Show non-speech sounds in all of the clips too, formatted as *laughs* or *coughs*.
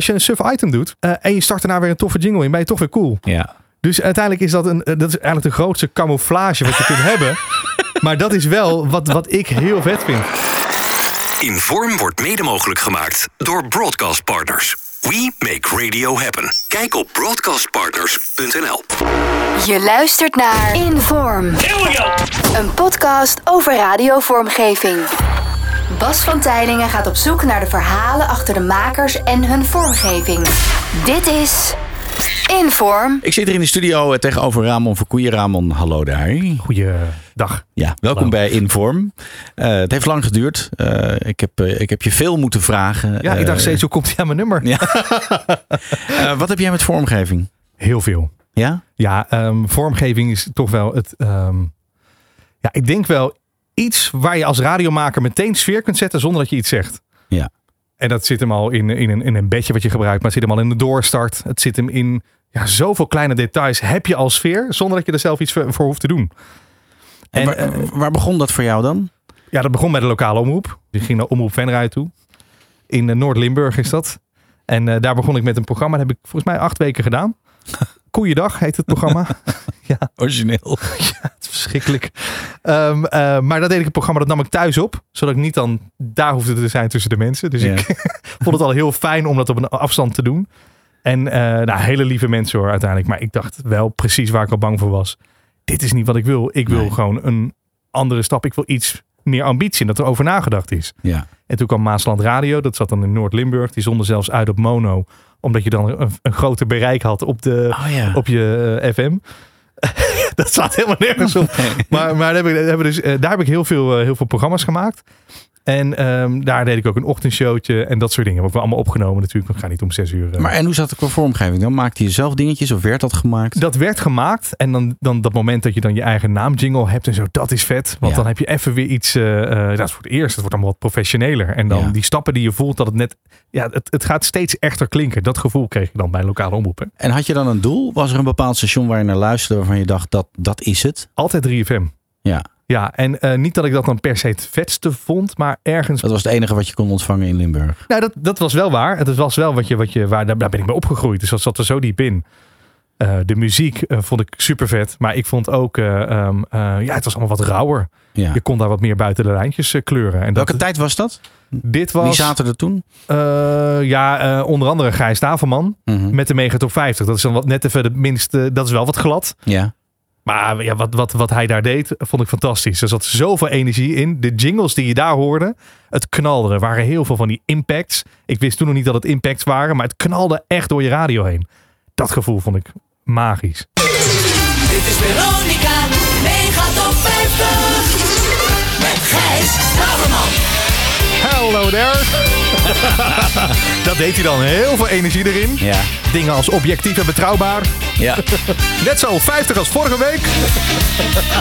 Als je een suf item doet eh, en je start daarna weer een toffe jingle in, ben je toch weer cool. Ja. Dus uiteindelijk is dat, een, eh, dat is eigenlijk de grootste camouflage wat je kunt *laughs* hebben. Maar dat is wel wat, wat ik heel vet vind. Inform wordt mede mogelijk gemaakt door Broadcast Partners. We make radio happen. Kijk op broadcastpartners.nl. Je luistert naar Inform. Een podcast over radiovormgeving. Bas van Tijlingen gaat op zoek naar de verhalen achter de makers en hun vormgeving. Dit is Inform. Ik zit hier in de studio eh, tegenover Ramon Verkoeien. Ramon, hallo daar. Goeiedag. Ja, welkom Hallo. bij Inform. Eh, het heeft lang geduurd. Eh, ik, heb, ik heb je veel moeten vragen. Ja, ik dacht steeds, hoe komt hij aan mijn nummer? Ja. *laughs* wat heb jij met vormgeving? Heel veel. Ja? Ja, ehm, vormgeving is toch wel het. ehm, ja, ik denk wel iets waar je als radiomaker meteen sfeer kunt zetten zonder dat je iets zegt. Ja. En dat zit hem al in, in, een, in een bedje wat je gebruikt, maar het zit hem al in de doorstart. Het zit hem in ja, zoveel kleine details. Heb je al sfeer zonder dat je er zelf iets voor, voor hoeft te doen. En En, waar, eh, waar begon dat voor jou dan? Ja, dat begon bij de lokale omroep. Je ging naar Omroep Venray toe. In eh, Noord-Limburg is dat. En eh, daar begon ik met een programma. Dat heb ik volgens mij acht weken gedaan. *laughs* Koeiendag heet het programma. *laughs* Origineel. *laughs* Het is verschrikkelijk. Ehm, eh, maar dat deed ik een programma, dat nam ik thuis op. Zodat ik niet dan daar hoefde te zijn tussen de mensen. Dus Ja. ik *laughs* vond het al heel fijn om dat op een afstand te doen. En eh, nou, hele lieve mensen hoor uiteindelijk. Maar ik dacht wel precies waar ik al bang voor was. Dit is niet wat ik wil. Ik wil Nee. gewoon een andere stap. Ik wil iets meer ambitie en dat er over nagedacht is. Ja. En toen kwam Maasland Radio. Dat zat dan in Noord-Limburg. Die zonde zelfs uit op mono. Omdat je dan een, een groter bereik had op, de, Oh ja. op je eh, FM. *laughs* dat staat helemaal nergens op. Maar, maar daar, heb ik, daar, hebben we dus, eh, daar heb ik heel veel, eh, heel veel programma's gemaakt. En ehm, daar deed ik ook een ochtendshowtje en dat soort dingen. Heb ik wel allemaal opgenomen natuurlijk. Ik ga niet om zes uur. eh. Maar en hoe zat het qua vormgeving? Dan maakte je zelf dingetjes of werd dat gemaakt? dat werd gemaakt. En dan, dan dat moment dat je dan je eigen naamjingle hebt en zo. Dat is vet. Want Ja. dan heb je even weer iets. eh, eh, dat is voor het eerst. Het wordt allemaal wat professioneler. En dan Ja. die stappen die je voelt. Dat het net. Ja, het, het gaat steeds echter klinken. Dat gevoel kreeg je dan bij lokale omroepen. En had je dan een doel? Was er een bepaald station waar je naar luisterde waarvan je dacht dat dat is het? Altijd 3FM. Ja, Ja, en eh, niet dat ik dat dan per se het vetste vond. Maar ergens dat was het enige wat je kon ontvangen in Limburg. Nou, dat, dat was wel waar. Het was wel wat je, wat je, waar, daar, daar ben ik mee opgegroeid. Dus dat zat er zo diep in. Eh, de muziek eh, vond ik super vet. Maar ik vond ook, eh, ehm, eh, ja, het was allemaal wat rauwer. Ja. Je kon daar wat meer buiten de lijntjes kleuren. En dat, Welke tijd was dat? dit was, Wie zaten er toen? ja, onder andere Gijs Tavelman Mhm. met de Mega Top 50. Dat is dan wat, net even de minste, dat is wel wat glad. Ja. Maar ja, wat, wat, wat hij daar deed, vond ik fantastisch. Er zat zoveel energie in. De jingles die je daar hoorde, het knalde. Er waren heel veel van die impacts. Ik wist toen nog niet dat het impacts waren, maar het knalde echt door je radio heen. Dat gevoel vond ik magisch. Dit is Veronica, mega top 50. Met Gijs Staverman. Hello there! *laughs* dat deed hij dan. Heel veel energie erin. Ja. Dingen als objectief en betrouwbaar. Ja. *laughs* Net zo 50 als vorige week.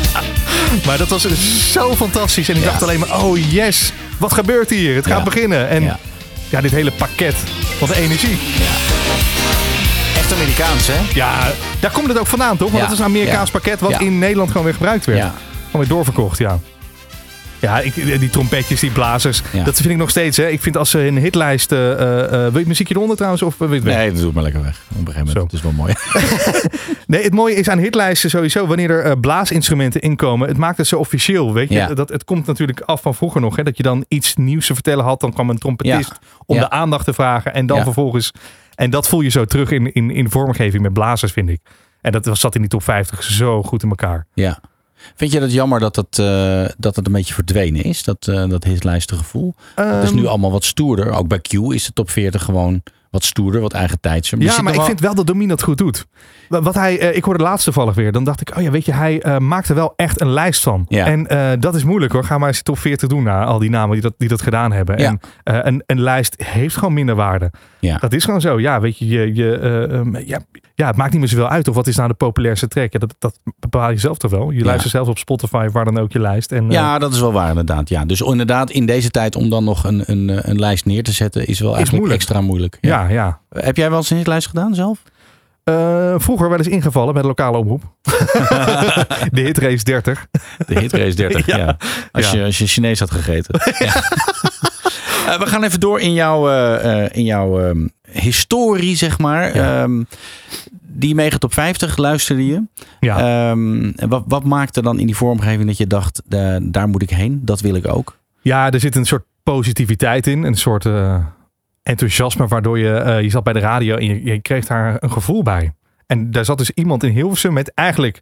*laughs* maar dat was zo fantastisch. En ik Ja. dacht alleen maar, oh yes, wat gebeurt hier? Het gaat Ja. beginnen. En ja. Ja. dit hele pakket van energie. Echt Amerikaans, hè? Ja, daar komt het ook vandaan, toch? Want Ja. dat is een Amerikaans Ja. pakket wat Ja. in Nederland gewoon weer gebruikt werd. Ja. Gewoon weer doorverkocht, ja. Ja, ik, die trompetjes, die blazers. Ja. Dat vind ik nog steeds. Hè. Ik vind als ze een hitlijst... eh, eh, eh, wil je het muziekje eronder trouwens? Of wil je het weg? Nee, dat doe maar lekker weg. Op een gegeven moment. Zo. Het is wel mooi. *laughs* Nee, het mooie is aan hitlijsten sowieso wanneer er blaasinstrumenten inkomen. Het maakt het zo officieel, weet je. Ja. Dat, het komt natuurlijk af van vroeger nog. Hè, dat je dan iets nieuws te vertellen had. Dan kwam een trompetist om de aandacht te vragen. En dan vervolgens... En dat voel je zo terug in, in, in vormgeving met blazers, vind ik. En dat zat in die top 50 zo goed in elkaar. Ja. Vind je dat jammer dat het, eh, dat het een beetje verdwenen is? Dat, eh dat hitlijstengevoel? Is Ehm, nu allemaal wat stoerder. Ook bij Q is de top 40 gewoon wat stoerder, wat eigen tijdser. Maar Ja, maar ik wel- vind wel dat Domien dat goed doet. Wa- Wat hij, eh, ik hoorde laatst toevallig weer. Dan dacht ik, oh ja, weet je, hij maakt er wel echt een lijst van. Ja. En dat is moeilijk hoor. Ga maar eens de top 40 doen na al die namen die dat, die dat gedaan hebben. Ja. En een, een lijst heeft gewoon minder waarde. Ja. Dat is gewoon zo. Ja, weet je, je, je eh, ehm, ja, ja, het maakt niet meer zoveel uit. Of wat is nou de populairste track? Ja, dat, dat bepaal je zelf toch wel. Je Ja. luistert zelf op Spotify, waar dan ook je lijst. En, eh, Ja, dat is wel waar inderdaad. Ja. Dus inderdaad, in deze tijd om dan nog een, een, eh, een lijst neer te zetten, is wel eigenlijk moeilijk. extra moeilijk. ja, ja. Heb jij wel eens een hitlijst gedaan zelf? Eh, vroeger wel eens ingevallen de lokale omroep. *laughs* de hitrace 30. De hitrace 30, *laughs* ja. Ja. Als. Je, als je Chinees had gegeten. *laughs* ja. Eh, we gaan even door in jouw, eh, eh, in jouw ehm, historie, zeg maar. Ja. Ehm, die Mega Top 50 luisterde je. Ja. Ehm, wat, wat maakte dan in die vormgeving dat je dacht, daar moet ik heen, dat wil ik ook? Ja, er zit een soort positiviteit in. Een soort enthousiasme waardoor je... je zat bij de radio en je, je kreeg daar een gevoel bij. En daar zat dus iemand in Hilversum met eigenlijk...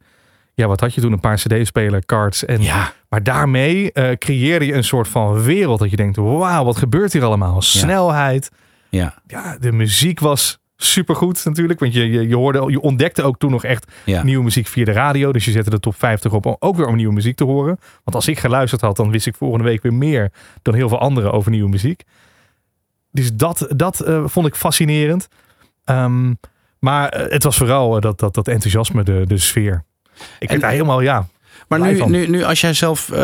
Ja, wat had je toen? Een paar cd-speler, cards. En, Ja. Maar daarmee creëerde je een soort van wereld dat je denkt... Wauw, wat gebeurt hier allemaal? Snelheid. Ja, Ja, de muziek was supergoed natuurlijk. Want je, je, je, hoorde, je ontdekte ook toen nog echt ja. nieuwe muziek via de radio. Dus je zette de top 50 op om ook weer om nieuwe muziek te horen. Want als ik geluisterd had, dan wist ik volgende week weer meer dan heel veel anderen over nieuwe muziek. Dus dat, dat eh, vond ik fascinerend. Ehm, maar eh, het was vooral dat, dat, dat enthousiasme, de, de sfeer. Ik werd daar helemaal, ja. Maar nu, van. nu, nu als jij zelf eh,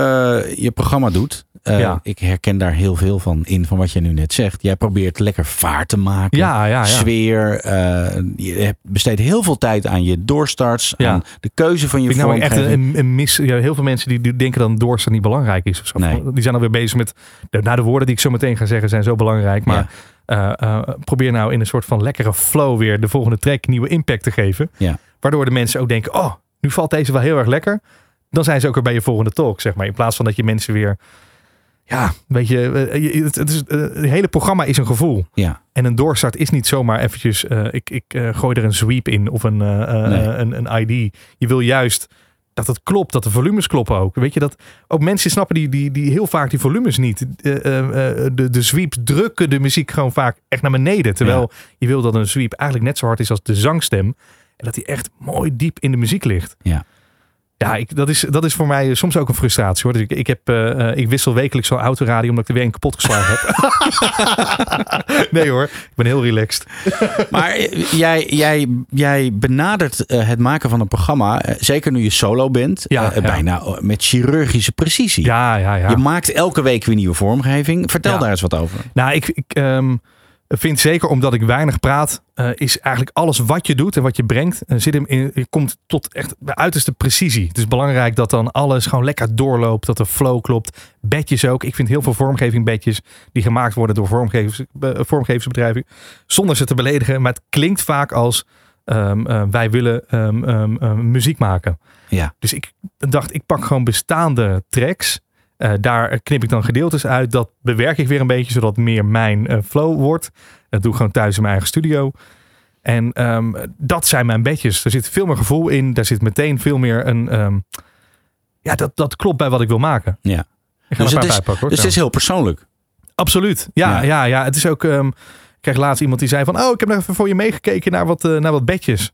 je programma doet, eh, Ja. ik herken daar heel veel van in, van wat je nu net zegt. Jij probeert lekker vaart te maken. Ja, ja. Sfeer. eh, je besteedt heel veel tijd aan je doorstarts. Aan de keuze van je Ik vind nou echt een, een mis. Heel veel mensen die, die denken dat doorstaat niet belangrijk is. Of zo. Nee. Die zijn alweer bezig met. De, nou, de woorden die ik zo meteen ga zeggen zijn zo belangrijk. Maar probeer nou in een soort van lekkere flow weer de volgende track nieuwe impact te geven. Ja. Waardoor de mensen ook denken: oh, nu valt deze wel heel erg lekker. Dan zijn ze ook weer bij je volgende talk, zeg maar. In plaats van dat je mensen weer. Ja, weet je, eh, het, het, is, eh, het hele programma is een gevoel. Ja, En een doorstart is niet zomaar eventjes, eh, ik, ik gooi er een sweep in of een, Nee. een, een ID. Je wil juist dat het klopt, dat de volumes kloppen ook. Weet je dat ook mensen snappen die, die, die heel vaak die volumes niet. De, de sweeps drukken de muziek gewoon vaak echt naar beneden. Terwijl je wil dat een sweep eigenlijk net zo hard is als de zangstem. En dat die echt mooi diep in de muziek ligt. Ja. Ja, ik, dat, is, dat is voor mij soms ook een frustratie hoor. Dus ik, ik, heb, eh, eh, ik wissel wekelijks zo'n autoradio omdat ik er weer een kapot geslagen heb. *laughs* nee hoor, ik ben heel relaxed. maar eh, jij, jij, jij benadert het maken van een programma, zeker nu je solo bent, Ja, ja. bijna eh, met chirurgische precisie. Ja, ja, ja. Je maakt elke week weer nieuwe vormgeving. Vertel Ja. daar eens wat over. Nou, ik, ik ehm, vind zeker omdat ik weinig praat, eh, is eigenlijk alles wat je doet en wat je brengt, eh, zit hem in, je komt tot echt de uiterste precisie. Het is belangrijk dat dan alles gewoon lekker doorloopt, dat de flow klopt. Bedjes ook. Ik vind heel veel vormgeving bedjes die gemaakt worden door vormgevers, eh, vormgeversbedrijven, zonder ze te beledigen. Maar het klinkt vaak als ehm, eh, wij willen ehm, ehm, muziek maken. Ja. Dus ik dacht, ik pak gewoon bestaande tracks. Eh, daar knip ik dan gedeeltes uit. Dat bewerk ik weer een beetje, zodat meer mijn eh, flow wordt. Dat doe ik gewoon thuis in mijn eigen studio. En ehm, dat zijn mijn bedjes. Er zit veel meer gevoel in. Daar zit meteen veel meer een... ehm, ja, dat, dat klopt bij wat ik wil maken. Ja. Ik ga Dus een het is- hoor, Dus het is heel persoonlijk. Absoluut. Ja, Ja. ja. Ja, Het is ook. ehm, ik kreeg laatst iemand die zei van, oh, ik heb nog even voor je meegekeken naar wat, eh, naar wat bedjes.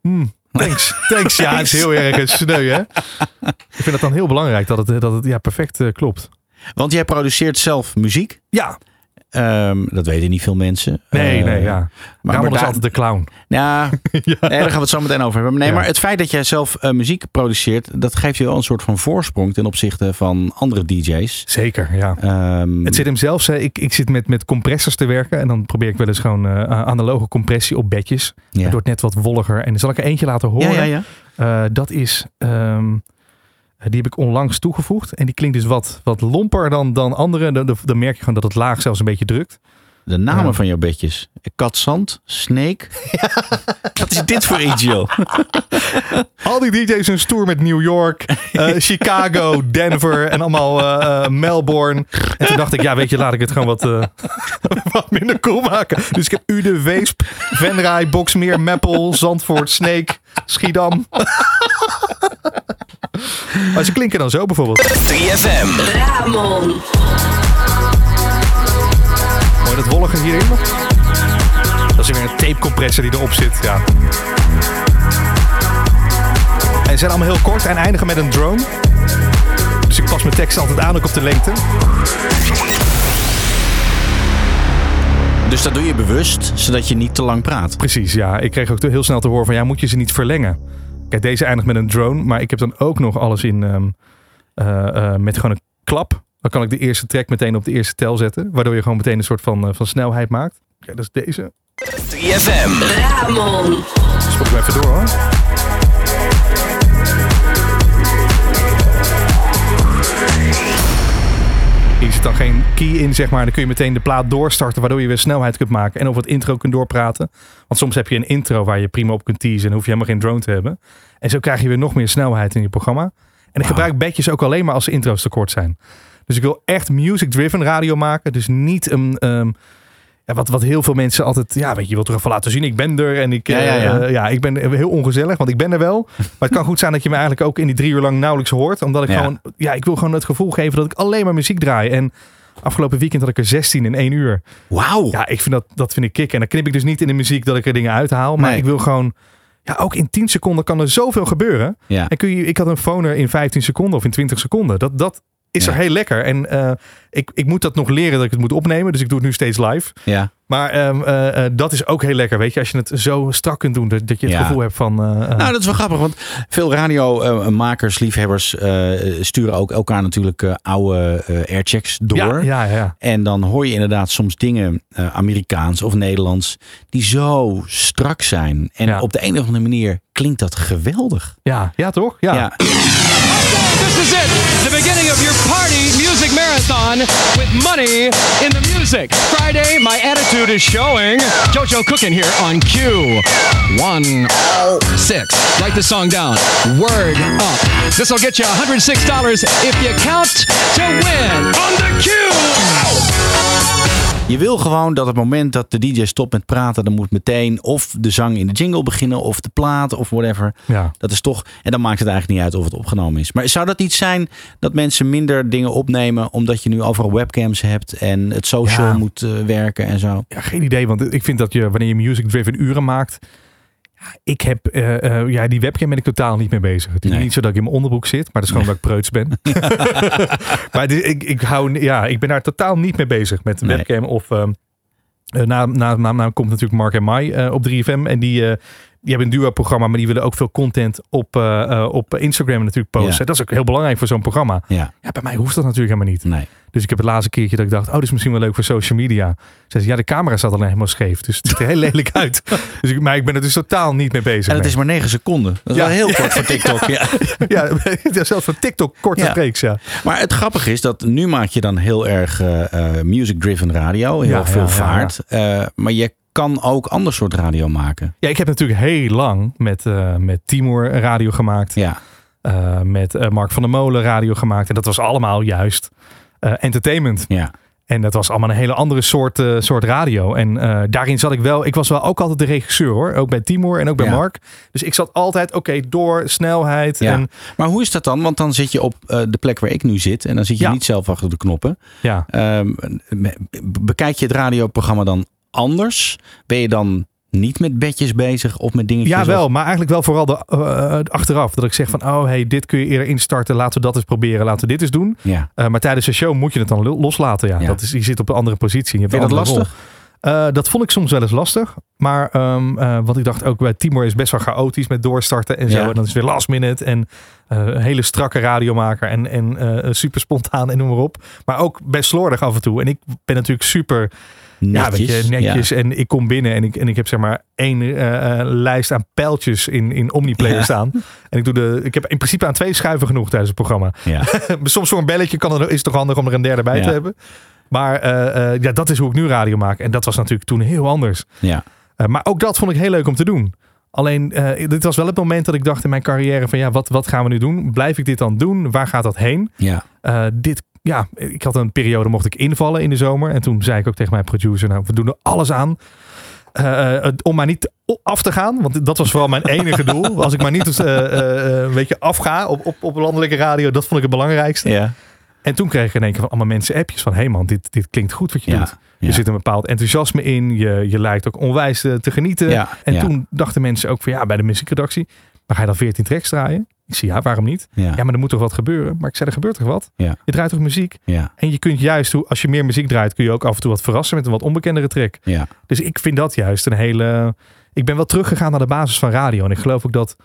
Hmm, thanks, thanks. Ja, het is heel erg sneu, hè? Ik vind het dan heel belangrijk dat het, dat het ja, perfect eh, klopt. Want jij produceert zelf muziek. Ja, Ehm, dat weten niet veel mensen. nee, nee, ja. Maar, maar is altijd de clown. *laughs* Ja, nee, daar gaan we het zo meteen over hebben. Nee, Ja. maar het feit dat jij zelf eh, muziek produceert, dat geeft je wel een soort van voorsprong ten opzichte van andere DJ's. Zeker, ja. Ehm, Het zit hem zelfs, hè, ik, ik zit met, met compressors te werken en dan probeer ik wel eens gewoon eh, analoge compressie op bedjes. ja. Waardoor het net wat wolliger. En dan zal ik er eentje laten horen. ja, ja, ja. Eh, dat is, ehm, die heb ik onlangs toegevoegd. En die klinkt dus wat, wat lomper dan, dan andere. Dan, dan merk je gewoon dat het laag zelfs een beetje drukt. De namen Ja. van jouw bedjes. Katzand, Snake. *laughs* Wat is dit voor iets, *laughs* joh? Al die DJ's een stoer met New York, eh, *laughs* Chicago, Denver en allemaal eh, eh, Melbourne. En toen dacht ik, ja weet je, laat ik het gewoon wat, eh, wat minder cool maken. Dus ik heb Ude, Weesp, Venray, Boksmeer, Meppel, Zandvoort, Snake, Schiedam. *laughs* maar ze klinken dan zo bijvoorbeeld. 3FM. Ramon. Hoor je dat wollige hierin nog? Dat is weer een tapecompressor die erop zit, ja. En ze zijn allemaal heel kort en eindigen met een drone. Dus ik pas mijn tekst altijd aan, ook op de lengte. Dus dat doe je bewust, zodat je niet te lang praat. Precies, ja. Ik kreeg ook heel snel te horen van, ja, moet je ze niet verlengen? Kijk, deze eindigt met een drone, maar ik heb dan ook nog alles in ehm, eh, eh, met gewoon een klap. Dan kan ik de eerste track meteen op de eerste tel zetten, waardoor je gewoon meteen een soort van, eh, van snelheid maakt. Kijk, dat is deze. 3FM. Ramon. Spot ik hem even door hoor. Hier zit dan geen key in, zeg maar. Dan kun je meteen de plaat doorstarten, waardoor je weer snelheid kunt maken. En over het intro kunt doorpraten. Want soms heb je een intro waar je prima op kunt teasen. En hoef je helemaal geen drone te hebben. En zo krijg je weer nog meer snelheid in je programma. En ik gebruik bedjes ook alleen maar als de intro's te kort zijn. Dus ik wil echt music-driven radio maken. Dus niet een... ehm, ja, wat, wat heel veel mensen altijd... Ja, weet je, je wilt er even laten zien. Ik ben er en ik, Ja, ja, ja. eh, ja, ik ben heel ongezellig. Want ik ben er wel. *laughs* Maar het kan goed zijn dat je me eigenlijk ook in die drie uur lang nauwelijks hoort. Omdat ik gewoon... Ja, ik wil gewoon het gevoel geven dat ik alleen maar muziek draai. En afgelopen weekend had ik er 16 in één uur. Wauw. Ja, ik vind dat, dat vind ik kick. En dan knip ik dus niet in de muziek dat ik er dingen uithaal. Maar Nee. ik wil gewoon... Ja, ook in 10 seconden kan er zoveel gebeuren. Ja. En kun je, ik had een phoner in 15 seconden of in 20 seconden. Dat, dat is Ja. er heel lekker. En eh, ik, ik moet dat nog leren dat ik het moet opnemen. Dus ik doe het nu steeds live. ja. Maar ehm, eh, eh, dat is ook heel lekker. Weet je, als je het zo strak kunt doen. Dat, dat je het Ja. gevoel hebt van... Nou, dat is wel grappig, want veel radiomakers, liefhebbers sturen ook elkaar natuurlijk oude airchecks door. ja, ja, ja. En dan hoor je inderdaad soms dingen, Amerikaans of Nederlands, die zo strak zijn. En op de een of andere manier klinkt dat geweldig. Ja, ja toch? Ja. Ja. *coughs* This is it, the beginning of your party music marathon with money in the music. Friday, my attitude is showing. Jojo Cooking here on Q. 106. Write the song down. Word up. This will get you $106 if you count to win on the Q. Je wil gewoon dat het moment dat de DJ stopt met praten, dan moet meteen of de zang in de jingle beginnen, of de plaat, of whatever. Ja. Dat is toch, en dan maakt het eigenlijk niet uit of het opgenomen is. Maar zou dat niet zijn dat mensen minder dingen opnemen omdat je nu overal webcams hebt en het social Ja. moet eh, werken en zo? Ja, geen idee. Want ik vind dat je, wanneer je music-driven uren maakt... Ik heb, eh, eh, ja, die webcam ben ik totaal niet mee bezig. Het is Nee. niet zo dat ik in mijn onderbroek zit, maar dat is gewoon dat ik preuts ben. *laughs* *laughs* maar ik, ik, hou, ja, ik ben daar totaal niet mee bezig met de Nee. webcam. Of ehm, eh, na, na, na, na komt natuurlijk Mark en Mai op 3FM. En die, die hebben een duo-programma, maar die willen ook veel content op, eh, eh, op Instagram natuurlijk posten. Ja. Dat is ook heel belangrijk voor zo'n programma. Ja, Ja, bij mij hoeft dat natuurlijk helemaal niet. nee. Dus ik heb het laatste keertje dat ik dacht, oh, dit is misschien wel leuk voor social media. Ze, ja, de camera staat alleen helemaal scheef. Dus het ziet er heel lelijk uit. *laughs* Dus ik, maar ik ben er dus totaal niet mee bezig. En het is maar 9 seconden. Dat is Ja. wel heel kort voor *laughs* TikTok. Ja. *laughs* ja, zelfs voor TikTok korte Ja. streeks, ja. Maar het grappige is dat nu maak je dan heel erg eh, music-driven radio. Heel veel vaart. Maar je kan ook ander soort radio maken. Ja, ik heb natuurlijk heel lang met, eh, met Timur radio gemaakt. Ja, eh, met eh, Mark van der Molen radio gemaakt. En dat was allemaal juist entertainment. ja. En dat was allemaal een hele andere soort, soort radio. En daarin zat ik wel. Ik was wel ook altijd de regisseur hoor. Ook bij Timur en ook bij Ja. Mark. Dus ik zat altijd, oké, door snelheid. Ja. En Maar hoe is dat dan? Want dan zit je op de plek waar ik nu zit. En dan zit je Ja. niet zelf achter de knoppen. ja, Ehm, bekijk je het radioprogramma dan anders? Ben je dan niet met bedjes bezig of met dingetjes? Ja, wel, of- maar eigenlijk wel vooral de, eh, achteraf. Dat ik zeg van, oh hey, dit kun je eerder instarten. Laten we dat eens proberen. Laten we dit eens doen. Ja. Eh, maar tijdens de show moet je het dan lo- loslaten. Ja. Ja. Dat is, je zit op een andere positie. Je hebt Vind je een dat lastig? Eh, dat vond ik soms wel eens lastig. Maar ehm eh, wat ik dacht ook bij Timor is best wel chaotisch met doorstarten en zo. Ja. En dan is het weer last minute en een hele strakke radiomaker en, en super spontaan en noem maar op. Maar ook best slordig af en toe. En ik ben natuurlijk super ja, weet je, netjes. En ik kom binnen en ik, en ik heb zeg maar één eh, eh, lijst aan pijltjes in, in Omniplayer Ja. staan. En ik, doe de, ik heb in principe aan twee schuiven genoeg tijdens het programma. Ja. *laughs* Soms voor een belletje kan het, is het toch handig om er een derde bij Ja. te hebben. Maar eh, ja, dat is hoe ik nu radio maak. En dat was natuurlijk toen heel anders. ja. Maar ook dat vond ik heel leuk om te doen. Alleen, dit was wel het moment dat ik dacht in mijn carrière van ja, wat, wat gaan we nu doen? Blijf ik dit dan doen? Waar gaat dat heen? ja. Eh, dit, ja, ik had een periode mocht ik invallen in de zomer. En toen zei ik ook tegen mijn producer, nou, we doen er alles aan. eh, eh, om maar niet af te gaan. Want dat was vooral mijn *laughs* enige doel. Als ik maar niet eh, een beetje afga op, op, op landelijke radio. Dat vond ik het belangrijkste. ja. En toen kreeg ik in één keer van allemaal mensen appjes van... hé hey man, dit, dit klinkt goed wat je Ja, doet. ja. Er zit een bepaald enthousiasme in. Je, je lijkt ook onwijs te genieten. En toen dachten mensen ook van ja, bij de muziekredactie... maar ga je dan 14 tracks draaien? Ik zei ja, waarom niet? Ja. Ja, maar er moet toch wat gebeuren? Maar ik zei, er gebeurt toch wat? Ja. Je draait toch muziek? Ja. En je kunt juist, als je meer muziek draait... kun je ook af en toe wat verrassen met een wat onbekendere track. Ja. Dus ik vind dat juist een hele... Ik ben wel teruggegaan naar de basis van radio. En ik geloof ook dat...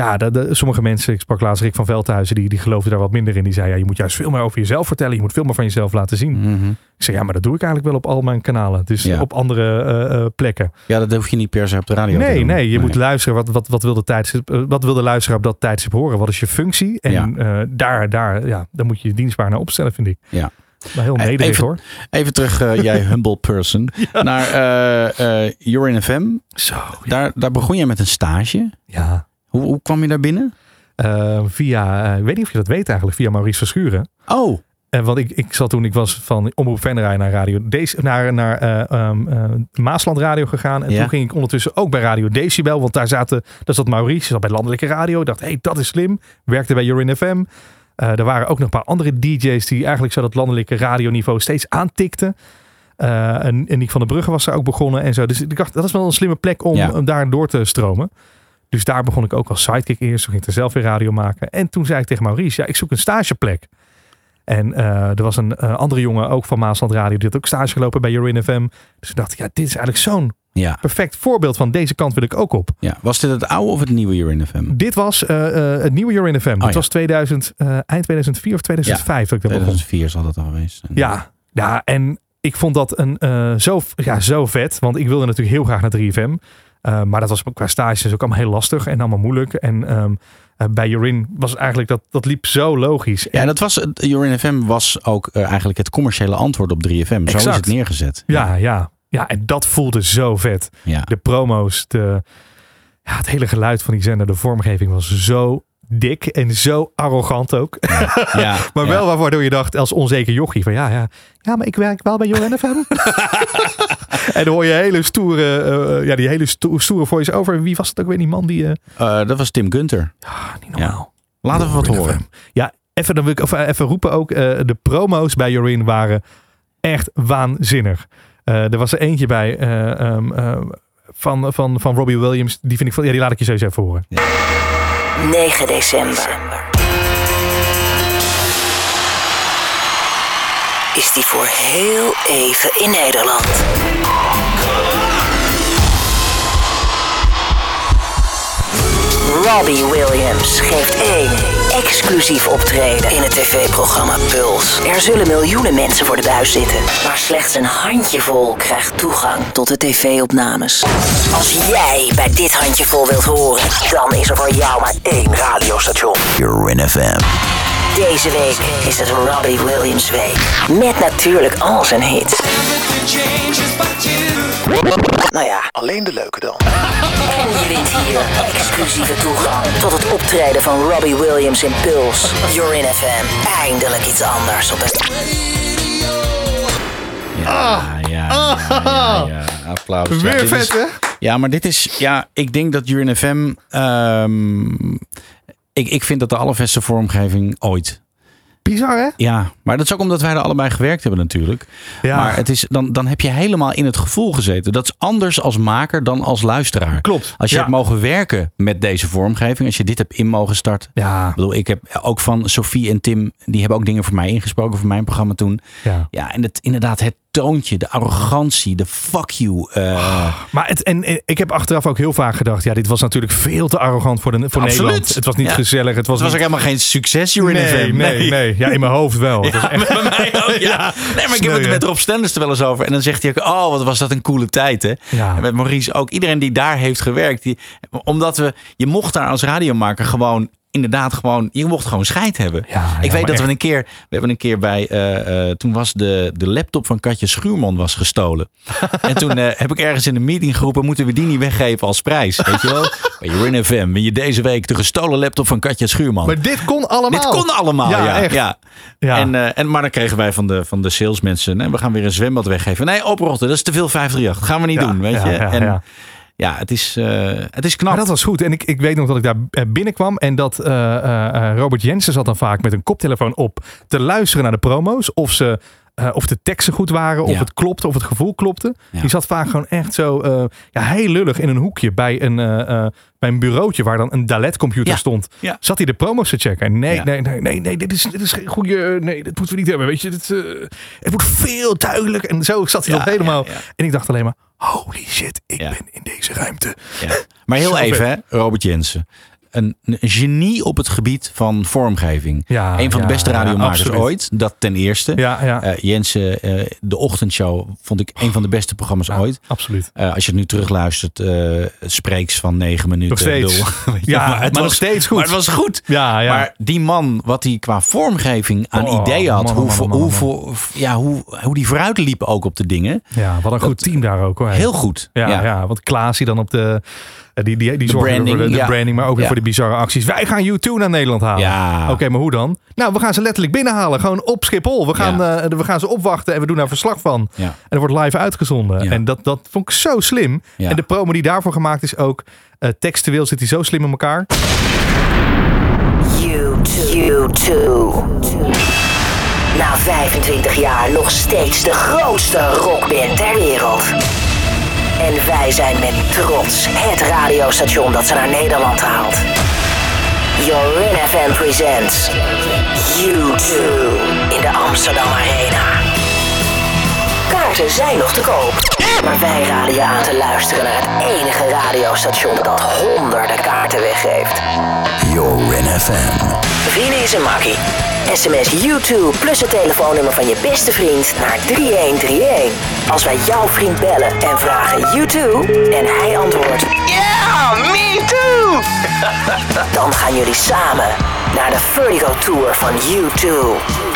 Ja, de, de- sommige mensen, ik sprak laatst Rick van Veldhuizen, die, die geloofde daar wat minder in. Die zei, ja, je moet juist veel meer over jezelf vertellen. Je moet veel meer van jezelf laten zien. Mhm. Ik zei, ja, maar dat doe ik eigenlijk wel op al mijn kanalen. Dus Ja. op andere eh, eh, plekken. ja, dat hoef je niet per se op de radio te Nee, doen. nee, je moet luisteren. Wat, wat, wat, wil de tijdstip, eh, wat wil de luisteraar op dat tijdstip horen? Wat is je functie? En Ja. daar, daar, ja, daar moet je je dienstbaar naar opstellen, vind ik. Ja. Maar heel nederig even- hoor. Even terug, jij *laughs* humble person, naar eh You're FM. Zo. Daar, daar begon je met een stage. Ja. Hoe, hoe kwam je daar binnen? Eh, via, eh, ik weet niet of je dat weet eigenlijk, via Maurice Verschuren. Oh, En want ik, ik zat toen, ik was van Omroep Venray naar Radio Dec- naar, naar eh, ehm, eh, Maasland Radio gegaan. En Ja. toen ging ik ondertussen ook bij Radio Decibel. Want daar zaten, daar zat Maurice, zat bij Landelijke Radio. Ik dacht, hé, hey, dat is slim. Werkte bij Jorin FM. Er waren ook nog een paar andere DJ's die eigenlijk zo dat landelijke radioniveau steeds aantikten. En, en Nick van der Brugge was daar ook begonnen en zo. Dus ik dacht, dat is wel een slimme plek om, Ja. om daar door te stromen. Dus daar begon ik ook als sidekick eerst. Toen ging ik er zelf weer radio maken. En toen zei ik tegen Maurice, ja, ik zoek een stageplek. En eh, er was een eh, andere jongen, ook van Maasland Radio, die had ook stage gelopen bij Jorin FM. Dus ik dacht, ja, dit is eigenlijk zo'n ja. perfect voorbeeld van deze kant wil ik ook op. ja. Was dit het oude of het nieuwe You're FM? Dit was eh, het nieuwe Jorin FM. Dat ja. was 2000, eh, eind 2004 of 2005 dat ik dat begon. 2004 zal dat al geweest zijn. Ja, ja, en ik vond dat een, zo, ja, zo vet. Want ik wilde natuurlijk heel graag naar 3FM. Eh, maar dat was qua stages ook allemaal heel lastig en allemaal moeilijk. En ehm, eh, bij Jorin was eigenlijk dat, dat liep zo logisch. Ja, dat was, You're FM was ook eh, eigenlijk het commerciële antwoord op 3FM. Zo is het neergezet. Ja, ja. Ja, en dat voelde zo vet. ja. De promo's, de, ja, het hele geluid van die zender, de vormgeving was zo dik en zo arrogant ook. ja. *laughs* Maar ja. wel waardoor je dacht als onzeker jochie van ja, ja, ja, maar ik werk wel bij Jorin FM. *laughs* en dan hoor je hele stoere, eh, ja, die hele sto- stoere voice-over. Wie was het ook weer, die man die... eh Eh, dat was Tim Gunter. ah, niet normaal. Laten we wat horen. FM. Ja, even, dan wil ik of, even roepen ook. de promo's bij Jorin waren echt waanzinnig. Er was er eentje bij eh, ehm, eh, van, van, van Robbie Williams. Die vind ik van, ja, die laat ik je zo eens even horen. 9 december. Is die voor heel even in Nederland. Robbie Williams geeft één exclusief optreden in het tv-programma Puls. Er zullen miljoenen mensen voor de buis zitten, maar slechts een handjevol krijgt toegang tot de tv-opnames. Als jij bij dit handjevol wilt horen, dan is er voor jou maar één radiostation. You're FM. Deze week is het Robbie Williams week. Met natuurlijk al zijn hits. Nou ja, Alleen de leuke dan. en je wint hier exclusieve toegang tot het optreden van Robbie Williams in Puls. You're in FM. Eindelijk iets anders op het... Ja, ja, ja, ja, ja. Applaus. Weer vet, is- hè? Ja, maar dit is... Ja, ik denk dat Jurin FM... ehm, ik, ik vind dat de allerbeste vormgeving ooit. Bizar, hè? Ja, maar dat is ook omdat wij er allebei gewerkt hebben natuurlijk. Ja. Maar het is, dan, dan heb je helemaal in het gevoel gezeten. Dat is anders als maker dan als luisteraar. Klopt, Als je ja. hebt mogen werken met deze vormgeving. Als je dit hebt in mogen starten. Ja. Ik bedoel, ik heb ook van Sophie en Tim. Die hebben ook dingen voor mij ingesproken voor mijn programma toen. Ja. Ja, en het, inderdaad het toontje, de arrogantie, de fuck you. eh, Maar het, en, en ik heb achteraf ook heel vaak gedacht, ja, dit was natuurlijk veel te arrogant voor, de, voor Absoluut. Nederland. Het was niet Ja. gezellig. Het was, het was ook helemaal geen succes, nee, FM. nee, nee, Ja, in mijn hoofd wel. Was echt- *laughs* Bij mij ook, *laughs* ja. Nee, maar ik heb het met Rob Stenders er wel eens over. En dan zegt hij ook, oh, wat was dat een coole tijd, hè? Ja. En met Maurice ook. Iedereen die daar heeft gewerkt. Die, omdat we, je mocht daar als radiomaker gewoon, inderdaad gewoon, je mocht gewoon scheid hebben. Ja, ik weet dat echt. we een keer, we hebben een keer bij, eh, eh, toen was de, de laptop van Katje Schuurman was gestolen. *laughs* en toen eh, heb ik ergens in een meeting geroepen, moeten we die niet weggeven als prijs? Weet je wel? Bij FM, ben je deze week de gestolen laptop van Katja Schuurman. Maar dit kon allemaal. Dit kon allemaal, ja. Ja, echt. ja. En, en, maar dan kregen wij van de, van de salesmensen, nee, we gaan weer een zwembad weggeven. Nee, oprotten, dat is te veel 538. Dat gaan we niet doen, weet je. ja, en ja. het, is, eh, het is knap. Maar dat was goed. En ik, ik weet nog dat ik daar binnenkwam en dat eh, eh, Robert Jensen zat dan vaak met een koptelefoon op te luisteren naar de promo's. Of, ze, of de teksten goed waren, of Ja. het klopte, of het gevoel klopte. Ja. Die zat vaak gewoon echt zo ja, heel lullig in een hoekje bij een, eh, bij een bureautje waar dan een Dalet-computer Ja. stond. Ja. Zat hij de promo's te checken. En nee, nee, nee, nee, nee, dit is, dit is geen goede. Nee, dit moeten we niet hebben. Weet je, dit, het moet veel duidelijk. En zo zat hij nog helemaal. En ik dacht alleen maar: holy shit, ik ben in deze ruimte. Ja. Maar heel even, hè, Robert Jensen. Een, een genie op het gebied van vormgeving. Ja, een van de ja, beste radiomakers ooit. Dat ten eerste. Ja, ja. Eh, Jensen, eh, de ochtendshow vond ik een van de beste programma's ooit. Absoluut. Eh, als je het nu terugluistert, spreeks van negen minuten. Nog steeds. *laughs* Ja, het maar was nog steeds goed. Maar het was goed. Ja, ja. Maar die man, wat hij qua vormgeving aan Oh, ideeën had, man, hoe, man, man, hoe, hoe, ja, hoe, hoe die vooruit liep ook op de dingen. ja, wat een goed team daar ook hoor. Heel goed. Ja, ja. want Klaasie dan op de. Die, die, die zorgen branding, voor de, branding, maar ook weer Ja. voor de bizarre acties. Wij gaan U2 naar Nederland halen. Ja. Oké, maar hoe dan? Nou, we gaan ze letterlijk binnenhalen. Gewoon op Schiphol. We gaan, Ja. eh, we gaan ze opwachten en we doen daar verslag van. Ja. En er wordt live uitgezonden. Ja. En dat, dat vond ik zo slim. Ja. En de promo die daarvoor gemaakt is ook... eh, textueel zit hij zo slim in elkaar. U2. Na 25 jaar nog steeds de grootste rockband ter wereld. En wij zijn met trots het radiostation dat ze naar Nederland haalt. Jorin FM presents U2 in de Amsterdam Arena. Kaarten zijn nog te koop. Maar wij raden je aan te luisteren naar het enige radiostation dat honderden kaarten weggeeft. Jorin FM. Winnen is een makkie. SMS U2 plus het telefoonnummer van je beste vriend naar 3131. Als wij jouw vriend bellen en vragen U2 en hij antwoordt Ja, me too! *laughs* Dan gaan jullie samen naar de Vertigo Tour van U2.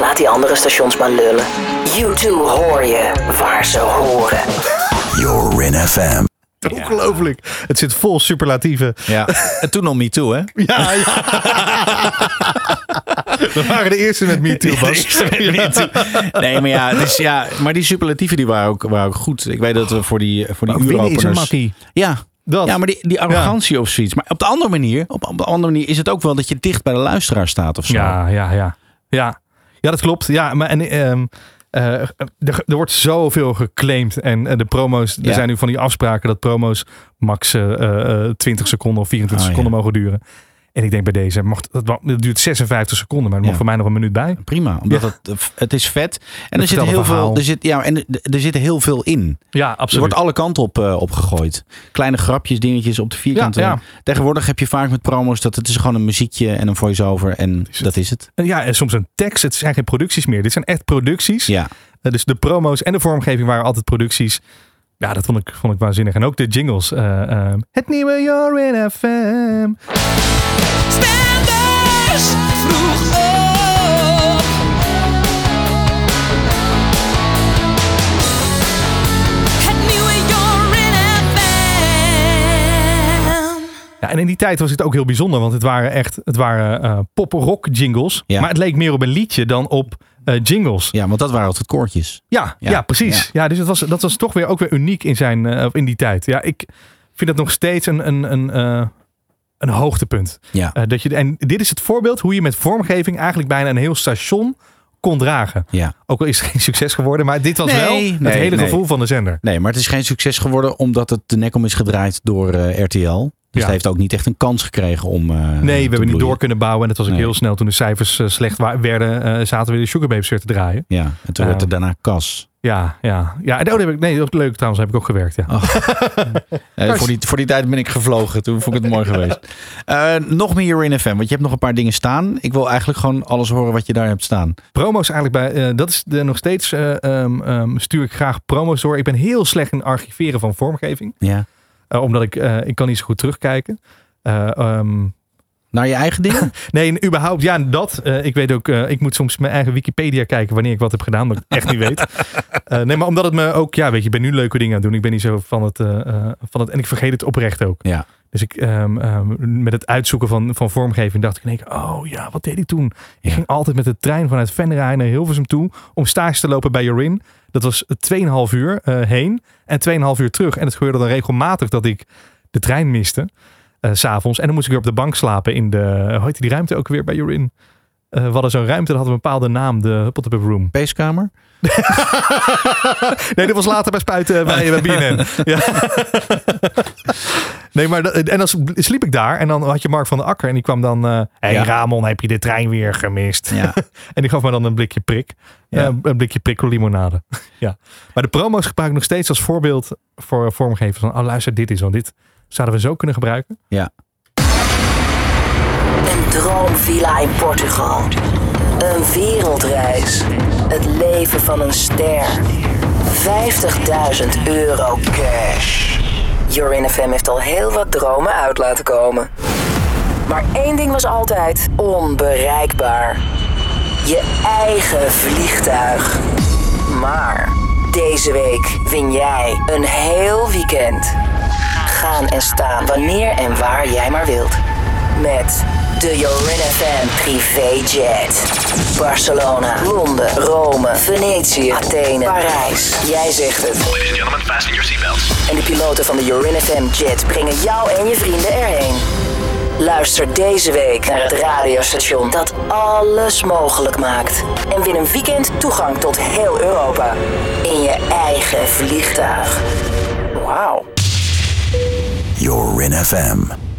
Laat die andere stations maar lullen. U2 hoor je waar ze horen. Jorin FM. Ongelooflijk. Het zit vol superlatieven. Ja. En toen nog Me Too, hè? *laughs* Ja, ja. *laughs* We waren de eerste met Me Too, Bas. Nee, maar ja, dus ja, maar die superlatieven die waren ook, waren ook goed. Ik weet dat we voor die, voor die winnen is een uuropeners... makkie. Ja, Dat. ja, maar die, die arrogantie of zoiets. Maar op de andere manier, op, op de andere manier is het ook wel dat je dicht bij de luisteraar staat of zo. Ja, ja, ja. Ja, ja dat klopt. Ja, maar en, ehm, eh, er, er wordt zoveel geclaimd. En eh, de promo's, er Ja. zijn nu van die afspraken dat promo's max eh, eh, 20 seconden of 24 Oh, ja. seconden mogen duren. En ik denk bij deze, mocht, dat, dat duurt 56 seconden, maar er Ja. mag voor mij nog een minuut bij. Prima, omdat het, het is vet. En er zit heel veel, er zit, ja, en er, er zit heel veel in. Ja, Er absoluut. wordt alle kanten op, eh, opgegooid. Kleine grapjes, dingetjes op de vierkante. Ja. Tegenwoordig heb je vaak met promo's dat het is gewoon een muziekje en een voice-over en dat is het. Ja, en soms een tekst. Het zijn geen producties meer. Dit zijn echt producties. Ja, Eh, dus de promo's en de vormgeving waren altijd producties. Ja, dat vond ik, vond ik waanzinnig. En ook de jingles. eh, ehm, het nieuwe Jorin FM. Stenders vroeg op. Het nieuwe Jorin FM. Ja, en in die tijd was het ook heel bijzonder. Want het waren echt het waren eh pop-rock jingles. Ja. Maar het leek meer op een liedje dan op eh, jingles. ja, want dat waren altijd koortjes. Ja, ja, Ja, precies. Ja. dus het was, dat was toch weer ook weer uniek in, zijn, eh, in die tijd. Ja, ik vind dat nog steeds een, een, een, eh, een hoogtepunt. Ja. Dat je, en dit is het voorbeeld hoe je met vormgeving eigenlijk bijna een heel station kon dragen. Ja. Ook al is het *laughs* geen succes geworden, maar dit was Nee, wel het nee, hele nee. gevoel van de zender. Nee, maar het is geen succes geworden omdat het de nek om is gedraaid door RTL. Dus Ja. het heeft ook niet echt een kans gekregen om. eh, Nee, we hebben niet door kunnen bouwen. En het was ook Nee. heel snel toen de cijfers eh, slecht werden. eh, zaten we de Sugar Babes weer te draaien. Ja, en toen werd er daarna kas. Ja, ja. ja. En, oh, heb ik, nee, dat is leuk trouwens. Heb ik ook gewerkt. Ja. *laughs* Eh, voor, die, voor die tijd ben ik gevlogen. Toen vond ik het mooi geweest. Nog meer in FM, want je hebt nog een paar dingen staan. Ik wil eigenlijk gewoon alles horen wat je daar hebt staan. Promo's eigenlijk bij. dat is de, nog steeds. eh, ehm, ehm, stuur ik graag promo's door. Ik ben heel slecht in archiveren van vormgeving. Ja. Eh, omdat ik. eh, ik kan niet zo goed terugkijken. Eh, ehm, Naar je eigen dingen? *laughs* Nee, überhaupt, ja, dat. ik weet ook, ik moet soms mijn eigen Wikipedia kijken wanneer ik wat heb gedaan, dat ik echt niet weet. *laughs* Nee, maar omdat het me ook, ja, weet je, ik ben nu leuke dingen aan het doen. Ik ben niet zo van het, van het en ik vergeet het oprecht ook. Ja. Dus ik, ehm, ehm, met het uitzoeken van, van vormgeving dacht ik in keer, oh ja, wat deed ik toen? Ik ging altijd met de trein vanuit Venray naar Hilversum toe om stage te lopen bij Jorin. Dat was 2,5 uur eh, heen en 2,5 uur terug. En het gebeurde dan regelmatig dat ik de trein miste. eh, s s'avonds. En dan moest ik weer op de bank slapen in de, hoe heette die ruimte ook weer bij Jorin? Eh, we hadden zo'n ruimte, dat had een bepaalde naam, de Huppeltep Room. Peeskamer? *laughs* Nee, dat was later bij Spuiten bij, bij BNN. *laughs* Ja. Nee, maar dat- en dan sliep ik daar en dan had je Mark van der Akker en die kwam dan... Hé hey, Ja. Ramon, heb je de trein weer gemist? Ja. *laughs* En die gaf me dan een blikje prik. Ja. Eh, een blikje prikkellimonade. ja. Maar de promo's gebruik ik nog steeds als voorbeeld voor vormgevers. Van, oh luister, dit is, want dit zouden we zo kunnen gebruiken. Ja. Droomvilla in Portugal. Een wereldreis. Het leven van een ster. 50.000 euro cash. Jorin FM heeft al heel wat dromen uit laten komen. Maar één ding was altijd onbereikbaar. Je eigen vliegtuig. Maar deze week win jij een heel weekend. Gaan en staan wanneer en waar jij maar wilt. Met de Jorin FM privéjet. Barcelona, Londen, Rome, Venetië, Athene, Parijs. Jij zegt het. Ladies and gentlemen, fasten your seatbelts. En de piloten van de Jorin FM jet brengen jou en je vrienden erheen. Luister deze week naar het radiostation dat alles mogelijk maakt. En win een weekend toegang tot heel Europa. In je eigen vliegtuig. Wauw. Jorin FM.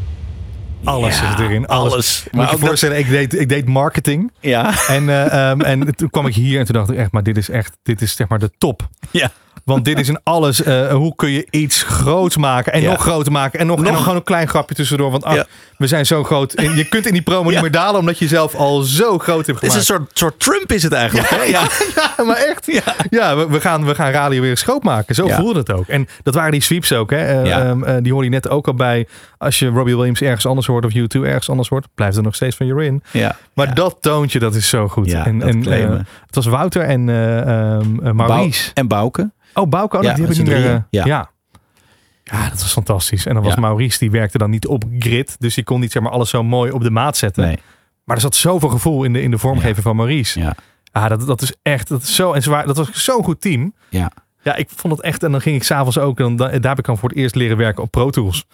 Alles Ja, zit erin. Alles. alles. Moet Maar je je dat- voorstellen, ik, deed, ik deed marketing. Ja. En, ehm, en toen kwam ik hier en toen dacht ik echt, maar dit is echt, dit is zeg maar de top. Ja. Want dit is in alles, eh, hoe kun je iets groots maken en Ja. nog groter maken. En nog, en Nog- nog gewoon een klein grapje tussendoor. Want ach, Ja. we zijn zo groot. En je kunt in die promo niet meer dalen omdat je zelf al zo groot hebt Het is gemaakt. een soort, soort Trump is het eigenlijk. Ja. *laughs* Ja, maar echt. Ja, we, we, gaan, we gaan radio weer schoonmaken. Zo voelde het ook. En dat waren die sweeps ook. Hè. Eh, ehm, eh, die hoorde je net ook al bij. Als je Robbie Williams ergens anders hoort of U2 ergens anders hoort, blijft er nog steeds van je in. Ja. Maar dat toontje, dat is zo goed. Ja, en, dat en, het was Wouter en eh ehm, eh, Maurice. En Bouke. Oh, Bouke, oh, Ja, die heb ik niet meer. eh, Ja. ja. Ja, dat was fantastisch. En dan was Ja. Maurice, die werkte dan niet op grid. Dus die kon niet zeg maar alles zo mooi op de maat zetten. Nee. Maar er zat zoveel gevoel in de, in de vormgeving van Maurice. Ja. Ah, dat, dat is echt, dat is zo, en waren, dat was zo'n goed team. Ja. Ja, ik vond het echt, en dan ging ik s'avonds ook, en dan, daar heb ik dan voor het eerst leren werken op Pro Tools.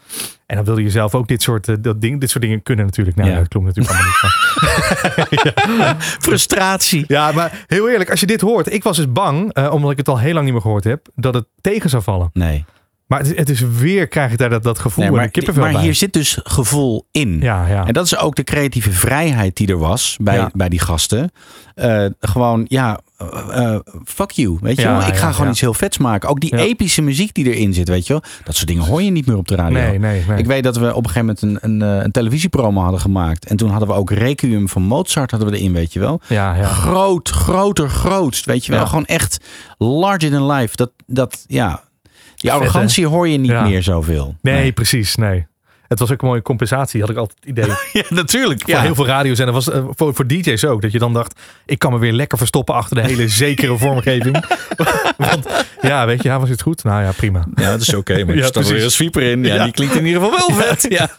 En dan wilde je zelf ook dit soort, eh, dat ding, dit soort dingen kunnen natuurlijk. Nou, Ja. dat klonk natuurlijk allemaal niet. maar- *laughs* *laughs* Frustratie. Ja, maar heel eerlijk, als je dit hoort, ik was dus bang, eh, omdat ik het al heel lang niet meer gehoord heb, dat het tegen zou vallen. Nee. Maar het, is- het is weer, krijg ik daar dat, dat gevoel nee maar de kippenvel maar bij. hier zit dus gevoel in. ja, ja. En dat is ook de creatieve vrijheid die er was bij, Ja. bij die gasten. Eh, gewoon, ja, eh, eh, fuck you. Weet je Ja, wel? Ik ga ja, gewoon ja. iets heel vets maken. Ook die epische muziek die erin zit, weet je wel. Dat soort dingen hoor je niet meer op de radio. nee, nee, nee. Ik weet dat we op een gegeven moment een, een, eh, een televisiepromo hadden gemaakt. En toen hadden we ook Requiem van Mozart hadden we erin, weet je wel. ja, ja. Groot, groter, grootst, weet je wel. Gewoon echt larger than life. Dat, dat ja, die arrogantie hoor je niet meer zoveel. Nee, precies, nee. Het was ook een mooie compensatie, had ik altijd het idee. *laughs* Ja, natuurlijk. Voor heel veel radio's en dat was eh, voor, voor DJ's ook. Dat je dan dacht, ik kan me weer lekker verstoppen achter de hele zekere vormgeving. *laughs* Want ja, weet je, ja, was het goed? Nou ja, prima. Ja, dat is oké. maar *laughs* Ja, er staat weer een sweeper in. Ja, Ja. die klinkt in ieder geval wel vet. Ja.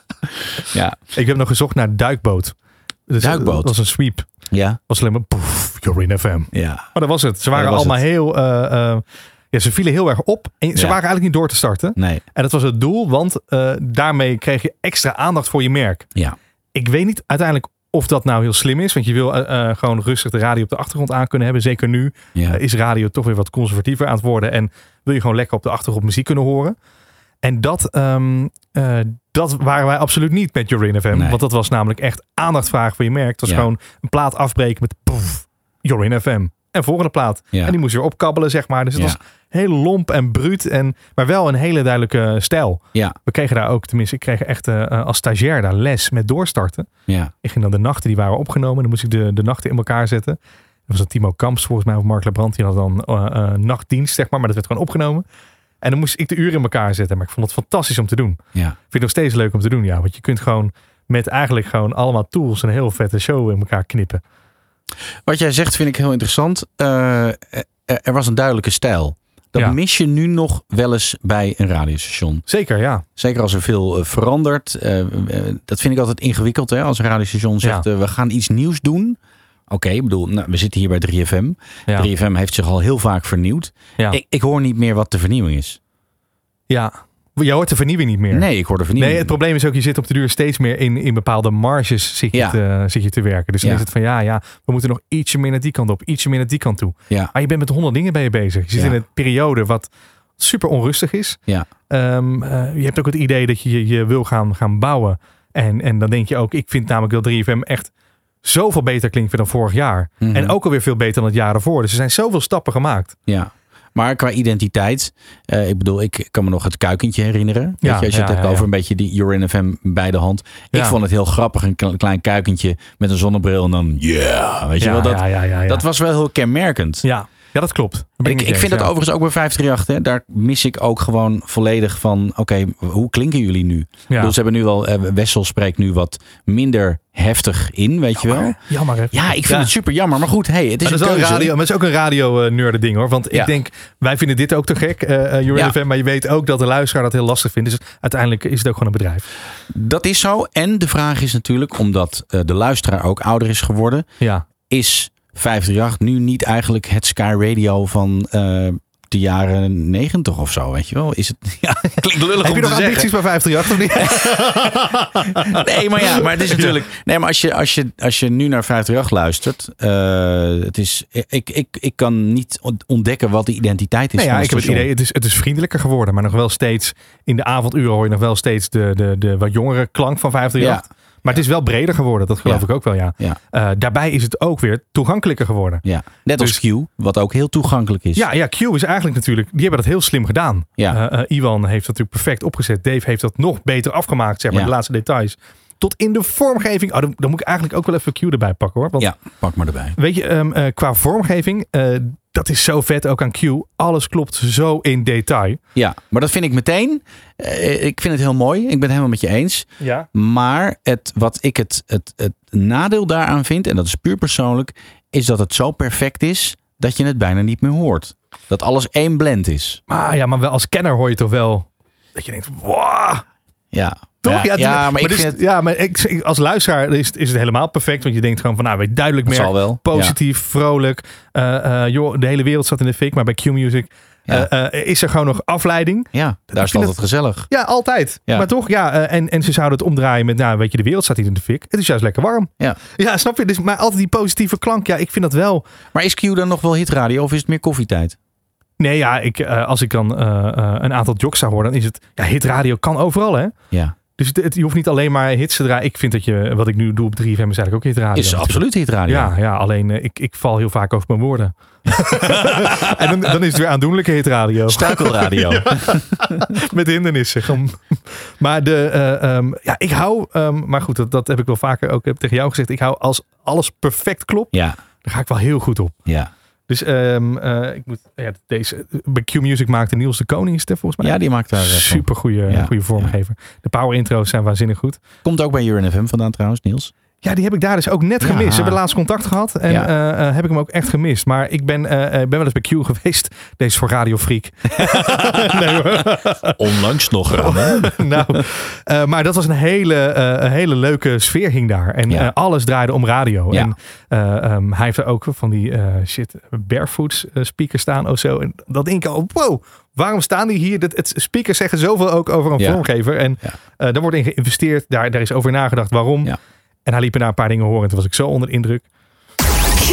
Ja. Ik heb nog gezocht naar duikboot. Dus, Duikboot? Dat was een sweep. Ja. was alleen maar poef, you're in FM. Ja. Maar dat was het. Ze waren allemaal het. heel... eh, eh, ja, ze vielen heel erg op. En ze Ja. waren eigenlijk niet door te starten. Nee. En dat was het doel, want eh, daarmee kreeg je extra aandacht voor je merk. Ja. Ik weet niet uiteindelijk of dat nou heel slim is. Want je wil eh, eh, gewoon rustig de radio op de achtergrond aan kunnen hebben. Zeker nu Ja. is radio toch weer wat conservatiever aan het worden. En wil je gewoon lekker op de achtergrond muziek kunnen horen. En dat, ehm, eh, dat waren wij absoluut niet met Jorin FM. Nee. Want dat was namelijk echt aandacht vragen voor je merk. Het was Ja. gewoon een plaat afbreken met Jorin FM. En volgende plaat. Ja. En die moest weer opkabbelen, zeg maar. Dus het was heel lomp en bruut. En, maar wel een hele duidelijke stijl. Ja. We kregen daar ook, tenminste, ik kreeg echt eh, als stagiair daar les met doorstarten. Ja. Ik ging dan de nachten, die waren opgenomen. Dan moest ik de, de nachten in elkaar zetten. Dat was een Timo Kamps volgens mij, of Mark Lebrand. Die had dan eh, eh, nachtdienst, zeg maar. Maar dat werd gewoon opgenomen. En dan moest ik de uren in elkaar zetten. Maar ik vond het fantastisch om te doen. Ja. Vind ik nog steeds leuk om te doen, ja. Want je kunt gewoon met eigenlijk gewoon allemaal tools een heel vette show in elkaar knippen. Wat jij zegt vind ik heel interessant. Eh, er, er was een duidelijke stijl. Dat Ja. mis je nu nog wel eens bij een radiostation. Zeker, ja. Zeker als er veel eh, verandert. Eh, eh, dat vind ik altijd ingewikkeld hè? als een radiostation zegt Ja. we gaan iets nieuws doen. Oké, ik bedoel, nou, we zitten hier bij 3FM. Ja. 3FM heeft zich al heel vaak vernieuwd. Ja. Ik, ik hoor niet meer wat de vernieuwing is. ja. Jij hoort de vernieuwing niet meer. Nee, ik hoor de vernieuwing. Nee, het probleem is ook, je zit op de duur steeds meer in, in bepaalde marges zit je, Ja. te, zit je te werken. Dus dan Ja. is het van, ja, ja, we moeten nog ietsje meer naar die kant op, ietsje meer naar die kant toe. Ja, Maar je bent met honderd dingen bij je bezig. Je zit in een periode wat super onrustig is. ja, Ehm, eh, je hebt ook het idee dat je je wil gaan, gaan bouwen. En, en dan denk je ook, ik vind namelijk dat 3FM echt zoveel beter klinkt dan vorig jaar. Mhm. En ook alweer veel beter dan het jaar ervoor. Dus er zijn zoveel stappen gemaakt. ja. Maar qua identiteit, eh, ik bedoel, ik kan me nog het kuikentje herinneren. Weet Ja, je, als je ja, het hebt ja, over een beetje die Urin FM bij de hand. Ik vond het heel grappig, een kle- klein kuikentje met een zonnebril en dan yeah, weet je wel. Dat, dat was wel heel kenmerkend. Ja, ja dat klopt. Ik, ik vind dat ja. overigens ook bij 538. Hè, daar mis ik ook gewoon volledig van. Oké, hoe klinken jullie nu? Ik bedoel, ze hebben nu wel. eh, Wessel spreekt nu wat minder heftig in, weet je wel. Jammer hè. Ja, ik vind Ja. het super jammer. Maar goed, hey, het is dat, een is keuze. radio, maar het is ook een radio eh, ding hoor. Want Ja. ik denk, wij vinden dit ook te gek, Urin Ja. FM, maar je weet ook dat de luisteraar dat heel lastig vindt. Dus uiteindelijk is het ook gewoon een bedrijf. Dat is zo. En de vraag is natuurlijk, omdat eh, de luisteraar ook ouder is geworden, Ja. is 538 nu niet eigenlijk het Sky Radio van eh, de jaren 90 of zo, weet je wel? Is het, *laughs* ja, klinkt lullig Heb om je nog ambities bij 538 of niet? *laughs* Nee, maar ja, maar het is natuurlijk. Nee, maar als je, als je, als je nu naar 538 luistert, eh, het is, ik, ik, ik kan niet ontdekken wat de identiteit is. Nee, van ja, het ik heb het idee, het is, het is vriendelijker geworden. Maar nog wel steeds, in de avonduren hoor je nog wel steeds de, de, de wat jongere klank van 538. Maar het is wel breder geworden, dat geloof ik ook wel, ja. Eh, daarbij is het ook weer toegankelijker geworden. Ja, net als Dus- Q, wat ook heel toegankelijk is. Ja, ja, Q is eigenlijk natuurlijk, die hebben dat heel slim gedaan. Ja. Eh, eh, Iwan heeft dat natuurlijk perfect opgezet. Dave heeft dat nog beter afgemaakt, zeg maar, de laatste details. Tot in de vormgeving. Oh, dan, dan moet ik eigenlijk ook wel even Q erbij pakken hoor. Want Ja, pak maar erbij. weet je, ehm, eh, qua vormgeving, eh, dat is zo vet ook aan Q. Alles klopt zo in detail. Ja, maar dat vind ik meteen. eh, ik vind het heel mooi. Ik ben het helemaal met je eens. Ja. Maar het, wat ik het, het, het nadeel daaraan vind, en dat is puur persoonlijk, is dat het zo perfect is dat je het bijna niet meer hoort. Dat alles één blend is. Maar ja, maar wel als kenner hoor je toch wel dat je denkt, wow. Ja, Toch? Ja, maar ik dus- vind ja, maar ik, als luisteraar is, het- is het helemaal perfect. Want je denkt gewoon van, nou, weet duidelijk meer. zal wel. Positief, vrolijk. Eh, eh, joh, de hele wereld zat in de fik. Maar bij Q-Music Ja. eh, is er gewoon nog afleiding. Ja, daar is het altijd gezellig. Ja, altijd. Ja. Maar toch, ja. en, en ze zouden het omdraaien met, nou, weet je, de wereld staat hier in de fik. Het is juist lekker warm. Ja. Ja, snap je? Dus, maar altijd die positieve klank. Ja, ik vind dat wel. Maar is Q dan nog wel hitradio of is het meer koffietijd? Nee, ja, ik, eh, als ik dan eh, eh, een aantal jocks zou horen, dan is het... Ja, hitradio kan overal, hè? Ja, Dus het, het- je hoeft niet alleen maar hits te draaien. Ik vind dat je, wat ik nu doe op 3FM, is eigenlijk ook hitradio. is absoluut hitradio. Ja, ja alleen ik, ik val heel vaak over mijn woorden. *laughs* en dan, dan is het weer aandoenlijke hitradio. Struikelradio. *laughs* Met hindernissen. Maar de, eh, ehm, ja, ik hou, ehm, maar goed, dat, dat heb ik wel vaker ook tegen jou gezegd. Ik hou als alles perfect klopt, Ja, daar ga ik wel heel goed op. ja. Dus ehm, eh, ik moet, ja, deze, bij Q-Music maakte Niels de Koning is het, volgens mij. ja, die maakt daar... eh. Super goede, Ja, goede vormgever. De power intro's zijn waanzinnig goed. Komt ook bij Urin FM vandaan trouwens, Niels. Ja, die heb ik daar dus ook net Ja. gemist. We hebben laatst contact gehad en Ja. eh, eh, heb ik hem ook echt gemist. Maar ik ben, eh, ben wel eens bij Q geweest. Deze is voor Radio Freak. *laughs* nee. Onlangs nog. *laughs* nou, maar dat was een hele, een hele leuke sfeer hing daar. En Ja. alles draaide om radio. Ja. En eh, ehm, hij heeft er ook van die shit barefoots eh, speakers staan of zo. En dat denk ik al, wow, waarom staan die hier? Dat, het, speakers zeggen zoveel ook over een Ja. vormgever. En Ja. daar wordt in geïnvesteerd. Daar, daar is over nagedacht waarom. Ja. En hij liep er daar een paar dingen horen. En toen was ik zo onder de indruk. Q, Q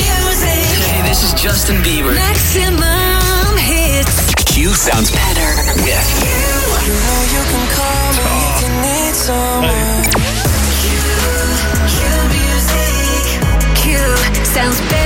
music. Hey, this is Justin Bieber. Maximum hits. Q sounds better with You know you can call me if you need someone. Q, Q music. Q sounds better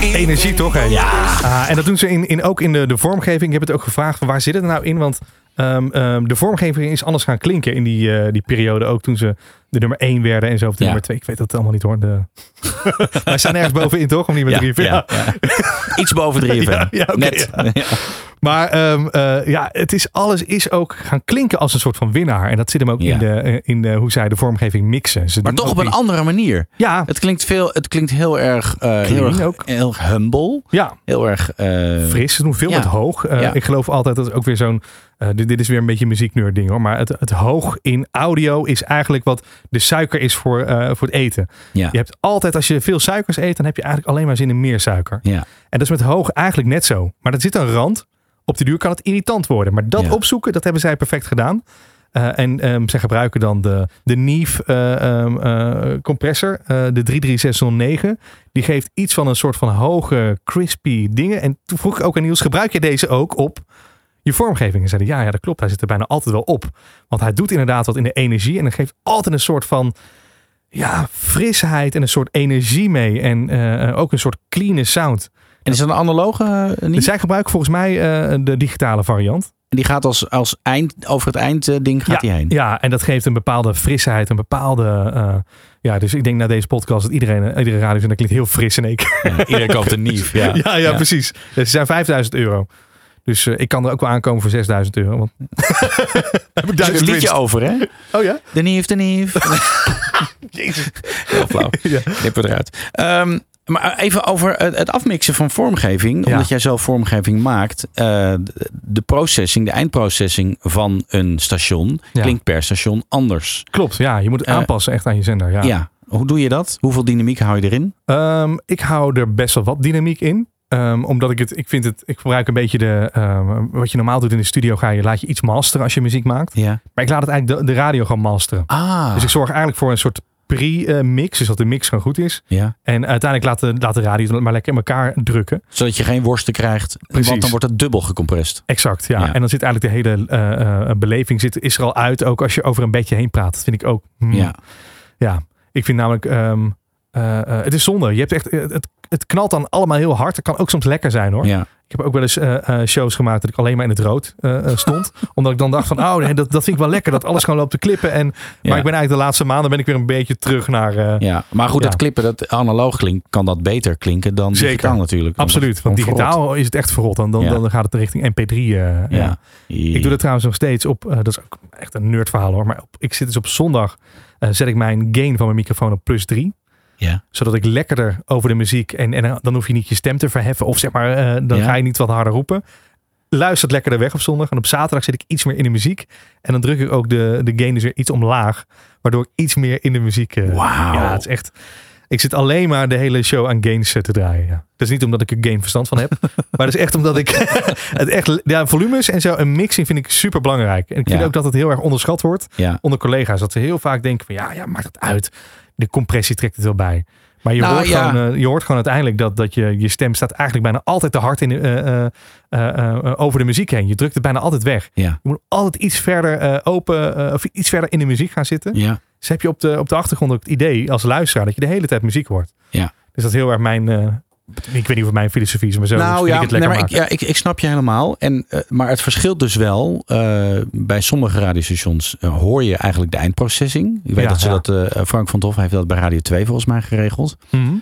energie toch? Hè? Ja. Ah, en dat doen ze in, in, ook in de, de vormgeving. Ik heb het ook gevraagd van waar zit het nou in? Want ehm, ehm, de vormgeving is anders gaan klinken in die, eh, die periode. Ook toen ze de nummer 1 werden en zo. Of de Ja. nummer 2. Ik weet dat allemaal niet hoor. De... *laughs* Wij staan ergens bovenin toch? Om niet met Ja, drie. ja, ja. *laughs* Iets boven 3FM. Ja, Net. *laughs* Maar ehm, eh, ja, het is, alles is ook gaan klinken als een soort van winnaar. En dat zit hem ook in, de, eh, in de, hoe zij de vormgeving mixen. Ze Maar toch op een andere manier. Ja, Het klinkt, veel, het klinkt heel erg, eh, heel erg, ook. heel erg humble. ja, Heel erg... fris. Ze doen veel met hoog. Ik geloof altijd dat is ook weer zo'n. dit, dit is weer een beetje muzieknerd ding hoor. Maar het, het hoog in audio is eigenlijk wat de suiker is voor, eh, voor het eten. Ja. Je hebt altijd, als je veel suikers eet, dan heb je eigenlijk alleen maar zin in meer suiker. Ja. En dat is met hoog eigenlijk net zo. Maar er zit een rand. Op de duur kan het irritant worden. Maar dat Ja. opzoeken, dat hebben zij perfect gedaan. Eh, en ehm, zij gebruiken dan de, de Neve eh, ehm, eh, compressor, de 33609. Die geeft iets van een soort van hoge, crispy dingen. En toen vroeg ik ook aan Niels, gebruik je deze ook op je vormgeving? En zeiden ja, ja, dat klopt. Hij zit er bijna altijd wel op. Want hij doet inderdaad wat in de energie. En dan geeft altijd een soort van ja, frisheid en een soort energie mee. En eh, ook een soort clean sound. En is dat een analoge eh, niet? Dus zij gebruiken volgens mij eh, de digitale variant. En die gaat als, als eind, over het eindding gaat ja, hij heen. Ja, en dat geeft een bepaalde frisheid, een bepaalde... eh, ja, dus ik denk na deze podcast dat iedereen, eh, iedere radio dat klinkt heel fris in één keer. Ja, iedereen koopt een nieuw. *laughs* Ja. Ja, ja, precies. Ze zijn 5000 euro. Dus eh, ik kan er ook wel aankomen voor 6000 euro. Want *laughs* heb ik Er is een liedje winst. over, hè? Oh ja? De nieuw, de nieuw. *laughs* Jezus. Heel flauw. *laughs* Ja. Knippen eruit. Ehm, maar even over het, afmixen van vormgeving. Ja. Omdat jij zelf vormgeving maakt. eh, de- processing, de eindprocessing van een station Ja. klinkt per station anders. Klopt, ja. Je moet het Eh, aanpassen echt aan je zender. Ja. Ja. Hoe doe je dat? Hoeveel dynamiek hou je erin? Ehm, ik hou er best wel wat dynamiek in. Ehm, omdat ik het, ik vind het, ik gebruik een beetje de, ehm, wat je normaal doet in de studio, ga je, laat je iets masteren als je muziek maakt. Ja. Maar ik laat het eigenlijk de, de radio gaan masteren. Ah. Dus ik zorg eigenlijk voor een soort pre-mix, dus dat de mix gewoon goed is. ja. En uiteindelijk laat de, laat de radio het maar lekker in elkaar drukken. Zodat je geen worsten krijgt. Precies. Want dan wordt het dubbel gecompressed. Exact, ja. Ja. En dan zit eigenlijk de hele eh, eh, beleving zit, is er al uit, ook als je over een bedje heen praat. Dat vind ik ook. hmm. Ja. Ja, ik vind namelijk, ehm, eh, eh, het is zonde. Je hebt echt, eh, het, het knalt dan allemaal heel hard. Het kan ook soms lekker zijn hoor. Ja. Ik heb ook wel eens shows gemaakt dat ik alleen maar in het rood stond. *laughs* omdat ik dan dacht van, oh nee, dat, dat vind ik wel lekker. Dat alles gewoon loopt te klippen. En, Ja. Maar ik ben eigenlijk de laatste maanden ben ik weer een beetje terug naar... Ja, maar goed, Ja. dat klippen, dat analoog klinkt, kan dat beter klinken dan Zeker. digitaal natuurlijk. Absoluut, want digitaal is het echt verrot. Dan, dan, Ja. dan gaat het richting MP3. eh, verrot. ja. Ik doe dat trouwens nog steeds op, dat is ook echt een nerdverhaal hoor. Maar op, ik zit dus op zondag, zet ik mijn gain van mijn microfoon op plus 3. Ja. Zodat ik lekkerder over de muziek en, en dan hoef je niet je stem te verheffen. Of zeg maar, eh, dan Ja. ga je niet wat harder roepen. Luistert lekkerder weg op zondag. En op zaterdag zit ik iets meer in de muziek. En dan druk ik ook de, de gain dus weer iets omlaag. Waardoor ik iets meer in de muziek... eh, Wauw. Ja, het is echt... Ik zit alleen maar de hele show aan gains eh, te draaien. Ja. Dat is niet omdat ik er gain verstand van heb. *laughs* maar dat is echt omdat ik *laughs* het echt... Ja, volumes en zo. Een mixing vind ik super belangrijk. En ik vind Ja. ook dat het heel erg onderschat wordt onder collega's. Dat ze heel vaak denken van ja, ja maakt het uit. De compressie trekt het wel bij. Maar je, Nou, hoort, ja. gewoon, eh, je hoort gewoon uiteindelijk dat, dat je, je stem staat eigenlijk bijna altijd te hard in, eh, eh, over de muziek heen. Je drukt het bijna altijd weg. Ja. Je moet altijd iets verder open of iets verder in de muziek gaan zitten. Ja. Dus heb je op de, op de achtergrond ook het idee als luisteraar dat je de hele tijd muziek hoort. Ja. Dus dat is heel erg mijn, ik weet niet of het mijn filosofie is, maar zo nou vind ja, ik het nee, lekker maar ik, ja ik, ik snap je helemaal. En, eh, maar het verschilt dus wel. eh, bij sommige radiostations eh, hoor je eigenlijk de eindprocessing. Ik weet Ja, dat ze ja. dat, Frank van Toff heeft dat bij Radio 2 volgens mij geregeld. Mhm.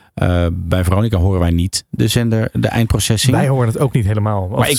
Bij Veronica horen wij niet de zender, de eindprocessing. Wij horen het ook niet helemaal. Maar ik-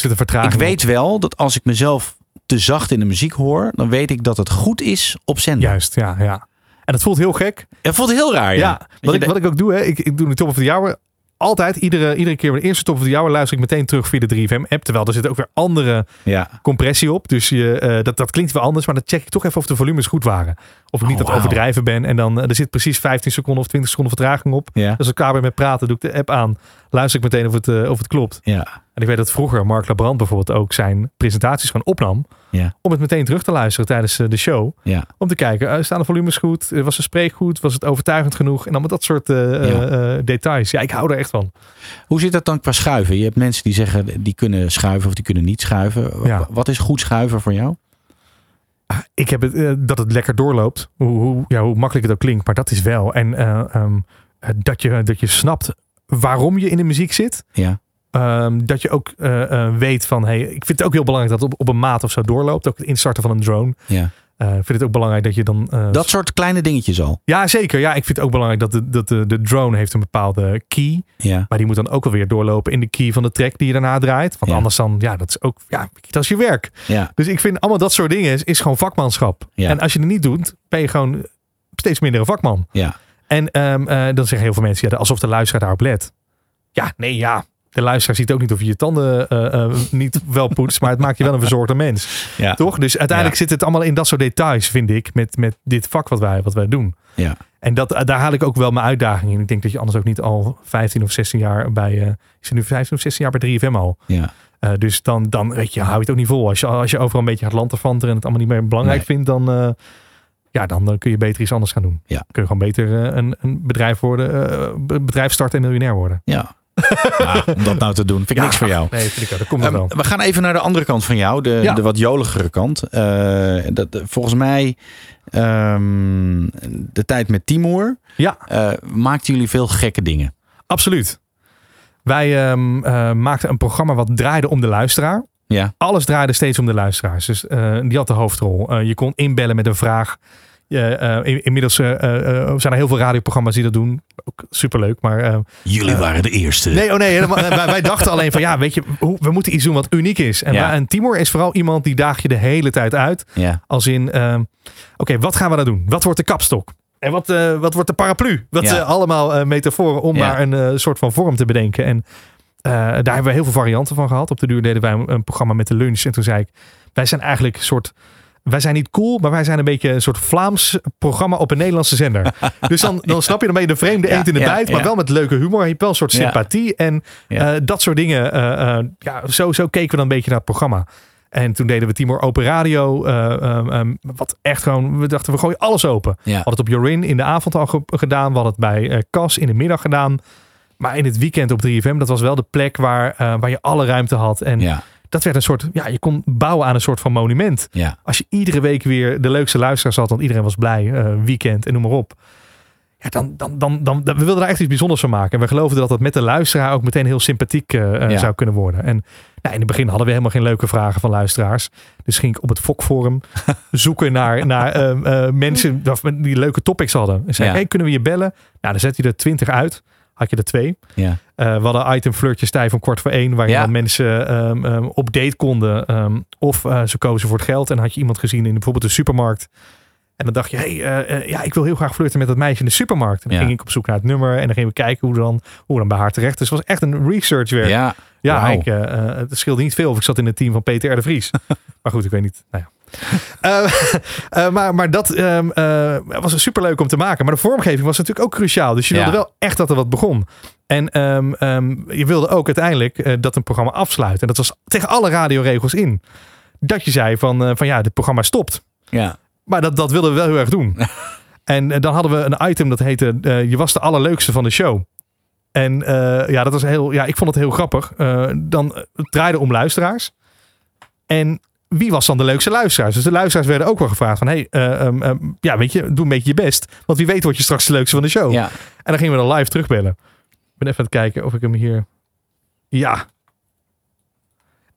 ik weet wel dat als ik mezelf te zacht in de muziek hoor, dan weet ik dat het goed is op zender. Juist, ja, ja. En dat voelt heel gek. Het voelt heel raar, ja. Wat ik, wat ik ook doe, hè, ik, ik doe de Top of the Hour. Altijd, iedere, iedere keer bij de eerste Top of the Hour luister ik meteen terug via de 3FM-app. Terwijl er zit ook weer andere ja. compressie op. Dus je, eh, dat, dat klinkt wel anders, maar dan check ik toch even of de volumes goed waren. Of ik niet Oh, aan het wauw. overdrijven ben. En dan eh, er zit precies 15 seconden of 20 seconden vertraging op. Ja. Dus als ik klaar ben met praten, doe ik de app aan. Luister ik meteen of het, eh, of het klopt. Ja. En ik weet dat vroeger Mark Labrand bijvoorbeeld ook zijn presentaties gewoon opnam. Ja. Om het meteen terug te luisteren tijdens eh, de show. Ja. Om te kijken, eh, staan de volumes goed? Eh, Was de spreek goed? Was het overtuigend genoeg? En allemaal dat soort Ja. details. Ja, ik hou er echt van. Hoe zit dat dan qua schuiven? Je hebt mensen die zeggen die kunnen schuiven of die kunnen niet schuiven. Ja. Wat is goed schuiven voor jou? Ik heb het, dat het lekker doorloopt. Hoe, hoe, ja, hoe makkelijk het ook klinkt. Maar dat is wel. En eh, ehm, eh, dat, je, dat je snapt waarom je in de muziek zit. Ja. Ehm, dat je ook eh, eh, weet van, hey, ik vind het ook heel belangrijk dat het op, op een maat of zo doorloopt. Ook het instarten van een drone. ja. Eh, ik vind het ook belangrijk dat je dan... Dat soort kleine dingetjes al. Ja, zeker. Ja, ik vind het ook belangrijk dat de, dat de, de drone heeft een bepaalde key. Ja. Maar die moet dan ook alweer doorlopen in de key van de track die je daarna draait. Want Ja. anders dan, ja, dat is ook, ja, dat is je werk. Ja. Dus ik vind allemaal dat soort dingen is, is gewoon vakmanschap. Ja. En als je het niet doet, ben je gewoon steeds minder een vakman. Ja. En ehm, eh, dan zeggen heel veel mensen, ja, alsof de luisteraar daarop let. Ja, nee, ja. De luisteraar ziet ook niet of je je tanden eh, eh, niet wel poetst, maar het maakt je wel een verzorgde mens. Ja. Toch? Dus uiteindelijk Ja. zit het allemaal in dat soort details, vind ik, met, met dit vak wat wij, wat wij doen. Ja. En dat, daar haal ik ook wel mijn uitdaging in. Ik denk dat je anders ook niet al 15 of 16 jaar bij, eh is het nu 15 of 16 jaar bij 3FM al, Ja. Dus dan, dan weet je, hou je het ook niet vol. Als je, als je overal een beetje gaat lanterfanten en het allemaal niet meer belangrijk Nee. vindt, dan, ja, dan, dan kun je beter iets anders gaan doen. Ja. Kun je gewoon beter een, een bedrijf worden, bedrijf starten en miljonair worden. Ja. Ja, *laughs* om dat nou te doen, vind ik niks voor jou. Nee, vind ik. Dat komt Ehm, wel. we gaan even naar de andere kant van jou, de, Ja. de wat joligere kant. Eh, dat, volgens mij, ehm, de tijd met Timur, Ja. eh, maakten jullie veel gekke dingen. Absoluut. Wij ehm, eh, maakten een programma wat draaide om de luisteraar. Ja. Alles draaide steeds om de luisteraars. Dus die had de hoofdrol. Je kon inbellen met een vraag. Je, eh, in- inmiddels eh, eh, zijn er heel veel radioprogramma's die dat doen. Ook superleuk. Maar Jullie waren de eerste. nee, oh nee helemaal, wij, wij *laughs* dachten alleen van ja, weet je, we moeten iets doen wat uniek is. En, Ja. Timor is vooral iemand die daag je de hele tijd uit. Ja. Als in, ehm, oké, wat gaan we dan doen? Wat wordt de kapstok? En wat, wat wordt de paraplu? Dat Ja. allemaal metaforen om Ja. maar een soort van vorm te bedenken. En daar hebben we heel veel varianten van gehad. Op de duur deden wij een, een programma met de lunch. En toen zei ik, wij zijn eigenlijk een soort... Wij zijn niet cool, maar wij zijn een beetje een soort Vlaams programma op een Nederlandse zender. *laughs* dus dan, dan snap je, dan ben je de vreemde eend in de bijt, maar wel met leuke humor. Je hebt wel een soort sympathie en eh, dat soort dingen. eh, eh, ja, zo, zo keken we dan een beetje naar het programma. En toen deden we Timor Open Radio. eh, ehm, ehm, wat echt gewoon, we dachten we gooien alles open. Ja. We hadden het op Jorin in de avond al ge- gedaan. We hadden het bij eh Cas in de middag gedaan. Maar in het weekend op 3FM, dat was wel de plek waar, waar je alle ruimte had. En Ja. Dat werd een soort, ja, je kon bouwen aan een soort van monument. Ja. Als je iedere week weer de leukste luisteraars had, want iedereen was blij, eh, weekend en noem maar op. Ja, dan, dan, dan, dan, we wilden daar echt iets bijzonders van maken. En we geloofden dat dat met de luisteraar ook meteen heel sympathiek eh, eh, Ja. zou kunnen worden. En nou, in het begin hadden we helemaal geen leuke vragen van luisteraars. Dus ging ik op het Fokforum *laughs* zoeken naar, naar mensen die leuke topics hadden. En zei, Ja. hey, kunnen we je bellen? Nou, dan zet je er twintig uit. Had je er twee. Ja. Eh, we hadden item flirtje stijf om kwart voor één. Waarin Ja. dan mensen ehm, ehm, op date konden. ehm, of eh, ze kozen voor het geld. En had je iemand gezien in bijvoorbeeld de supermarkt. En dan dacht je, hey, eh, ja, ik wil heel graag flirten met dat meisje in de supermarkt. En dan Ja. ging ik op zoek naar het nummer. En dan gingen we kijken hoe dan, hoe dan bij haar terecht. Dus het was echt een research werk. Ja, Ja. Ik, het scheelde niet veel of ik zat in het team van Peter R. de Vries. *laughs* maar goed, ik weet niet. Nou Eh, *laughs* eh, maar, maar dat ehm, eh, was superleuk om te maken. Maar de vormgeving was natuurlijk ook cruciaal. Dus je wilde Ja. wel echt dat er wat begon. En ehm, ehm, je wilde ook uiteindelijk dat een programma afsluit. En dat was tegen alle radioregels in. Dat je zei van, van ja, dit programma stopt. Ja. Maar dat, dat wilden we wel heel erg doen. *laughs* en dan hadden we een item dat heette Je was de allerleukste van de show. En ja, dat was heel, ja, ik vond het heel grappig. Dan het draaide om luisteraars. En wie was dan de leukste luisteraars? Dus de luisteraars werden ook wel gevraagd van... Hey, eh, ehm, ehm, ja, weet je, doe een beetje je best. Want wie weet word je straks de leukste van de show. Ja. En dan gingen we dan live terugbellen. Ik ben even aan het kijken of ik hem hier... Ja.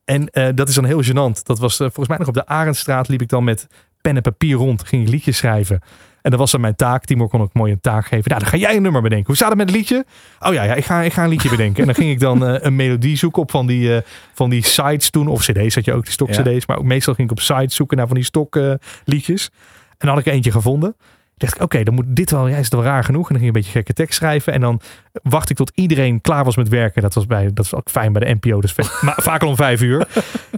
En eh, dat is dan heel gênant. Dat was eh, volgens mij nog op de Arendstraat liep ik dan met pen en papier rond. Ging ik liedjes schrijven. En dat was dan mijn taak. Timor kon ook mooi een taak geven. Nou, dan ga jij een nummer bedenken. Hoe staat het met het liedje? Oh ja, ja ik, ga, ik ga een liedje bedenken. En dan ging ik dan eh, een melodie zoeken op van die, eh, van die sites toen. Of cd's had je ook, die stok Ja. cd's. Maar ook meestal ging ik op sites zoeken naar van die stok eh, liedjes. En dan had ik eentje gevonden. Dacht ik, oké, dan moet dit wel, ja, is het wel raar genoeg. En dan ging ik een beetje gekke tekst schrijven. En dan wacht ik tot iedereen klaar was met werken. Dat was, bij, dat was ook fijn bij de NPO. Dus *laughs* maar vaak al om vijf uur.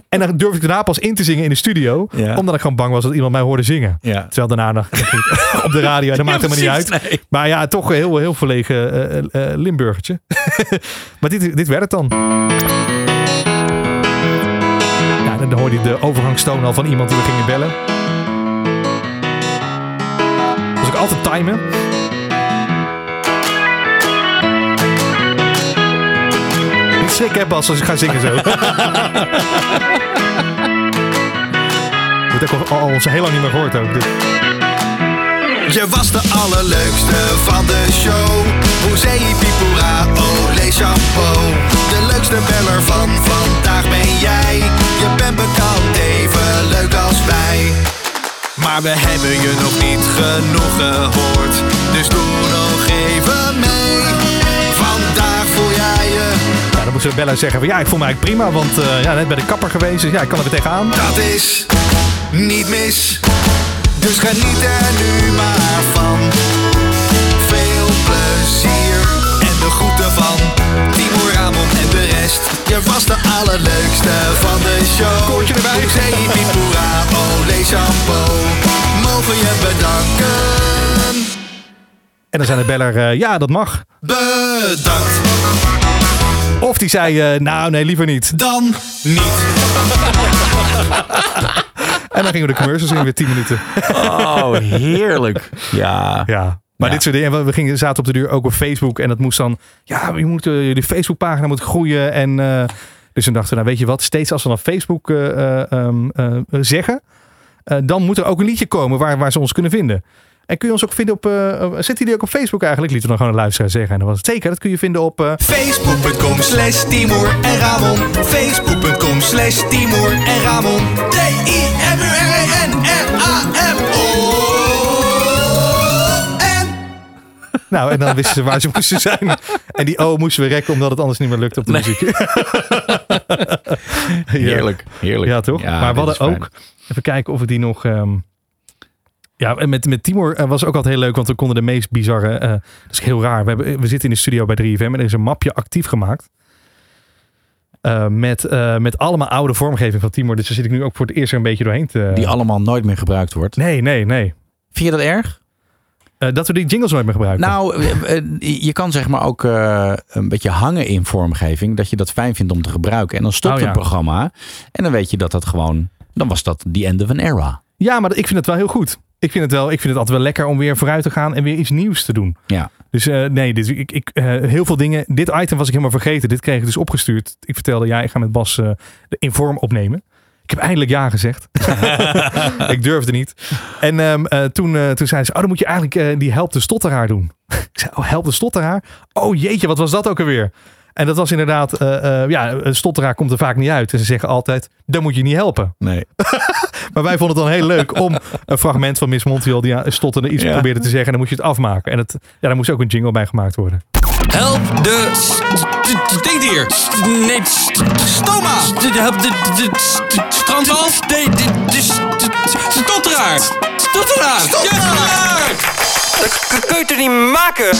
En dan durfde ik daarna pas in te zingen in de studio. Ja. Omdat ik gewoon bang was dat iemand mij hoorde zingen. Ja. Terwijl daarna nog *laughs* *laughs* op de radio. Dat maakt helemaal niet uit. Nee. Maar ja, toch een heel, heel verlegen eh, Limburgertje. maar dit, dit werd het dan. Ja, dan hoorde je de overgangstoon al van iemand die we gingen bellen. Altijd timen. Niet schrikken, hè, Bas, als ik ga zingen zo. *laughs* Wordt ook al, al heel lang niet meer gehoord ook. Dit. Je was de allerleukste van de show. Hoezee, pipoera, olé, chapeau. De leukste beller van vandaag ben jij. Je bent bekend even leuk als wij. Maar we hebben je nog niet genoeg gehoord. Dus doe nog even mee. Vandaag voel jij je, Ja, dan moest Bella zeggen van ja, ik voel me eigenlijk prima. Want eh, ja, net bij de kapper geweest. Dus ja, ik kan er weer tegenaan. dat is niet mis. Dus geniet er nu maar van. Veel plezier en de groeten van Timur Ramon en de rest. Je was de allerleukste van de show. Koortje erbij. Hoezee, pipoera, olé, shampoo. Mogen je bedanken. En dan zijn de beller, eh, ja, dat mag. Bedankt. Of die zei, eh, nou nee, liever niet. Dan niet. *laughs* En dan gingen we de commercials in weer 10 minuten. Oh, heerlijk. Ja. Ja. Maar Ja. dit soort dingen, we- we gingen, zaten op de duur ook op Facebook. En dat moest dan, ja, je moet, eh, je Facebookpagina moet groeien. En eh, dus toen dachten we, nou weet je wat, steeds als we dan Facebook eh, eh, ehm, eh, zeggen, eh, dan moet er ook een liedje komen waar, waar ze ons kunnen vinden. En kun je ons ook vinden op, eh uh, zetten jullie ook op Facebook eigenlijk? Lieten we dan gewoon een luisteraar zeggen. En dan was het zeker, dat kun je vinden op... Facebook.com slash Timur en Ramon. Facebook.com slash Timur en Ramon. T-I-M-U-R-E-N-R-A-M-O. Nou, en dan wisten ze waar ze *laughs* moesten zijn. En die O moesten we rekken, omdat het anders niet meer lukte op de muziek. *laughs* Heerlijk. Heerlijk. Ja, toch? maar we hadden ook, even kijken of we die nog... ehm, ja, en met, met Timor eh, was ook altijd heel leuk, want we konden de meest bizarre... eh, dat is heel raar. We, hebben, we zitten in de studio bij 3FM en er is een mapje actief gemaakt. Eh, met, met allemaal oude vormgeving van Timor. Dus daar zit ik nu ook voor het eerst er een beetje doorheen te... Die allemaal nooit meer gebruikt wordt. Nee, nee, nee. Vind je dat erg? Eh, dat we die jingles nooit meer gebruiken. Nou, eh, eh, je kan zeg maar ook een beetje hangen in vormgeving. Dat je dat fijn vindt om te gebruiken. En dan stopt Oh, ja. het programma. En dan weet je dat dat gewoon... Dan was dat the end of an era. Ja, maar ik vind het wel heel goed. Ik vind het, wel, ik vind het altijd wel lekker om weer vooruit te gaan en weer iets nieuws te doen. Ja. Dus nee, dus ik, ik, heel veel dingen. Dit item was ik helemaal vergeten. Dit kreeg ik dus opgestuurd. Ik vertelde, ja, ik ga met Bas eh, de Inform opnemen. Ik heb eindelijk ja gezegd. *laughs* ik durfde niet. En ehm, eh, toen, eh, toen zei ze, oh, dan moet je eigenlijk eh, die help de stotteraar doen. *laughs* ik zei, oh, help de stotteraar? Oh jeetje, wat was dat ook alweer? En dat was inderdaad, ja, een stotteraar komt er vaak niet uit. En ze zeggen altijd, dan moet je niet helpen. Nee. *laughs* Maar wij vonden het dan heel leuk om een fragment van Miss Montiel die stotterde iets Ja. probeerde te zeggen. En dan moest je het afmaken. En het, ja, daar moest ook een jingle bij gemaakt worden. Help de stinkdier. Nee, stoma. Help de, strandwalf. Nee, de, de stotteraar. Stotteraar. Dat kun je toch niet maken? *laughs*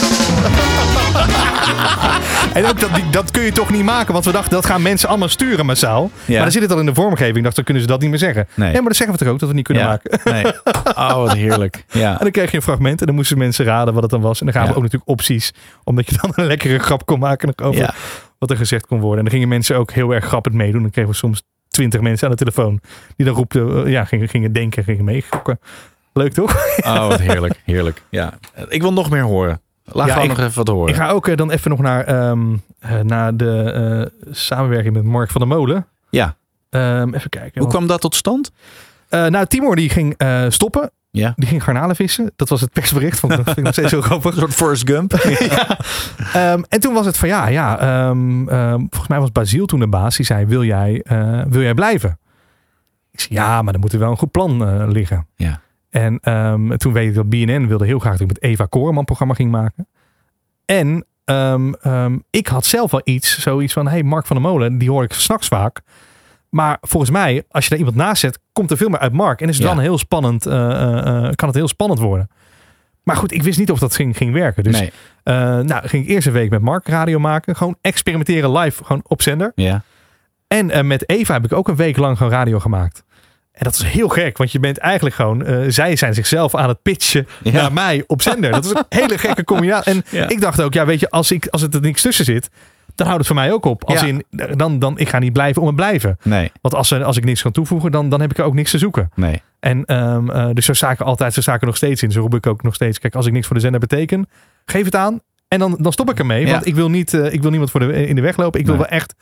En ook dat, dat kun je toch niet maken, want we dachten dat gaan mensen allemaal sturen massaal. Maar dan zit het al in de vormgeving. Dacht, dan kunnen ze dat niet meer zeggen. Nee. maar dan zeggen we toch ook dat we het niet kunnen Ja. maken. Nee. *laughs* Oh, wat heerlijk. Ja. En dan kreeg je een fragment en dan moesten mensen raden wat het dan was. En dan gaan we ook natuurlijk opties, omdat je dan een lekkere grap kon maken nog over Ja. wat er gezegd kon worden. En dan gingen mensen ook heel erg grappig meedoen. Dan kregen we soms twintig mensen aan de telefoon die dan roepten, eh, ja, gingen, gingen denken, gingen meegokken. Leuk toch? Oh, wat heerlijk. Heerlijk. Ja. Ik wil nog meer horen. Laat Ja, gewoon ik- nog even wat horen. Ik ga ook eh, dan even nog naar, ehm, eh, naar de eh, samenwerking met Mark van der Molen. Ja. Ehm, even kijken. Hoe kwam dat tot stand? Nou, Timor die ging stoppen. Ja. Die ging garnalen vissen. Dat was het persbericht. Van, dat vind ik nog steeds heel grappig. *laughs* Een soort Forrest Gump. *laughs* ja. Ehm, en toen was het van ja, ja volgens mij was Basiel toen de baas. Die zei, wil jij, wil jij blijven? Ik zei, ja, maar dan moet er wel een goed plan liggen. Ja. En ehm, toen weet ik dat BNN wilde heel graag dat ik met Eva Koreman programma ging maken. En ehm, ehm, ik had zelf wel iets, zoiets van, hey, Mark van der Molen, die hoor ik s'nachts vaak. Maar volgens mij, als je daar iemand naast zet, komt er veel meer uit Mark. En is het Ja. dan heel spannend, eh, eh, eh, kan het heel spannend worden. Maar goed, ik wist niet of dat ging, ging werken. Dus Nee. nou, ging ik eerst een week met Mark radio maken. Gewoon experimenteren live, gewoon op zender. Ja. En met Eva heb ik ook een week lang gewoon radio gemaakt. En dat is heel gek, want je bent eigenlijk gewoon... eh, zij zijn zichzelf aan het pitchen Ja. naar mij op zender. Dat is een hele gekke combinatie. En Ja. ik dacht ook, ja weet je, als, ik, als het er niks tussen zit... dan houdt het voor mij ook op. Als Ja. in, dan, dan, ik ga niet blijven om het blijven. Nee. Want als, als ik niks kan toevoegen, dan, dan heb ik er ook niks te zoeken. Nee. En ehm, eh, dus zo er altijd, zo er nog steeds in. Zo roep ik ook nog steeds, kijk, als ik niks voor de zender beteken, geef het aan. En dan, dan stop ik ermee. Want ik wil, niet, eh, ik wil niemand voor de, in de weg lopen. Ik wil Nee. wel echt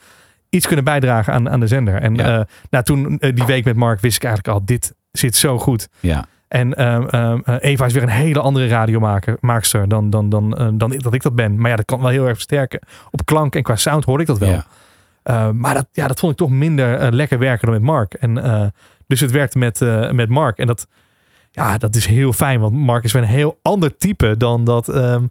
iets kunnen bijdragen aan, aan de zender. En Ja. eh, nou, toen eh, die week met Mark wist ik eigenlijk al, dit zit zo goed. Ja. En ehm, ehm, eh, Eva is weer een hele andere radiomaakster dan, dan, dan, eh, dan dat ik dat ben. Maar ja, dat kan wel heel erg versterken. Op klank en qua sound hoorde ik dat wel. Ja. Maar dat, ja, dat vond ik toch minder lekker werken dan met Mark. En, dus het werkte met, met Mark. En dat, ja, dat is heel fijn. Want Mark is weer een heel ander type dan dat um,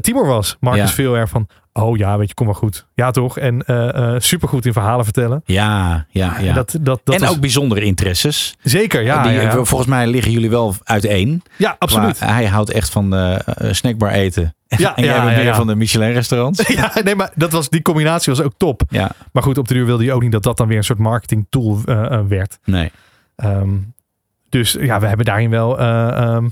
Timor was. Mark Ja. is veel erg van, oh ja, weet je, kom maar goed. Ja toch? En uh, supergoed in verhalen vertellen. Ja, ja, ja. Dat, dat, dat en was- ook bijzondere interesses. Zeker, ja. Die, ja. Volgens mij liggen jullie wel uiteen. Ja, absoluut. Hij houdt echt van snackbar eten. *laughs* Ja, en jij ja, bent meer ja. van de Michelin restaurants. *laughs* Ja, nee, maar dat was, die combinatie was ook top. Ja. Maar goed, op de duur wilde je ook niet dat dat dan weer een soort marketing tool uh, werd. Nee. Um, Dus ja, we hebben daarin wel, eh, ehm,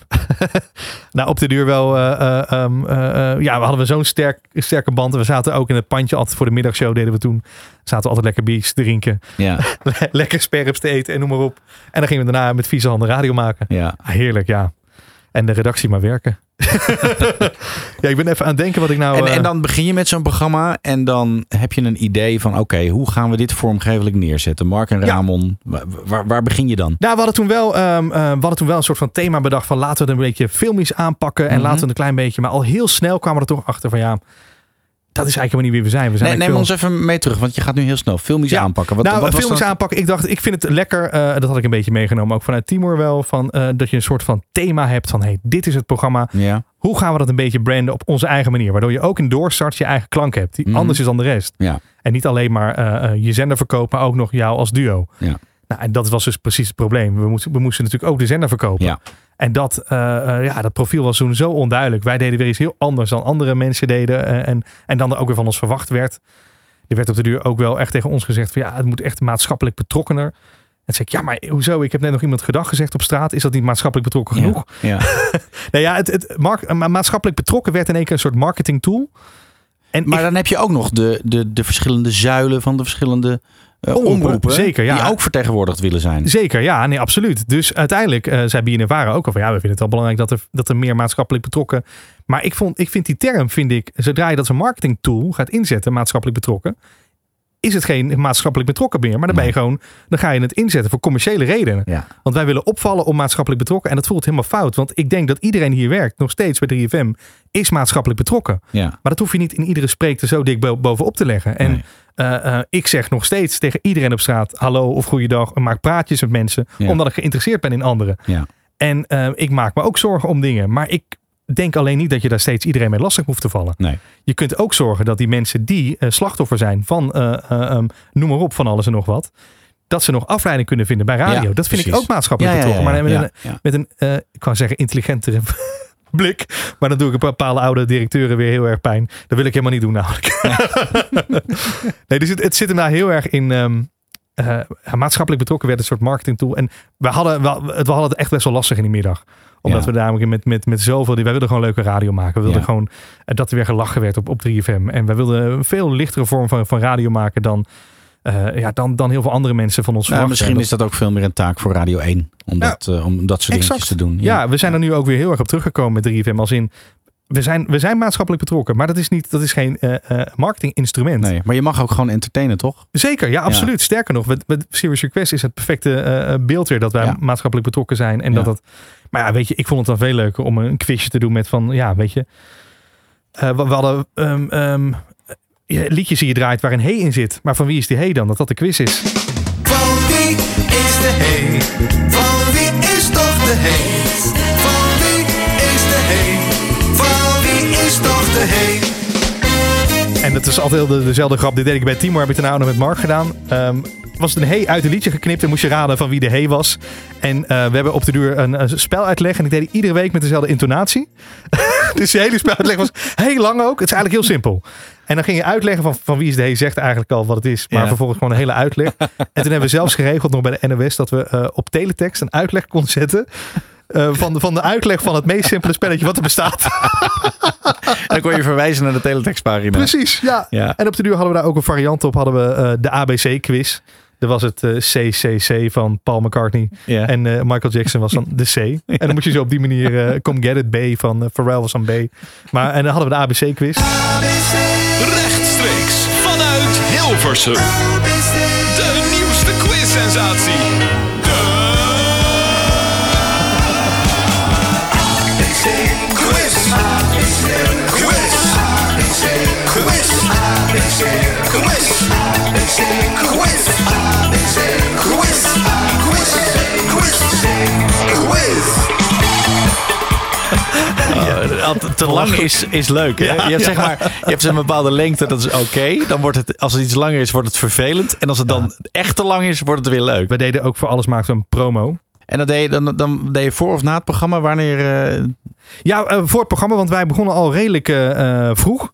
*laughs* nou op de duur wel, eh, eh, ehm, eh, eh, ja, we hadden we zo'n sterk, sterke band. We zaten ook in het pandje altijd voor de middagshow deden we toen. Zaten we altijd lekker biertjes te drinken, Ja, *laughs* lekker sperps te eten en noem maar op. En dan gingen we daarna met vieze handen radio maken. ja. Ah, heerlijk, ja. En de redactie maar werken. *laughs* ja, ik ben even aan het denken wat ik nou... En, eh, en dan begin je met zo'n programma en dan heb je een idee van oké, hoe gaan we dit vormgevelijk neerzetten? Mark en Ja. Ramon, waar, waar, waar begin je dan? Nou, we hadden, toen wel, ehm, eh, we hadden toen wel een soort van thema bedacht van laten we het een beetje filmisch aanpakken en Mhm. laten we het een klein beetje. Maar al heel snel kwamen we er toch achter van ja, dat is eigenlijk helemaal niet wie we zijn. We zijn Nee, neem ons even mee terug, want je gaat nu heel snel filmisch Ja. aanpakken. Wat, nou, wat filmisch aanpakken. Ik dacht, ik vind het lekker. eh, dat had ik een beetje meegenomen, ook vanuit Timor wel. Van, eh, dat je een soort van thema hebt van, hey, dit is het programma. Ja, Hoe gaan we dat een beetje branden op onze eigen manier? Waardoor je ook in doorstart je eigen klank hebt. Die Mhm. anders is dan de rest. ja, En niet alleen maar eh, je zender verkopen, maar ook nog jou als duo. Ja. Nou, en dat was dus precies het probleem. We moesten, we moesten natuurlijk ook de zender verkopen. Ja. En dat, eh, eh, ja, dat profiel was toen zo onduidelijk. Wij deden weer iets heel anders dan andere mensen deden. eh, en, en dan er ook weer van ons verwacht werd. Er werd op de duur ook wel echt tegen ons gezegd van ja, het moet echt maatschappelijk betrokkener. En toen zei ik, ja, maar hoezo? Ik heb net nog iemand gedag gezegd op straat. Is dat niet maatschappelijk betrokken genoeg? ja. *laughs* Nou ja, het, het mark- maatschappelijk betrokken werd in één keer een soort marketing tool. En Maar ik- dan heb je ook nog de, de, de verschillende zuilen van de verschillende Omroepen, omroepen. zeker, ja. Die ook vertegenwoordigd willen zijn. Zeker, ja, nee, absoluut. Dus uiteindelijk eh zei Vara ook al van ja, we vinden het wel belangrijk dat er, dat er meer maatschappelijk betrokken. Maar ik, vond, ik vind die term, vind ik, zodra je dat als een marketing tool gaat inzetten, maatschappelijk betrokken, is het geen maatschappelijk betrokken meer. Maar dan ben je gewoon, dan ga je het inzetten voor commerciële redenen. Ja. Want wij willen opvallen om maatschappelijk betrokken. En dat voelt helemaal fout. Want ik denk dat iedereen hier werkt, nog steeds bij 3FM, is maatschappelijk betrokken. Ja. Maar dat hoef je niet in iedere spreekte zo dik bo- bovenop te leggen. En Nee. eh, eh, ik zeg nog steeds tegen iedereen op straat: hallo of goeiedag. En maak praatjes met mensen, Ja. omdat ik geïnteresseerd ben in anderen. Ja. En eh, ik maak me ook zorgen om dingen. Maar ik denk alleen niet dat je daar steeds iedereen mee lastig hoeft te vallen. Nee. Je kunt ook zorgen dat die mensen die eh, slachtoffer zijn van, eh, eh, ehm, noem maar op, van alles en nog wat. Dat ze nog afleiding kunnen vinden bij radio. Ja, dat vind ik ook maatschappelijk Ja, betrokken. ja, maar met een, ja. met een ik wou zeggen, intelligentere *laughs* blik. Maar dan doe ik een bepaalde oude directeuren weer heel erg pijn. Dat wil ik helemaal niet doen namelijk. *laughs* nee, dus het, het zit hem daar heel erg in... ehm, eh, maatschappelijk betrokken werd een soort marketing tool. En we hadden, wel- we, hadden het echt best wel lastig in die middag. Omdat Ja. we namelijk met, met, met zoveel... Wij wilden gewoon leuke radio maken. We wilden Ja. gewoon eh, dat er weer gelachen werd op, op 3FM. En we wilden een veel lichtere vorm van, van radio maken dan, eh, ja, dan, dan heel veel andere mensen van ons Nou, misschien En is dat ook veel meer een taak voor Radio 1. Om, Ja. dat, eh, om dat soort dingetjes Exact. te doen. Ja, we zijn er nu ook weer heel erg op teruggekomen met 3FM. Als in, we zijn, we zijn maatschappelijk betrokken. Maar dat is, niet, dat is geen marketinginstrument. Nee, maar je mag ook gewoon entertainen, toch? Zeker, ja, absoluut. Sterker nog, met, met Serious Request is het perfecte beeld weer dat wij maatschappelijk betrokken zijn. En dat dat. Maar ja, weet je, ik vond het dan veel leuker om een quizje te doen met van, ja, weet je. eh, we, we hadden ehm, ehm, liedjes die je draait waar een hey in zit. Maar van wie is die hey dan? Dat dat de quiz is. Van wie is de hey? Van wie is toch de hey? Van wie is de hey? Van wie is toch de hey? En dat is altijd de, dezelfde grap. Dit deed ik bij Timo, heb ik daarna ook nog met Mark gedaan. Ehm, was het een hey uit een liedje geknipt en moest je raden van wie de hey was. En eh, we hebben op de duur een, een spel uitleg en ik deed die iedere week met dezelfde intonatie. *laughs* dus die hele speluitleg was heel lang ook. Het is eigenlijk heel simpel. En dan ging je uitleggen van, van wie is de hey, zegt eigenlijk al wat het is. Maar Ja. vervolgens gewoon een hele uitleg. *laughs* en toen hebben we zelfs geregeld nog bij de NOS dat we eh, op teletext een uitleg konden zetten. eh, van, de, van de uitleg van het meest simpele spelletje wat er bestaat. En *laughs* dan kon je verwijzen naar de teletextpagina. Precies, ja. Ja. En op de duur hadden we daar ook een variant op. Hadden we eh, de ABC-quiz. Dat was het eh, CCC van Paul McCartney. Ja. En eh, Michael Jackson was dan de C. *laughs* En dan moest je zo op die manier eh Come Get It B van eh, Pharrell was dan B. Maar, en dan hadden we de ABC-quiz. Rechtstreeks vanuit Hilversum. De nieuwste quiz-sensatie. Quiz. Quiz. Quiz. Quiz. Quiz. Te- lang is, is leuk. Hè? Ja, je, hebt, zeg maar, je hebt een bepaalde lengte, dat is oké. Dan wordt het, als het iets langer is, wordt het vervelend. En als het dan echt te lang is, wordt het weer leuk. We deden ook voor alles maakten we een promo. En dan deed je, dan, dan deed je voor of na het programma, wanneer... eh, Ja, eh, voor het programma, want wij begonnen al redelijk eh, vroeg.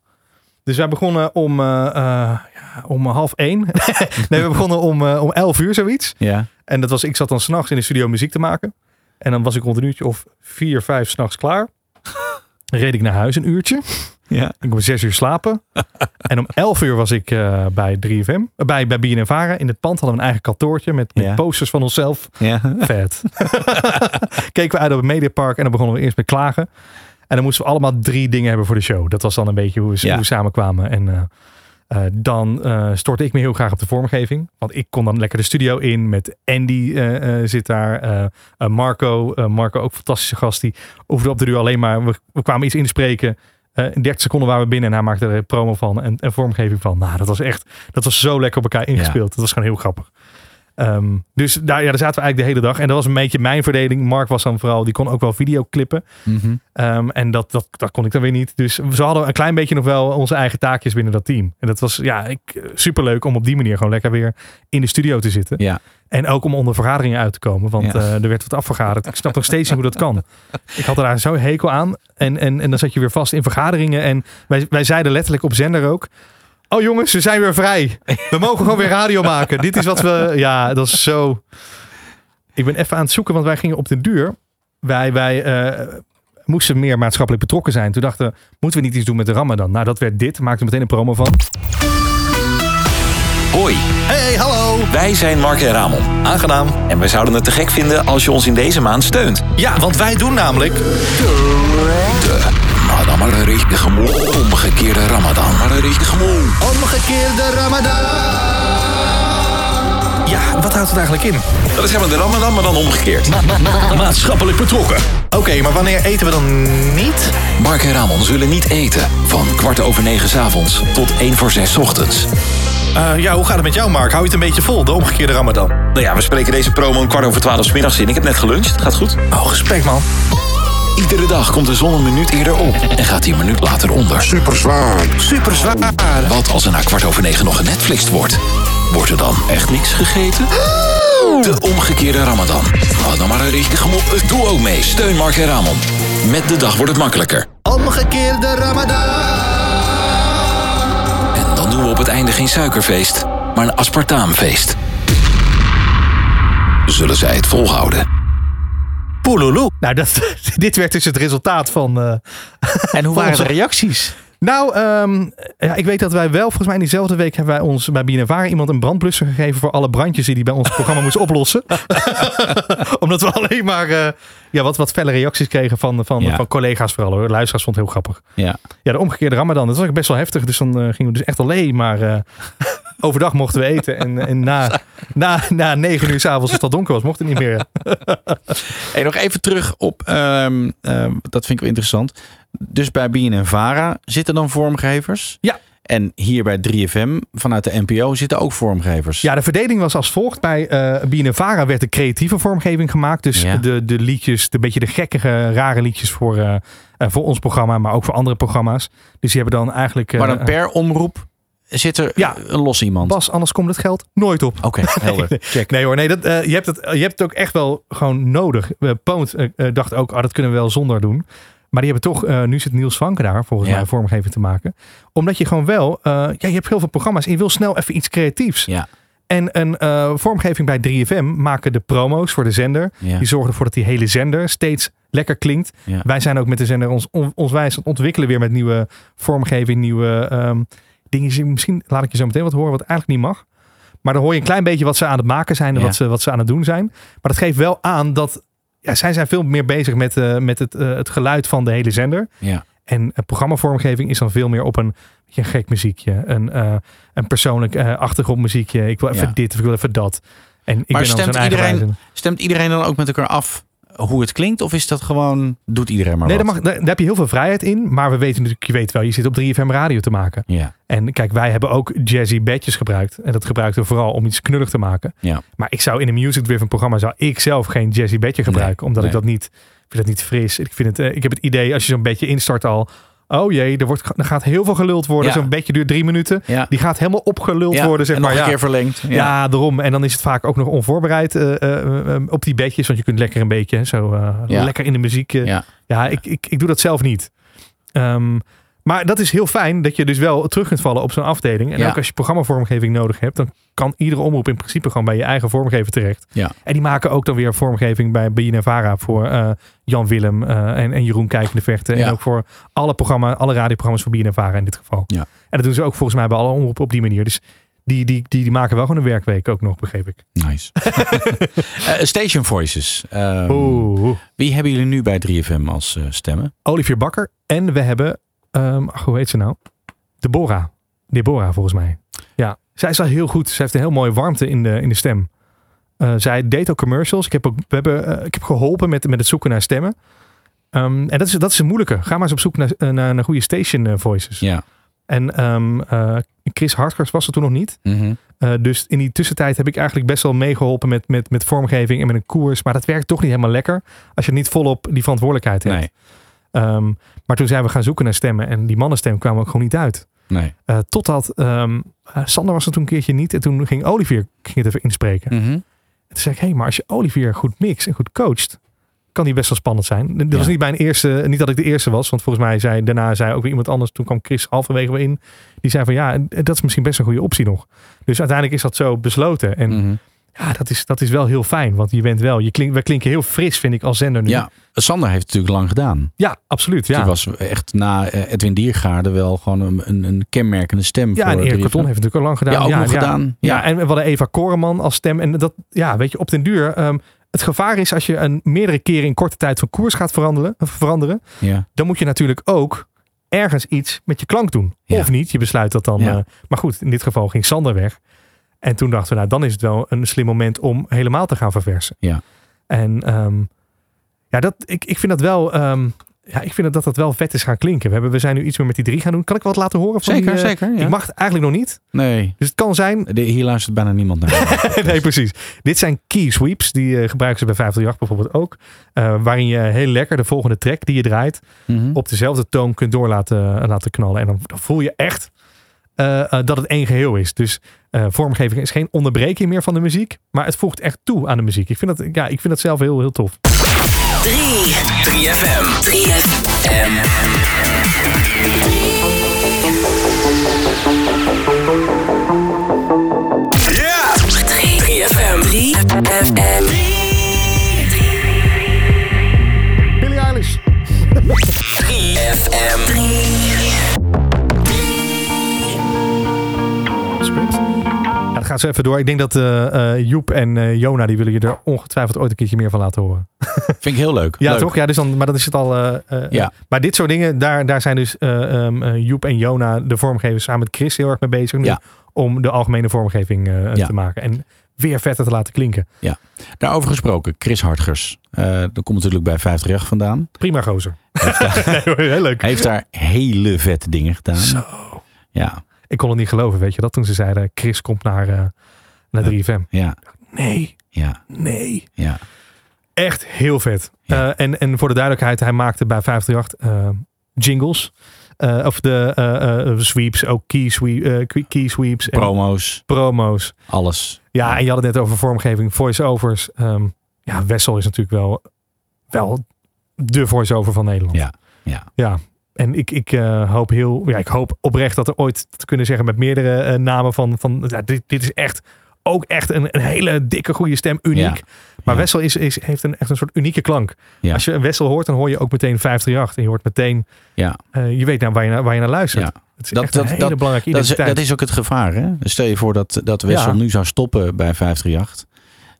Dus wij begonnen om, eh, eh, ja, om half één. *laughs* nee, we begonnen om, eh, om elf uur zoiets. ja. En dat was, ik zat dan s'nachts in de studio muziek te maken. En dan was ik rond een uurtje of vier, vijf s'nachts klaar. Reed ik naar huis een uurtje. Ja. Ik om zes uur slapen. *laughs* en om elf uur was ik eh, bij 3FM. eh, bij, bij BNNVARA. In het pand hadden we een eigen kantoortje. Met, met Ja. posters van onszelf. Ja. Vet. *laughs* Keken we uit op het Mediapark. En dan begonnen we eerst met klagen. En dan moesten we allemaal drie dingen hebben voor de show. Dat was dan een beetje hoe we, Ja. hoe we samenkwamen. En eh, eh, dan eh stortte ik me heel graag op de vormgeving. Want ik kon dan lekker de studio in. Met Andy zit daar. Marco. Marco ook een fantastische gast. Die hoefde op de duur alleen maar... We, we kwamen iets inspreken. In 30 seconden waren we binnen. En hij maakte er promo van. En, en vormgeving van. Nou, dat was echt... Dat was zo lekker op elkaar ingespeeld. Dat was gewoon heel grappig. Ehm, dus daar, ja, daar zaten we eigenlijk de hele dag. En dat was een beetje mijn verdeling. Mark was dan vooral, die kon ook wel videoclippen. Mhm. Ehm, en dat, dat, dat kon ik dan weer niet. Dus we hadden een klein beetje nog wel onze eigen taakjes binnen dat team. En dat was ja, ik, superleuk om op die manier gewoon lekker weer in de studio te zitten. Ja. En ook om onder vergaderingen uit te komen. Want Ja. eh, er werd wat afvergaderd. Ik snap nog steeds niet hoe dat kan. Ik had er daar zo hekel aan. En, en, en dan zat je weer vast in vergaderingen. En wij, wij zeiden letterlijk op zender ook. Oh jongens, we zijn weer vrij. We mogen gewoon weer radio maken. Dit is wat we... Ja, dat is zo... Ik ben even aan het zoeken, want wij gingen op de duur. Wij, wij eh, moesten meer maatschappelijk betrokken zijn. Toen dachten we, moeten we niet iets doen met de Ramadan? Nou, dat werd dit. Maakte meteen een promo van. Hoi. Hey, hallo. Wij zijn Mark en Ramon. Aangenaam. En wij zouden het te gek vinden als je ons in deze maand steunt. Ja, want wij doen namelijk... omgekeerde Ramadan. Maar een richtige Omgekeerde Ramadan. Ja, wat houdt het eigenlijk in? Dat is helemaal de Ramadan, maar dan omgekeerd. Maatschappelijk betrokken. Oké, maar wanneer eten we dan niet? Mark en Ramon zullen niet eten. Van kwart over negen 's avonds tot één voor zes 's ochtends. Eh, ja, hoe gaat het met jou, Mark? Hou je het een beetje vol, de omgekeerde Ramadan? Nou ja, we spreken deze promo een kwart over twaalf 's middags in. Ik heb net geluncht. Gaat goed? Oh, respect, man. Iedere dag komt de zon een minuut eerder op en gaat die een minuut later onder. Super zwaar. Super zwaar. Wat als er na kwart over negen nog genetflixt wordt? Wordt er dan echt niks gegeten? De omgekeerde Ramadan. Wat dan maar een richtige mop. Doe ook mee. Steun Mark en Ramon. Met de dag wordt het makkelijker. Omgekeerde Ramadan. En dan doen we op het einde geen suikerfeest, maar een aspartaamfeest. Zullen zij het volhouden? Poeloeloe. Nou, dat, *laughs* dit werd dus het resultaat van... eh, *laughs* En hoe waren de onze- reacties? Nou, ehm, ja, ik weet dat wij wel, volgens mij in diezelfde week hebben wij ons bij BNNVARA iemand een brandblusser gegeven voor alle brandjes die hij bij ons programma moest oplossen. *laughs* Omdat we alleen maar eh, ja, wat, wat felle reacties kregen van, van, Ja. van collega's vooral. Hoor. Luisteraars vond het heel grappig. Ja. Ja, de omgekeerde Ramadan, dat was ook best wel heftig. Dus dan eh, gingen we dus echt alleen maar overdag mochten we eten. En, en na, *laughs* na, na negen uur s'avonds, als het al donker was, mocht het niet meer. *laughs* Hey, nog even terug op, ehm, ehm, dat vind ik wel interessant. Dus bij BNN Vara zitten dan vormgevers. Ja. En hier bij 3FM vanuit de NPO zitten ook vormgevers. Ja, de verdeling was als volgt. Bij eh BNNVARA werd de creatieve vormgeving gemaakt. Dus Ja. de, de liedjes, de beetje de gekkige, rare liedjes voor, eh, eh, voor ons programma, maar ook voor andere programma's. Dus die hebben dan eigenlijk... Maar dan per omroep zit er Ja. een los iemand. Bas, anders komt het geld nooit op. Oké, *laughs* helder. Nee, Check. Nee hoor, nee, dat, eh, je, hebt het, je hebt het ook echt wel gewoon nodig. Uh, Poont dacht ook, oh, dat kunnen we wel zonder doen. Maar die hebben toch, nu zit Niels Vanken daar volgens Ja. mij vormgeving te maken. Omdat je gewoon wel, ja, je hebt heel veel programma's en je wil snel even iets creatiefs. Ja. En een vormgeving bij 3FM maken de promo's voor de zender. Ja. Die zorgen ervoor dat die hele zender steeds lekker klinkt. Ja. Wij zijn ook met de zender ons, on- ons wijs aan het ontwikkelen weer met nieuwe vormgeving, nieuwe ehm dingen. Misschien laat ik je zo meteen wat horen wat eigenlijk niet mag. Maar dan hoor je een klein beetje wat ze aan het maken zijn en Ja. wat, ze, wat ze aan het doen zijn. Maar dat geeft wel aan dat ja, zij zijn veel meer bezig met, eh, met het, eh, het geluid van de hele zender. Ja. En eh, programmavormgeving is dan veel meer op een, beetje een gek muziekje. Een, eh, een persoonlijk achtergrondmuziekje. Ik wil even Ja. dit of ik wil even dat. En ik maar ben stemt iedereen, wijze. stemt iedereen dan ook met elkaar af hoe het klinkt? Of is dat gewoon, doet iedereen maar Nee, wat? daar, mag, daar, daar heb je heel veel vrijheid in. Maar we weten natuurlijk, je weet wel, je zit op 3FM radio te maken. Ja. En kijk, wij hebben ook jazzy badges gebruikt. En dat gebruikten we vooral om iets knullig te maken. Ja. Maar ik zou in een music-driven programma zou ik zelf geen jazzy badge gebruiken. omdat nee. ik dat niet, ik vind dat niet fris. Ik, vind het, eh, ik heb het idee, als je zo'n beetje instart al. Oh jee, er, wordt, er gaat heel veel geluld worden. Ja. Zo'n beetje duurt drie minuten. Ja. Die gaat helemaal opgeluld Ja, worden. Zeg en maar. nog een keer verlengd. Ja. Daarom. En dan is het vaak ook nog onvoorbereid eh, eh, eh, op die bedjes. Want je kunt lekker een beetje zo lekker in de muziek. Ja. ja, ik, ik, ik doe dat zelf niet. Ehm, Maar dat is heel fijn dat je dus wel terug kunt vallen op zo'n afdeling. En Ja. ook als je programmavormgeving nodig hebt, dan kan iedere omroep in principe gewoon bij je eigen vormgever terecht. Ja. En die maken ook dan weer vormgeving bij BNN Vara voor eh, Jan Willem eh, en, en Jeroen Kijkende Vechten. Ja. En ook voor alle, programma, alle radioprogramma's voor BNN Vara in dit geval. Ja. En dat doen ze ook volgens mij bij alle omroepen op die manier. Dus die, die, die, die maken wel gewoon een werkweek ook nog, begreep ik. Nice. *laughs* Eh, Station Voices. Ehm, Oeh. wie hebben jullie nu bij 3FM als stemmen? Olivier Bakker. En we hebben, ehm, ach, hoe heet ze nou? Deborah. Deborah volgens mij. Ja, zij is wel heel goed. Ze heeft een heel mooie warmte in de, in de stem. Eh, zij deed ook commercials. Ik heb, ook, we hebben, eh, ik heb geholpen met, met het zoeken naar stemmen. Ehm, en dat is, dat is een moeilijke. Ga maar eens op zoek naar, eh, naar, naar goede station voices. Ja. En ehm, eh, Chris Hartgers was er toen nog niet. Mhm. Dus in die tussentijd heb ik eigenlijk best wel meegeholpen met, met, met vormgeving en met een koers. Maar dat werkt toch niet helemaal lekker als je niet volop die verantwoordelijkheid hebt. Nee. Maar toen zijn we gaan zoeken naar stemmen en die mannenstem kwam ook gewoon niet uit. Nee. Eh, totdat ehm, eh, Sander was er toen een keertje niet en toen ging Olivier ging het even inspreken. Mhm. En toen zei ik, hé, hey, maar als je Olivier goed mixt en goed coacht, kan die best wel spannend zijn. Dat was niet mijn eerste, niet dat ik de eerste was, want volgens mij zei daarna zei ook weer iemand anders. Toen kwam Chris halverwege weer in. Die zei van ja, dat is misschien best een goede optie nog. Dus uiteindelijk is dat zo besloten. En Mhm. Ja, dat is, dat is wel heel fijn, want je bent wel, je klink, we klinken heel fris, vind ik, als zender nu. Ja, Sander heeft het natuurlijk lang gedaan. Ja, absoluut. Ja. Die was echt na eh, Edwin Diergaarde wel gewoon een, een, een kenmerkende stem Ja, voor en Erik 3FM. Karton heeft natuurlijk al lang gedaan. Ja, ook nog gedaan. Ja. Ja. en we hadden Eva Koreman als stem. En dat, ja, weet je, op den duur. ehm, het gevaar is als je een meerdere keren in korte tijd van koers gaat veranderen, veranderen. Ja. Dan moet je natuurlijk ook ergens iets met je klank doen. Ja. Of niet, je besluit dat dan. Ja. eh, maar goed, in dit geval ging Sander weg. En toen dachten we, nou, dan is het wel een slim moment om helemaal te gaan verversen. Ja. En ehm, ja, dat, ik, ik vind dat wel. ehm, ja, ik vind dat, dat wel vet is gaan klinken. We, hebben, we zijn nu iets meer met die drie gaan doen. Kan ik wat laten horen? Van Zeker, die, eh, zeker, ja. Ik mag het eigenlijk nog niet. Nee. Dus het kan zijn. De, hier luistert bijna niemand naar. *laughs* nee, precies. Dit zijn key sweeps. Die eh, gebruiken ze bij 538 bijvoorbeeld ook. Eh, waarin je heel lekker de volgende track die je draait. Mhm. op dezelfde toon kunt door laten, laten knallen. En dan, dan voel je echt eh, eh, dat het één geheel is. Dus eh, vormgeving is geen onderbreking meer van de muziek, maar het voegt echt toe aan de muziek. Ik vind dat, ja, ik vind dat zelf heel, heel tof. 3. 3FM. 3FM. Yeah! 3FM. 3FM. Billie Eilish. 3FM. 3 gaat zo even door. Ik denk dat eh, eh, Joep en eh, Jona, die willen je er ongetwijfeld ooit een keertje meer van laten horen. *laughs* Vind ik heel leuk. Ja, Leuk. toch? Ja, dus dan, maar dat is het al. Ja. Maar dit soort dingen, daar, daar zijn dus eh, ehm, eh, Joep en Jona, de vormgevers, samen met Chris heel erg mee bezig nu. Ja. Om de algemene vormgeving Ja. te maken. En weer vetter te laten klinken. Daarover gesproken, Chris Hartgers. Eh dat komt natuurlijk bij 538 vandaan. Prima gozer. *laughs* nee, heel leuk. Hij heeft daar hele vette dingen gedaan. Zo. Ja, Ik kon het niet geloven, weet je dat? Toen ze zeiden, Chris komt naar, eh, naar 3FM. ja, Nee, ja, nee. ja. Echt heel vet. Ja. Eh, en, en voor de duidelijkheid, hij maakte bij 538 eh, jingles. Of de sweeps, ook key, sweep, key- sweeps. en Promo's, promo's. alles. Ja, en je had het net over vormgeving, voice-overs. Ehm, ja, Wessel is natuurlijk wel, wel de voice-over van Nederland. Ja, ja. Ja. En ik, ik eh, hoop heel, ja, ik hoop oprecht dat er ooit te kunnen zeggen met meerdere eh, namen van, van ja, dit, dit is echt ook echt een, een hele dikke goede stem, uniek. Ja. Maar Ja. Wessel is, is, heeft een, echt een soort unieke klank. Ja. Als je een Wessel hoort, dan hoor je ook meteen 538. En je hoort meteen, Ja. eh, je weet nou waar je naar, waar je naar luistert. Ja. Het is Dat- echt dat- een hele dat- belangrijke Dat is, dat is ook het gevaar. Hè? Stel je voor dat, dat Wessel nu zou stoppen bij 538.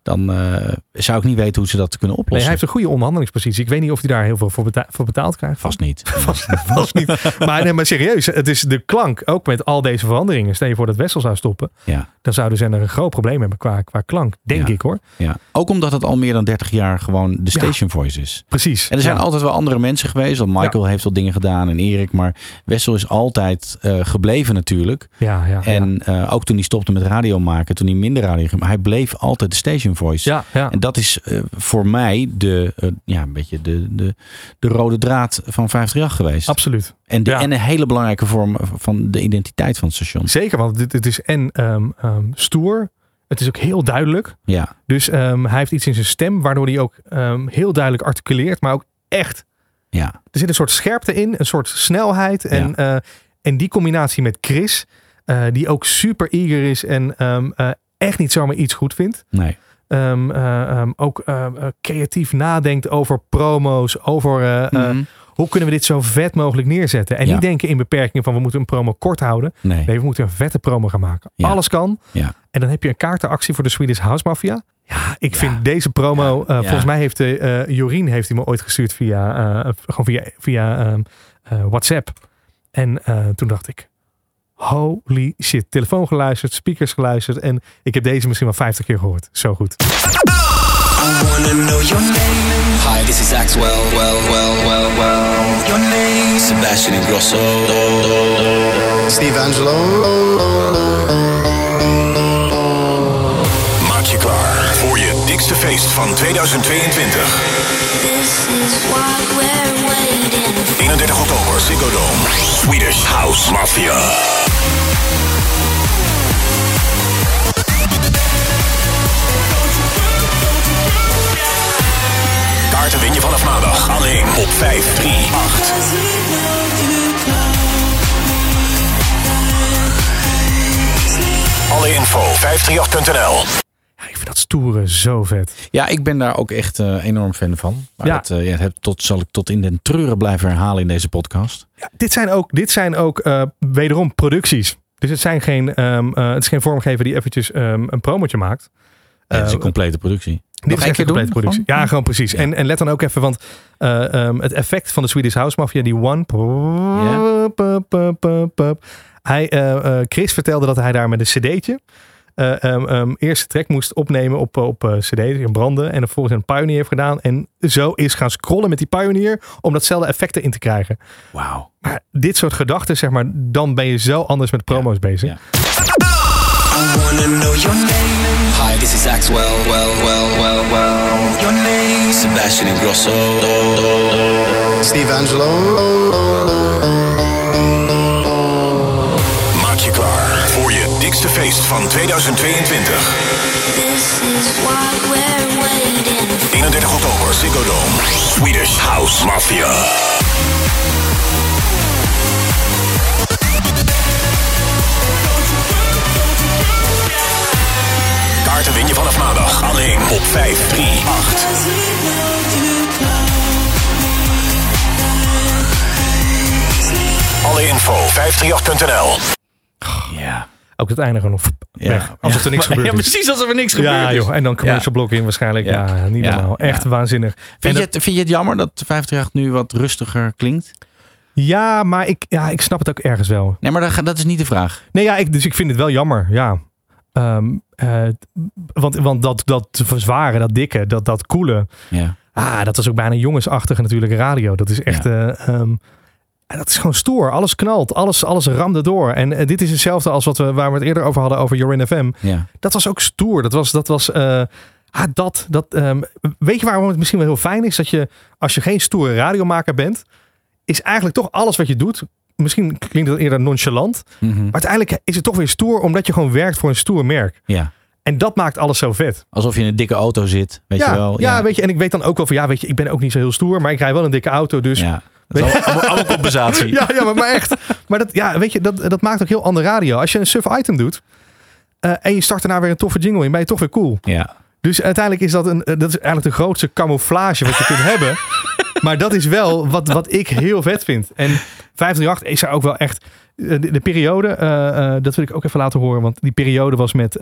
Dan eh, zou ik niet weten hoe ze dat kunnen nee, oplossen. hij heeft een goede onderhandelingspositie. Ik weet niet of hij daar heel veel voor, beta- voor betaald krijgt. Vast niet. *laughs* Vast, vast niet. Maar, nee, maar serieus, het is de klank. Ook met al deze veranderingen. Stel je voor dat Wessel zou stoppen. Ja, Dan zou de zender een groot probleem hebben qua, qua klank. Denk Ja. ik hoor. ja. Ook omdat het al meer dan 30 jaar gewoon de station voice is. Precies. En er zijn altijd wel andere mensen geweest. Want Michael heeft al dingen gedaan en Erik. Maar Wessel is altijd eh, gebleven natuurlijk. Ja, ja, En eh, ook toen hij stopte met radio maken, toen hij minder radio ging. Maar hij bleef altijd de station voice. ja, ja. En dat is eh, voor mij de, eh, ja, een beetje de, de, de rode draad van 538 geweest. absoluut. En, de, Ja. en een hele belangrijke vorm van de identiteit van het station. Zeker, want dit, het is en ehm, ehm, stoer. Het is ook heel duidelijk. Ja, Dus ehm, hij heeft iets in zijn stem waardoor hij ook heel duidelijk articuleert, maar ook echt Ja. Er zit een soort scherpte in, een soort snelheid. En, eh, en die combinatie met Chris, die ook super eager is en echt niet zomaar iets goed vindt. Nee. Ehm, eh, ehm, ook eh, eh, creatief nadenkt over promo's, over eh, Mhm. hoe kunnen we dit zo vet mogelijk neerzetten. En Ja. niet denken in beperkingen van we moeten een promo kort houden. Nee. Nee, we moeten een vette promo gaan maken. Ja. Alles kan. Ja. En dan heb je een kaartenactie voor de Swedish House Mafia. Ja, ik vind deze promo, volgens mij heeft uh, Jorien heeft hij me ooit gestuurd via, gewoon via, via ehm, WhatsApp. En toen dacht ik, holy shit, telefoon geluisterd, speakers geluisterd. En ik heb deze misschien wel 50 keer gehoord. Zo goed. Hi, this is Axwell. Well, well, well, well. Your name? Sebastian Ingrosso. Steve Angelo. Feest van 2022. This is what we're waiting 31 oktober, Ziggo Dome. Swedish House Mafia. Kaarten win je vanaf maandag alleen op 538. Alle info 538.nl. Dat stoere zo vet. Ja, ik ben daar ook echt eh, enorm fan van. Maar Ja. dat, eh, ja, tot, zal ik tot in den treuren blijven herhalen in deze podcast. Ja, dit zijn ook, dit zijn ook eh, wederom producties. Dus het, zijn geen, ehm, eh, het is geen vormgever die eventjes ehm, een promotje maakt. Dat is een complete productie. Dit Nog is echt een doen? complete productie. Gewoon? Ja, gewoon precies. En, en let dan ook even, want eh, ehm, het effect van de Swedish House Mafia, die one. Hij, Chris vertelde dat hij daar met een cd'tje eh ehm, ehm, eerst de track moest opnemen op, op eh, cd, en branden. En vervolgens een Pioneer heeft gedaan. En zo is gaan scrollen met die Pioneer om datzelfde effect erin te krijgen. Wauw. Maar dit soort gedachten, zeg maar, dan ben je zo anders met promo's bezig. Ja. I wanna know your name. Hi, this is Axwell. Well, well, well, well. Your name? Sebastian Ingrosso. Steve Angelo. Feest van 2022. This is what we're waiting 31 oktober, Ziggo Dome. Swedish House Mafia. Kaarten win je vanaf maandag alleen op 538. Alle info 538.nl. Ja. Ook het einde gewoon Ja. weg. Alsof er niks gebeurt. *laughs* Ja, precies alsof er niks gebeurt. Ja, joh. En dan commercial blok in waarschijnlijk. Ja, Ja. niet Ja. normaal. Echt Ja. waanzinnig. Vind, je het, vind je het jammer dat 538 nu wat rustiger klinkt? Ja, maar ik, ja, ik snap het ook ergens wel. Nee, maar dat, dat is niet de vraag. Nee, ja, ik, dus ik vind het wel jammer. Ja. Ehm, eh, want, want dat, dat zware, dat dikke, dat, dat koele. Ja. Ah, dat was ook bijna jongensachtige natuurlijk radio. Dat is echt... eh, ehm, dat is gewoon stoer. Alles knalt. Alles, alles ramde door. En eh, dit is hetzelfde als wat we, waar we het eerder over hadden over Jorin FM. Ja. Dat was ook stoer. Dat was, dat was eh, ah, dat, dat, ehm, weet je waarom het misschien wel heel fijn is? Dat je, als je geen stoere radiomaker bent, is eigenlijk toch alles wat je doet, misschien klinkt dat eerder nonchalant, Mhm. maar uiteindelijk is het toch weer stoer, omdat je gewoon werkt voor een stoer merk. ja. En dat maakt alles zo vet. Alsof je in een dikke auto zit, weet ja, je wel. ja, weet je, en ik weet dan ook wel van, ja, weet je, ik ben ook niet zo heel stoer, maar ik rij wel een dikke auto, dus Ja. Dat is *laughs* allemaal, allemaal compensatie. ja, ja maar, maar echt. Maar dat, ja, weet je, dat, dat maakt ook heel ander radio. Als je een suf item doet eh, en je start daarna weer een toffe jingle in, ben je toch weer cool. Ja. Dus uiteindelijk is dat, een, eh, dat is eigenlijk de grootste camouflage wat je kunt *laughs* hebben. Maar dat is wel wat, wat ik heel vet vind. En 538 is er ook wel echt... eh, De, de periode, dat wil ik ook even laten horen. Want die periode was met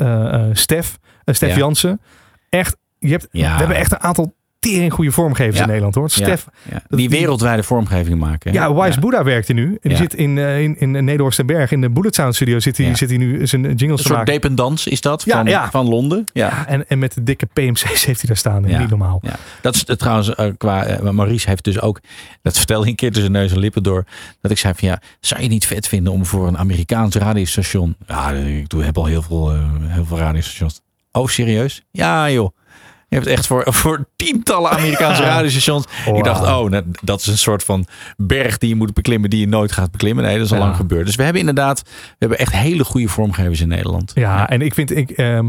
Stef, Stef Ja. Jansen. Echt, je hebt, Ja. we hebben echt een aantal tering goede vormgevers in Nederland hoor. Stef. Die wereldwijde vormgeving maken. hè? ja, Wise. Buddha werkt hij nu. En die zit in, eh, in, in Nederhorstenberg, in de Bullet Sound Studio, zit hij, zit hij nu zijn jingles Een te soort maken. dependance is dat Ja, van, ja. van Londen. Ja. En, en met de dikke PMC's *laughs* heeft hij daar staan. Ja. Niet normaal. Dat is eh, trouwens eh, qua. Maurice heeft dus ook. Dat vertelde hij een keer tussen neus en lippen door. Dat ik zei van ja. Zou je niet vet vinden om voor een Amerikaans radiostation. Ja, ik doe, heb al heel veel, heel veel radiostations. Oh, serieus? Ja, joh. Je hebt echt voor, *laughs* voor tientallen Amerikaanse radiostations. Wow. Ik dacht, oh, nou, dat is een soort van berg die je moet beklimmen, die je nooit gaat beklimmen. Nee, dat is al Ja. lang gebeurd. Dus we hebben inderdaad, we hebben echt hele goede vormgevers in Nederland. Ja, en ik vind, ik, ehm,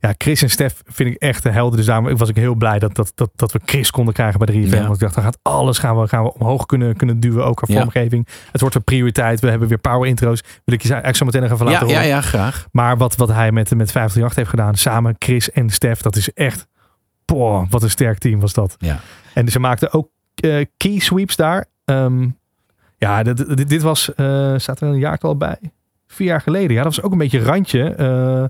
Ja, Chris en Stef vind ik echt de helden. Dus daarom was ik heel blij dat, dat, dat, dat we Chris konden krijgen bij de 3FM. Ja. Want ik dacht, dan gaat alles gaan we, gaan we omhoog kunnen, kunnen duwen. Ook qua Ja. vormgeving. Het wordt een prioriteit. We hebben weer power intro's. Wil ik je eigenlijk zo meteen nog even Ja, laten ja, horen. ja, graag. Maar wat, wat hij met, met 538 heeft gedaan, samen Chris en Stef, dat is echt, boah, wat een sterk team was dat. Ja. En ze maakten ook eh, key sweeps daar. Ehm, ja, dit, dit, dit was, eh, staat er een jaartal bij? Vier jaar geleden. Ja, dat was ook een beetje randje. Eh,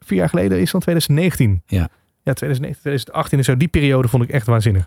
vier jaar geleden is dan 2019. Ja. Ja, 2019, 2018 en zo. Die periode vond ik echt waanzinnig.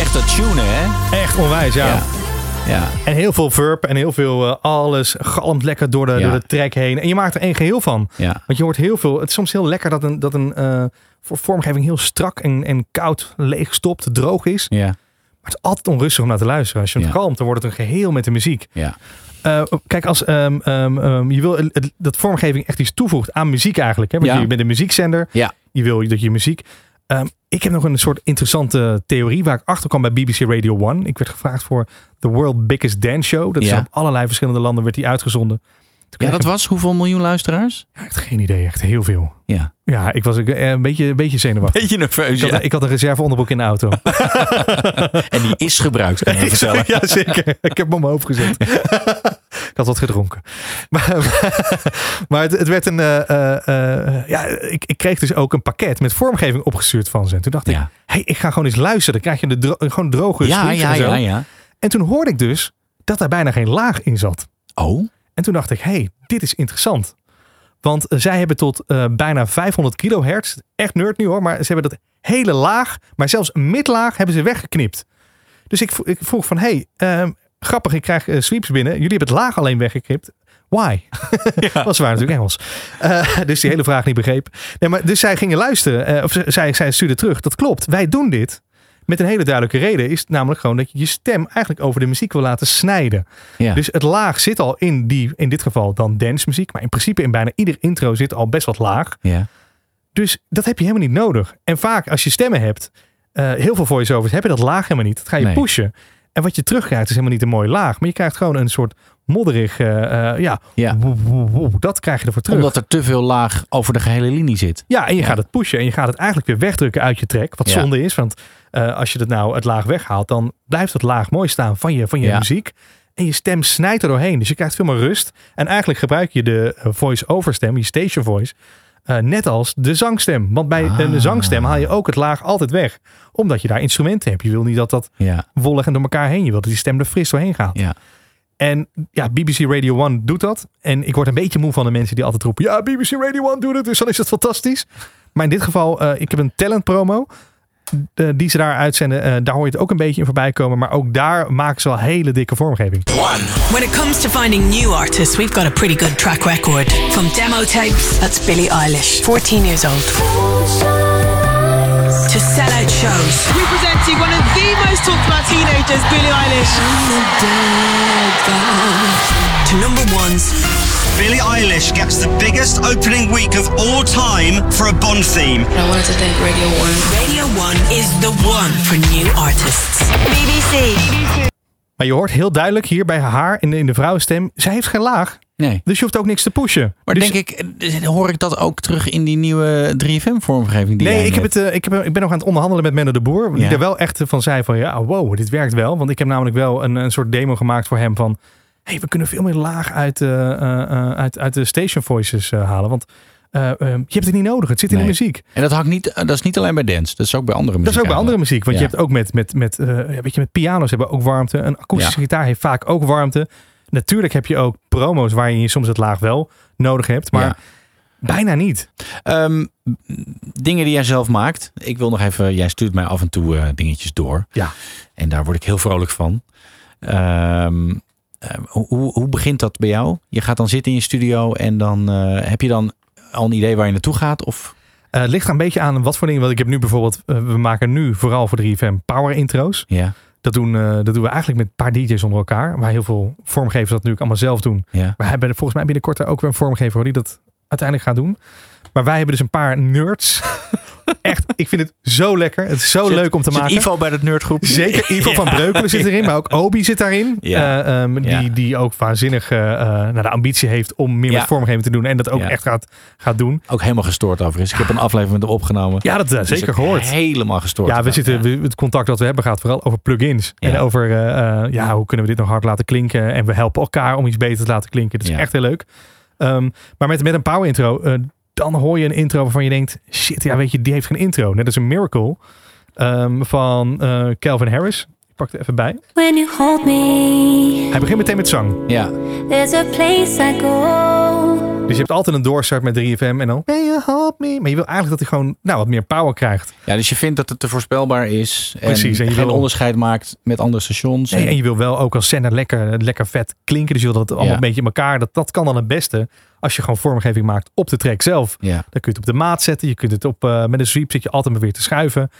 Echt dat tunen, hè? Echt onwijs, ja. Ja. Ja. En heel veel verb en heel veel eh, alles galmt lekker door de, Ja. door de track heen. En je maakt er één geheel van. Ja. Want je hoort heel veel. Het is soms heel lekker dat een, dat een eh, voor vormgeving heel strak en, en koud, leeg stopt, droog is. Ja. Maar het is altijd onrustig om naar te luisteren. Als je het kalmt, dan wordt het een geheel met de muziek. Ja. Eh, kijk, als ehm, ehm, ehm, je wil dat vormgeving echt iets toevoegt aan muziek eigenlijk. Hè? Want Ja. je bent een muziekzender. Ja. Je wil dat je muziek. Ehm, ik heb nog een soort interessante theorie waar ik achter kwam bij BBC Radio 1. Ik werd gevraagd voor The World Biggest Dance Show. Dat is op allerlei verschillende landen werd die uitgezonden. Toen Ja, dat was hoeveel miljoen luisteraars? Ja, echt geen idee, echt heel veel. Ja. Ja, ik was eh, een beetje, een beetje zenuwachtig. Beetje nerveus, Ik had, ja. ik had een reserve onderbroek in de auto. *laughs* En die is gebruikt, kan je *laughs* vertellen. ja, zeker. Ik heb hem op mijn hoofd gezet. *laughs* ik had wat gedronken. *laughs* Maar, maar het, het werd een... eh, eh, eh, ja, ik, ik kreeg dus ook een pakket met vormgeving opgestuurd van ze. En toen dacht ik, hey, ik ga gewoon eens luisteren. Dan krijg je de dro- gewoon droge Ja, ja, en zo. ja, ja. En toen hoorde ik dus dat daar bijna geen laag in zat. Oh, En toen dacht ik, hey, dit is interessant. Want zij hebben tot bijna 500 kilohertz, echt nerd nu hoor, maar ze hebben dat hele laag, maar zelfs midlaag hebben ze weggeknipt. Dus ik vroeg van, hey, ehm, grappig, ik krijg eh, sweeps binnen. Jullie hebben het laag alleen weggeknipt. Why? Want ze waren natuurlijk Engels. Eh, dus die hele vraag niet begrepen. Nee, maar, dus zij gingen luisteren, eh, of zij, zij stuurde terug. Dat klopt, wij doen dit. Met een hele duidelijke reden is namelijk gewoon dat je je stem eigenlijk over de muziek wil laten snijden. ja. Dus het laag zit al in die, in dit geval dan dance muziek. Maar in principe in bijna ieder intro zit al best wat laag. ja. Dus dat heb je helemaal niet nodig. En vaak als je stemmen hebt, heel veel voice-overs, heb je dat laag helemaal niet. Dat ga je Nee. pushen. En wat je terugkrijgt is helemaal niet een mooi laag. Maar je krijgt gewoon een soort modderig, eh, eh, ja, Ja. woe, woe, woe. dat krijg je ervoor terug. Omdat er te veel laag over de gehele linie zit. Ja, en je Ja. gaat het pushen en je gaat het eigenlijk weer wegdrukken uit je track. Wat Ja. zonde is, want eh, als je het nou het laag weghaalt, dan blijft het laag mooi staan van je, van je muziek. En je stem snijdt er doorheen. Dus je krijgt veel meer rust. En eigenlijk gebruik je de voice-over stem, je station voice, eh, net als de zangstem. Want bij Ah. een zangstem haal je ook het laag altijd weg. Omdat je daar instrumenten hebt. Je wil niet dat dat Ja. wollig en door elkaar heen. Je wil dat die stem er fris doorheen gaat. Ja. En ja, BBC Radio 1 doet dat. En ik word een beetje moe van de mensen die altijd roepen... Ja, BBC Radio 1 doet het, dus dan is het fantastisch. Maar in dit geval, eh, ik heb een talent promo... eh, die ze daar uitzenden. eh, daar hoor je het ook een beetje in voorbij komen. Maar ook daar maken ze wel hele dikke vormgeving. When it comes to finding new artists, we've got a pretty good track record. From demo tapes, that's Billie Eilish, 14 years old, to sellout shows. Representing one of the most talked about teenagers, Billie Eilish. To number ones. Billie Eilish gets the biggest opening week of all time for a Bond theme. I wanted to thank Radio 1. Radio 1 is the one for new artists. BBC. Maar je hoort heel duidelijk hier bij haar in de, in de vrouwenstem... zij heeft geen laag. Nee. Dus je hoeft ook niks te pushen. Maar Dus- denk ik, eh, hoor ik dat ook terug in die nieuwe 3FM-vormgeving die Nee, ik, heb het, eh, ik, heb, ik ben nog aan het onderhandelen met Menno de Boer. Die Ja. er wel echt van zei van ja, wow, dit werkt wel. Want ik heb namelijk wel een, een soort demo gemaakt voor hem van... hey, we kunnen veel meer laag uit, eh, eh, eh, uit, uit de station voices halen. Want eh, eh, je hebt het niet nodig. Het zit in de muziek. En dat, hangt niet, dat is niet alleen bij dance, dat is ook bij andere muziek. Dat is ook bij andere muziek. Want Ja. je hebt ook met, met, met, ja, weet je, met piano's hebben ook warmte. Een akoestische Ja. gitaar heeft vaak ook warmte. Natuurlijk heb je ook promo's waarin je soms het laag wel nodig hebt. Maar Ja. bijna niet. Ehm, dingen die jij zelf maakt. Ik wil nog even, jij stuurt mij af en toe dingetjes door. Ja. En daar word ik heel vrolijk van. Ehm, eh, hoe, hoe- hoe begint dat bij jou? Je gaat dan zitten in je studio en dan eh, heb je dan al een idee waar je naartoe gaat? Of Eh, het ligt er een beetje aan wat voor dingen. Want ik heb nu bijvoorbeeld, eh, we maken nu vooral voor 3FM power intro's. ja, Dat doen, dat doen we eigenlijk met een paar DJ's onder elkaar. Waar heel veel vormgevers dat natuurlijk allemaal zelf doen. ja. We hebben volgens mij binnenkort ook weer een vormgever die dat uiteindelijk gaat doen. Maar wij hebben dus een paar nerds. *laughs* Echt, ik vind het zo lekker. Het is zo Zit- leuk om te maken. Ivo bij dat nerdgroep? Zeker, Ivo *laughs* van. Breukelen zit erin, maar ook Obi zit daarin. Ja. Eh, ehm, Ja. die, die ook waanzinnig eh, eh, nou, de ambitie heeft om meer met vormgeving te doen. En dat ook echt gaat, gaat doen. Ook helemaal gestoord overigens. Ik heb een aflevering met hem opgenomen. Ja, dat Dus zeker gehoord. Helemaal gestoord. Ja, we zitten, we- het contact dat we hebben gaat vooral over plugins. En over ja, hoe kunnen we dit nog hard laten klinken. En we helpen elkaar om iets beter te laten klinken. Dat is echt heel leuk. Ehm, maar met, met een power intro, dan hoor je een intro waarvan je denkt, shit, ja weet je, die heeft geen intro. Net als een Miracle ehm, van eh, Calvin Harris. Ik pak er even bij. When you hold me, Hij begint meteen met zang. Ja. there's a place I go. Dus je hebt altijd een doorstart met 3FM en dan you help me. Maar je wil eigenlijk dat hij gewoon nou, wat meer power krijgt. ja, dus je vindt dat het te voorspelbaar is. En Precies, en je geen wil- onderscheid maakt met andere stations. Nee, en je wil wel ook als zender lekker, lekker vet klinken. Dus je wil dat het allemaal Ja. een beetje in elkaar. Dat, dat kan dan het beste als je gewoon vormgeving maakt op de track zelf. Ja. Dan kun je het op de maat zetten. Je kunt het op, eh, met een sweep zit je altijd maar weer te schuiven.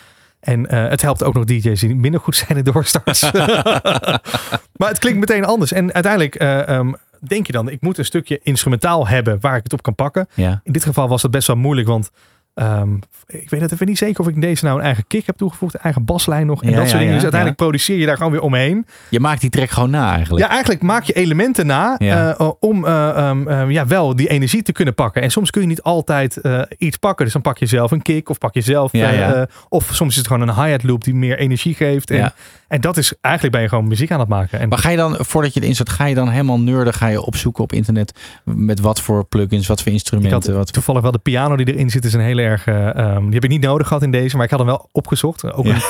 En eh, het helpt ook nog DJ's die minder goed zijn in doorstarts. *laughs* *laughs* maar het klinkt meteen anders. En uiteindelijk eh, ehm, denk je dan, ik moet een stukje instrumentaal hebben waar ik het op kan pakken. Ja. In dit geval was dat best wel moeilijk, want ehm, ik weet het even niet zeker of ik deze nou een eigen kick heb toegevoegd, een eigen baslijn nog en Ja, dat soort dingen. dus uiteindelijk produceer je daar gewoon weer omheen. Je maakt die track gewoon na eigenlijk. Ja, eigenlijk maak je elementen na Ja. eh, om eh, ehm, ehm, ja, wel die energie te kunnen pakken. En soms kun je niet altijd eh, iets pakken. Dus dan pak je zelf een kick of pak je zelf. Eh, eh, of soms is het gewoon een hi-hat loop die meer energie geeft. En. En dat is eigenlijk ben je gewoon muziek aan het maken. En Maar ga je dan, voordat je het inzet, ga je dan helemaal nerden? Ga je opzoeken op internet met wat voor plugins, wat voor instrumenten? had wat... toevallig wel de piano die erin zit, is een heel erg. eh, ehm, die heb ik niet nodig gehad in deze, maar ik had hem wel opgezocht. Ook Ja. een,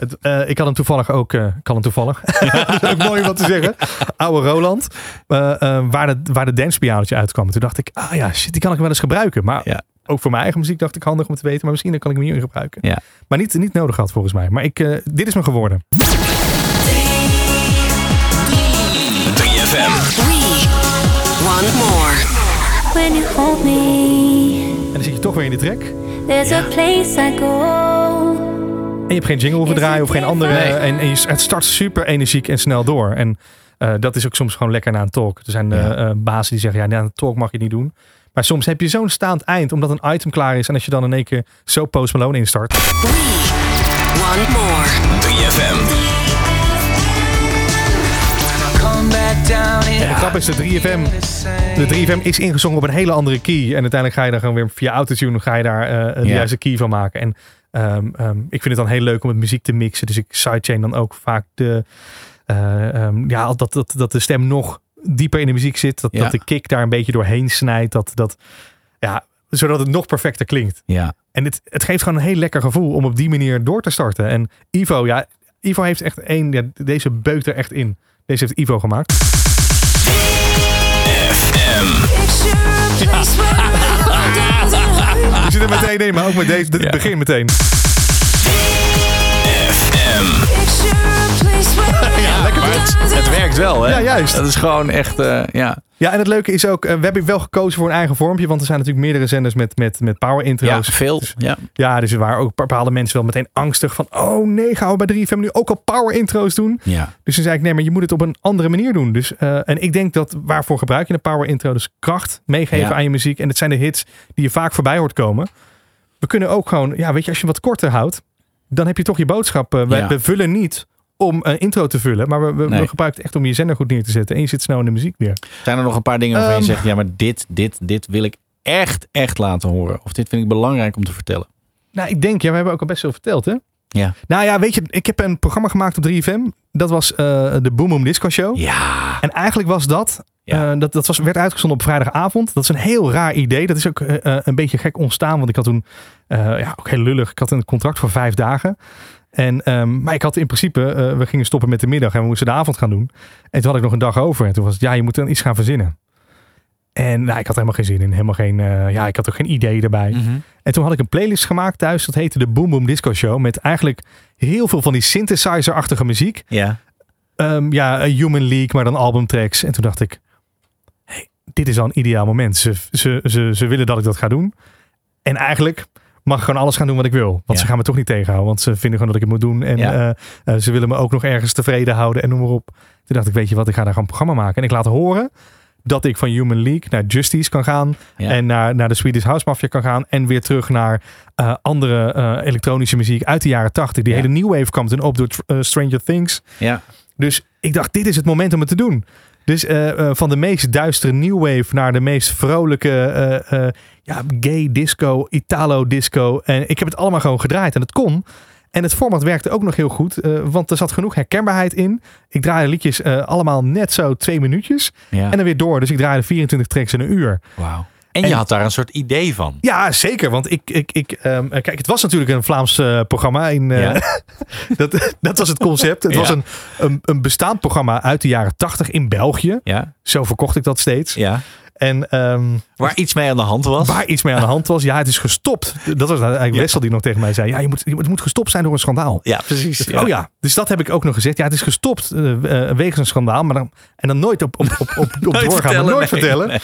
het, eh, ik had hem toevallig ook. eh, ik had hem toevallig. *laughs* dat is ook mooi om wat te zeggen. Oude Roland, eh, eh, waar de, waar de dancepianootje uitkwam. En toen dacht ik, ah ja, shit, die kan ik wel eens gebruiken. Maar Ja. ook voor mijn eigen muziek dacht ik handig om te weten. Maar misschien kan ik hem hier in gebruiken. Ja. Maar niet, niet nodig gehad volgens mij. Maar ik, eh, dit is me geworden. 3FM. We want more. When you hold me, En dan zit je toch weer in de track. there's a place I go. En je hebt geen jingle hoeven draaien of geen andere. Nee. En, en je, het start super energiek en snel door. En eh, dat is ook soms gewoon lekker na een talk. Er zijn Ja. uh, bazen die zeggen, ja, na een talk mag je niet doen. Maar soms heb je zo'n staand eind, omdat een item klaar is. En als je dan in één keer zo Post Malone instart. We want more. 3FM. En de grap is, de 3FM, de 3FM is ingezongen op een hele andere key. En uiteindelijk ga je daar gewoon weer via autotune ga je daar eh, de Ja. juiste key van maken. En ehm, ehm, ik vind het dan heel leuk om het muziek te mixen. Dus ik sidechain dan ook vaak de, eh, ehm, ja, dat, dat, dat de stem nog dieper in de muziek zit. Dat, Ja. dat de kick daar een beetje doorheen snijdt. Dat, dat, ja, zodat het nog perfecter klinkt. Ja. En het, het geeft gewoon een heel lekker gevoel om op die manier door te starten. En Ivo, ja, Ivo heeft echt één, ja, deze beukt er echt in. Deze heeft Ivo gemaakt. *laughs* Je zit er meteen in, maar ook met deze, het begin meteen. Het, het werkt wel, hè? Ja, juist. Dat is gewoon echt, eh, ja. Ja, en het leuke is ook, eh, we hebben wel gekozen voor een eigen vormpje, want er zijn natuurlijk meerdere zenders met, met, met power Ja, intro's. veel. Dus- Ja. ja, dus er waren ook bepaalde mensen wel meteen angstig van, oh nee, gaan we bij 3FM nu ook al power intro's doen? Ja. Dus toen zei ik, nee, maar je moet het op een andere manier doen. Dus, eh, en ik denk dat, waarvoor gebruik je een power intro? Dus kracht meegeven Ja. aan je muziek. En het zijn de hits die je vaak voorbij hoort komen. We kunnen ook gewoon, ja, weet je, als je wat korter houdt, dan heb je toch je boodschap. Eh, wij- Ja. We vullen niet om een intro te vullen. Maar we, we, Nee. we gebruiken het echt om je zender goed neer te zetten. En je zit snel in de muziek weer. Zijn er nog een paar dingen waarvan je Ehm. zegt, ja, maar dit, dit, dit wil ik echt, echt laten horen. Of dit vind ik belangrijk om te vertellen. Nou, ik denk, ja, we hebben ook al best veel verteld, hè? Ja. Nou ja, weet je, ik heb een programma gemaakt op 3FM. Dat was eh, de Boom Boom Disco Show. Ja. En eigenlijk was dat, Ja. eh, dat, dat was, werd uitgezonden op vrijdagavond. Dat is een heel raar idee. Dat is ook eh, een beetje gek ontstaan. Want ik had toen, ja, ook heel lullig. Ik had een contract voor vijf dagen. En, ehm, maar ik had in principe, eh, we gingen stoppen met de middag en we moesten de avond gaan doen. En toen had ik nog een dag over. En toen was het, ja, je moet dan iets gaan verzinnen. En nou, ik had helemaal geen zin in. Helemaal geen, eh, ja, ik had ook geen idee erbij. Mhm. En toen had ik een playlist gemaakt thuis. Dat heette de Boom Boom Disco Show. Met eigenlijk heel veel van die synthesizer-achtige muziek. Ja. Ehm, ja, een Human League, maar dan albumtracks. En toen dacht ik, hey, dit is al een ideaal moment. Ze, ze, ze, ze willen dat ik dat ga doen. En eigenlijk mag gewoon alles gaan doen wat ik wil. Want Ja. ze gaan me toch niet tegenhouden. Want ze vinden gewoon dat ik het moet doen. En Ja. eh, eh, ze willen me ook nog ergens tevreden houden en noem maar op. Toen dacht ik, weet je wat, ik ga daar gewoon een programma maken. En ik laat horen dat ik van Human League naar Justice kan gaan. Ja. En naar, naar de Swedish House Mafia kan gaan. En weer terug naar eh, andere elektronische muziek uit de jaren 80. Die hele new wave kwam toen op door Stranger Things. Ja. Dus ik dacht, dit is het moment om het te doen. Dus van de meest duistere new wave naar de meest vrolijke ja, gay disco, Italo disco. En ik heb het allemaal gewoon gedraaid en het kon. En het format werkte ook nog heel goed, eh, want er zat genoeg herkenbaarheid in. Ik draaide liedjes eh, allemaal net zo twee minuutjes Ja. en dan weer door. Dus ik draaide 24 tracks in een uur. Wauw. En, je had daar een soort idee van. Ja, zeker. Want ik, ik, ik ehm, kijk, het was natuurlijk een Vlaams eh, programma. In, eh, Ja. *laughs* dat, dat was het concept. Het Ja. was een, een, een bestaand programma uit de jaren 80 in België. Ja. Zo verkocht ik dat steeds. Ja. En ehm, Waar iets mee aan de hand was. waar iets mee aan de hand was. Ja, het is gestopt. Dat was eigenlijk Ja. Wessel die nog tegen mij zei. Ja, je moet, het moet gestopt zijn door een schandaal. Ja, precies. Dus- Oh ja, dus dat heb ik ook nog gezegd. Ja, het is gestopt eh, wegens een schandaal. Maar dan, en dan nooit op, op, op, op, op doorgaan, vertellen, maar nooit nee, vertellen. nee.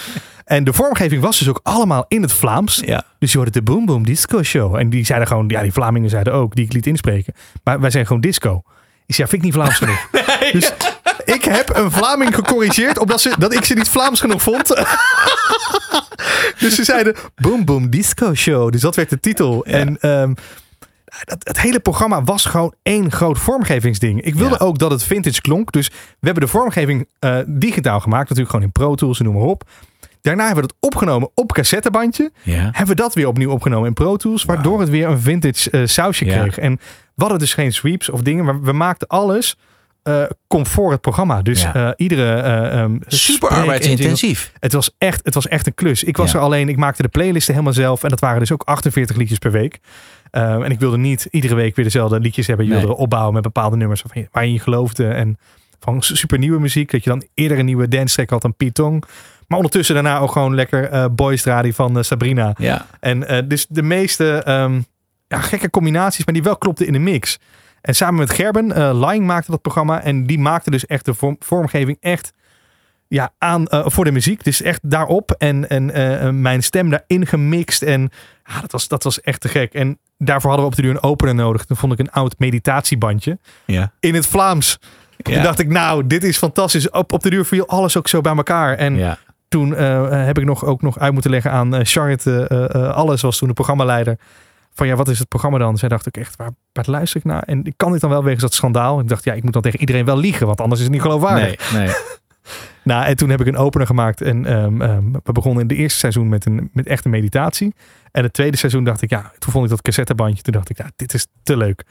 En de vormgeving was dus ook allemaal in het Vlaams. Ja. Dus je hoorde de Boom Boom Disco Show. En die zeiden gewoon, ja, die Vlamingen zeiden ook, die ik liet inspreken. Maar wij zijn gewoon disco. Ik zei, ja, vind ik niet Vlaams genoeg. *laughs* dus ik heb een Vlaming gecorrigeerd, omdat ze, dat ik ze niet Vlaams genoeg vond. *laughs* dus ze zeiden, Boom Boom Disco Show. Dus dat werd de titel. En ehm, dat, het hele programma was gewoon één groot vormgevingsding. Ik wilde ook dat het vintage klonk. Dus we hebben de vormgeving eh, digitaal gemaakt. Natuurlijk gewoon in Pro Tools en noem maar op. Daarna hebben we het opgenomen op cassettebandje. Ja. Hebben we dat weer opnieuw opgenomen in Pro Tools. Waardoor het weer een vintage eh, sausje kreeg. En we hadden dus geen sweeps of dingen. Maar we maakten alles eh comfort het programma. Dus Ja. eh, iedere... eh, ehm, Super arbeidsintensief. Het was, echt, het was echt een klus. Ik was Ja. er alleen, ik maakte de playlisten helemaal zelf. En dat waren dus ook 48 liedjes per week. Ehm, en ik wilde niet iedere week weer dezelfde liedjes hebben. Je wilde opbouwen met bepaalde nummers waarvan je- waar je in geloofde. En van super nieuwe muziek. Dat je dan eerder een nieuwe dance track had dan Piet Tong. Maar ondertussen daarna ook gewoon lekker eh Boys van Sabrina. Ja. En dus de meeste ehm, ja, gekke combinaties, maar die wel klopten in de mix. En samen met Gerben, eh Lying maakte dat programma. En die maakte dus echt de vorm- vormgeving echt ja, aan eh, voor de muziek. Dus echt daarop. En, en eh, mijn stem daarin gemixt. En ja, dat, was, dat was echt te gek. En daarvoor hadden we op de duur een opener nodig. Toen vond ik een oud meditatiebandje. Ja. In het Vlaams. Ja. Toen dacht ik, nou, dit is fantastisch. Op, op de duur viel alles ook zo bij elkaar. En Ja. toen heb ik nog, ook nog uit moeten leggen aan Charlotte. alles was toen de programmaleider. Van ja, wat is het programma dan? Zij dacht ook echt, waar, waar luister ik naar? En ik kan dit dan wel wegens dat schandaal. Ik dacht, ja, ik moet dan tegen iedereen wel liegen. Want anders is het niet geloofwaardig. Nee, nee. *laughs* Nou, en toen heb ik een opener gemaakt. En ehm, ehm, we begonnen in het eerste seizoen met, een, met echte meditatie. En het tweede seizoen dacht ik, ja, toen vond ik dat cassettebandje. Toen dacht ik, ja, dit is te leuk.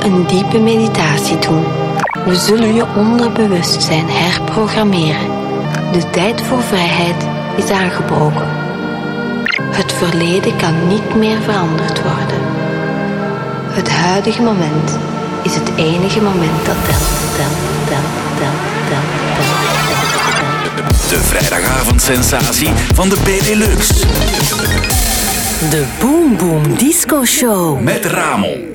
Zullen een diepe meditatie doen. We zullen je onderbewustzijn herprogrammeren. De tijd voor vrijheid is aangebroken. Het verleden kan niet meer veranderd worden. Het huidige moment is het enige moment dat telt, telt, telt, telt, telt, telt, telt, telt. De vrijdagavondsensatie van de Benelux. De Boom Boom Disco Show. Met Ramon.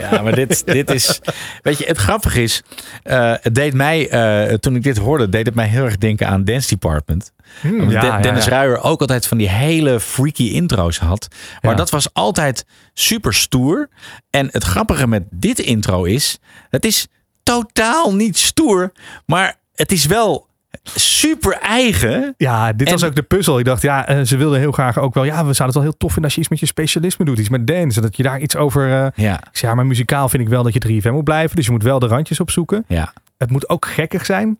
Ja, maar dit, *laughs* dit is. Weet je, het grappige is. eh, het deed mij. eh, toen ik dit hoorde, deed het mij heel erg denken aan Dance Department. Hmm, ja, De- Dennis ja. Ruijer ook altijd van die hele freaky intro's had. Maar dat was altijd super stoer. En het grappige met dit intro is. Het is totaal niet stoer. Maar het is wel super eigen. Ja, dit was ook de puzzel. Ik dacht, ja, eh, ze wilden heel graag ook wel. Ja, we zouden het wel heel tof vinden als je iets met je specialisme doet. Iets met dance. Dat je daar iets over. eh, Ja. Ik zei, ja, maar muzikaal vind ik wel dat je 3FM moet blijven. Dus je moet wel de randjes opzoeken. Ja. Het moet ook gekkig zijn.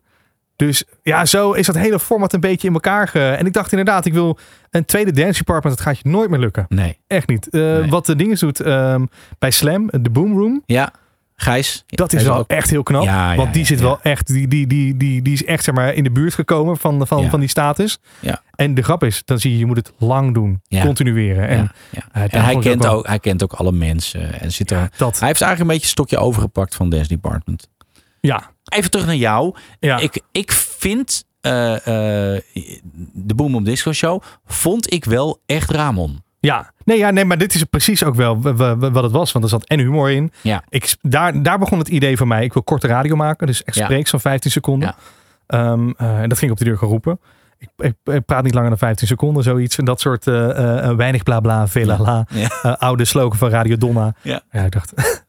Dus ja, zo is dat hele format een beetje in elkaar. Ge... En ik dacht inderdaad, ik wil een tweede dance department. Dat gaat je nooit meer lukken. Nee. Echt niet. Eh, Wat de dingen doet ehm, bij Slam, de Boom Room. Ja. Gijs. Dat is wel ook- echt heel knap. Ja, ja, want die ja, zit wel echt, die, die, die, die, die is echt zeg maar in de buurt gekomen van, van, van die status. Ja. En de grap is, dan zie je, je moet het lang doen. Continueren. En, eh, En hij kent, ook, hij kent ook alle mensen. En zit er, dat. Hij heeft eigenlijk een beetje een stokje overgepakt van Dance Department. Ja. Even terug naar jou. Ja. Ik, ik vind eh, eh, de Boom op Disco Show vond ik wel echt Ramon. Ja, nee, ja, nee, maar dit is precies ook wel wat het was. Want er zat en humor in. Ja. Ik, daar, daar begon het idee van mij. Ik wil korte radio maken. Dus echt Ja. spreeks van 15 seconden. Ehm, eh, en dat ging op de deur geroepen. Ik, ik, ik praat niet langer dan 15 seconden, zoiets. En dat soort eh, eh, weinig bla bla, veel la la. Ja. Oude slogan van Radio Donna. Ja. ik dacht. *laughs*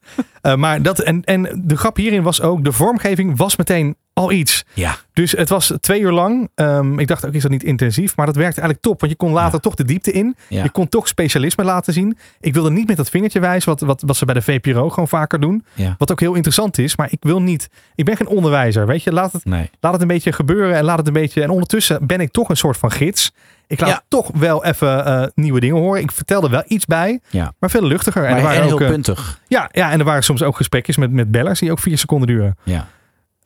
Maar dat, en, en de grap hierin was ook, de vormgeving was meteen al iets. Ja. Dus het was twee uur lang. Ehm, ik dacht ook, is dat niet intensief? Maar dat werkte eigenlijk top. Want je kon later toch de diepte in. Ja. Je kon toch specialisme laten zien. Ik wilde niet met dat vingertje wijzen, wat, wat, wat ze bij de VPRO gewoon vaker doen. Ja. Wat ook heel interessant is. Maar ik wil niet, ik ben geen onderwijzer. Weet je, laat het, Nee. laat het een beetje gebeuren. En laat het een beetje. En ondertussen ben ik toch een soort van gids. Ik laat toch wel even eh, nieuwe dingen horen. Ik vertelde wel iets bij, Ja. maar veel luchtiger. Maar er waren en heel ook, eh, puntig. ja, ja, en er waren soms ook gesprekjes met, met bellers die ook vier seconden duren. Ja.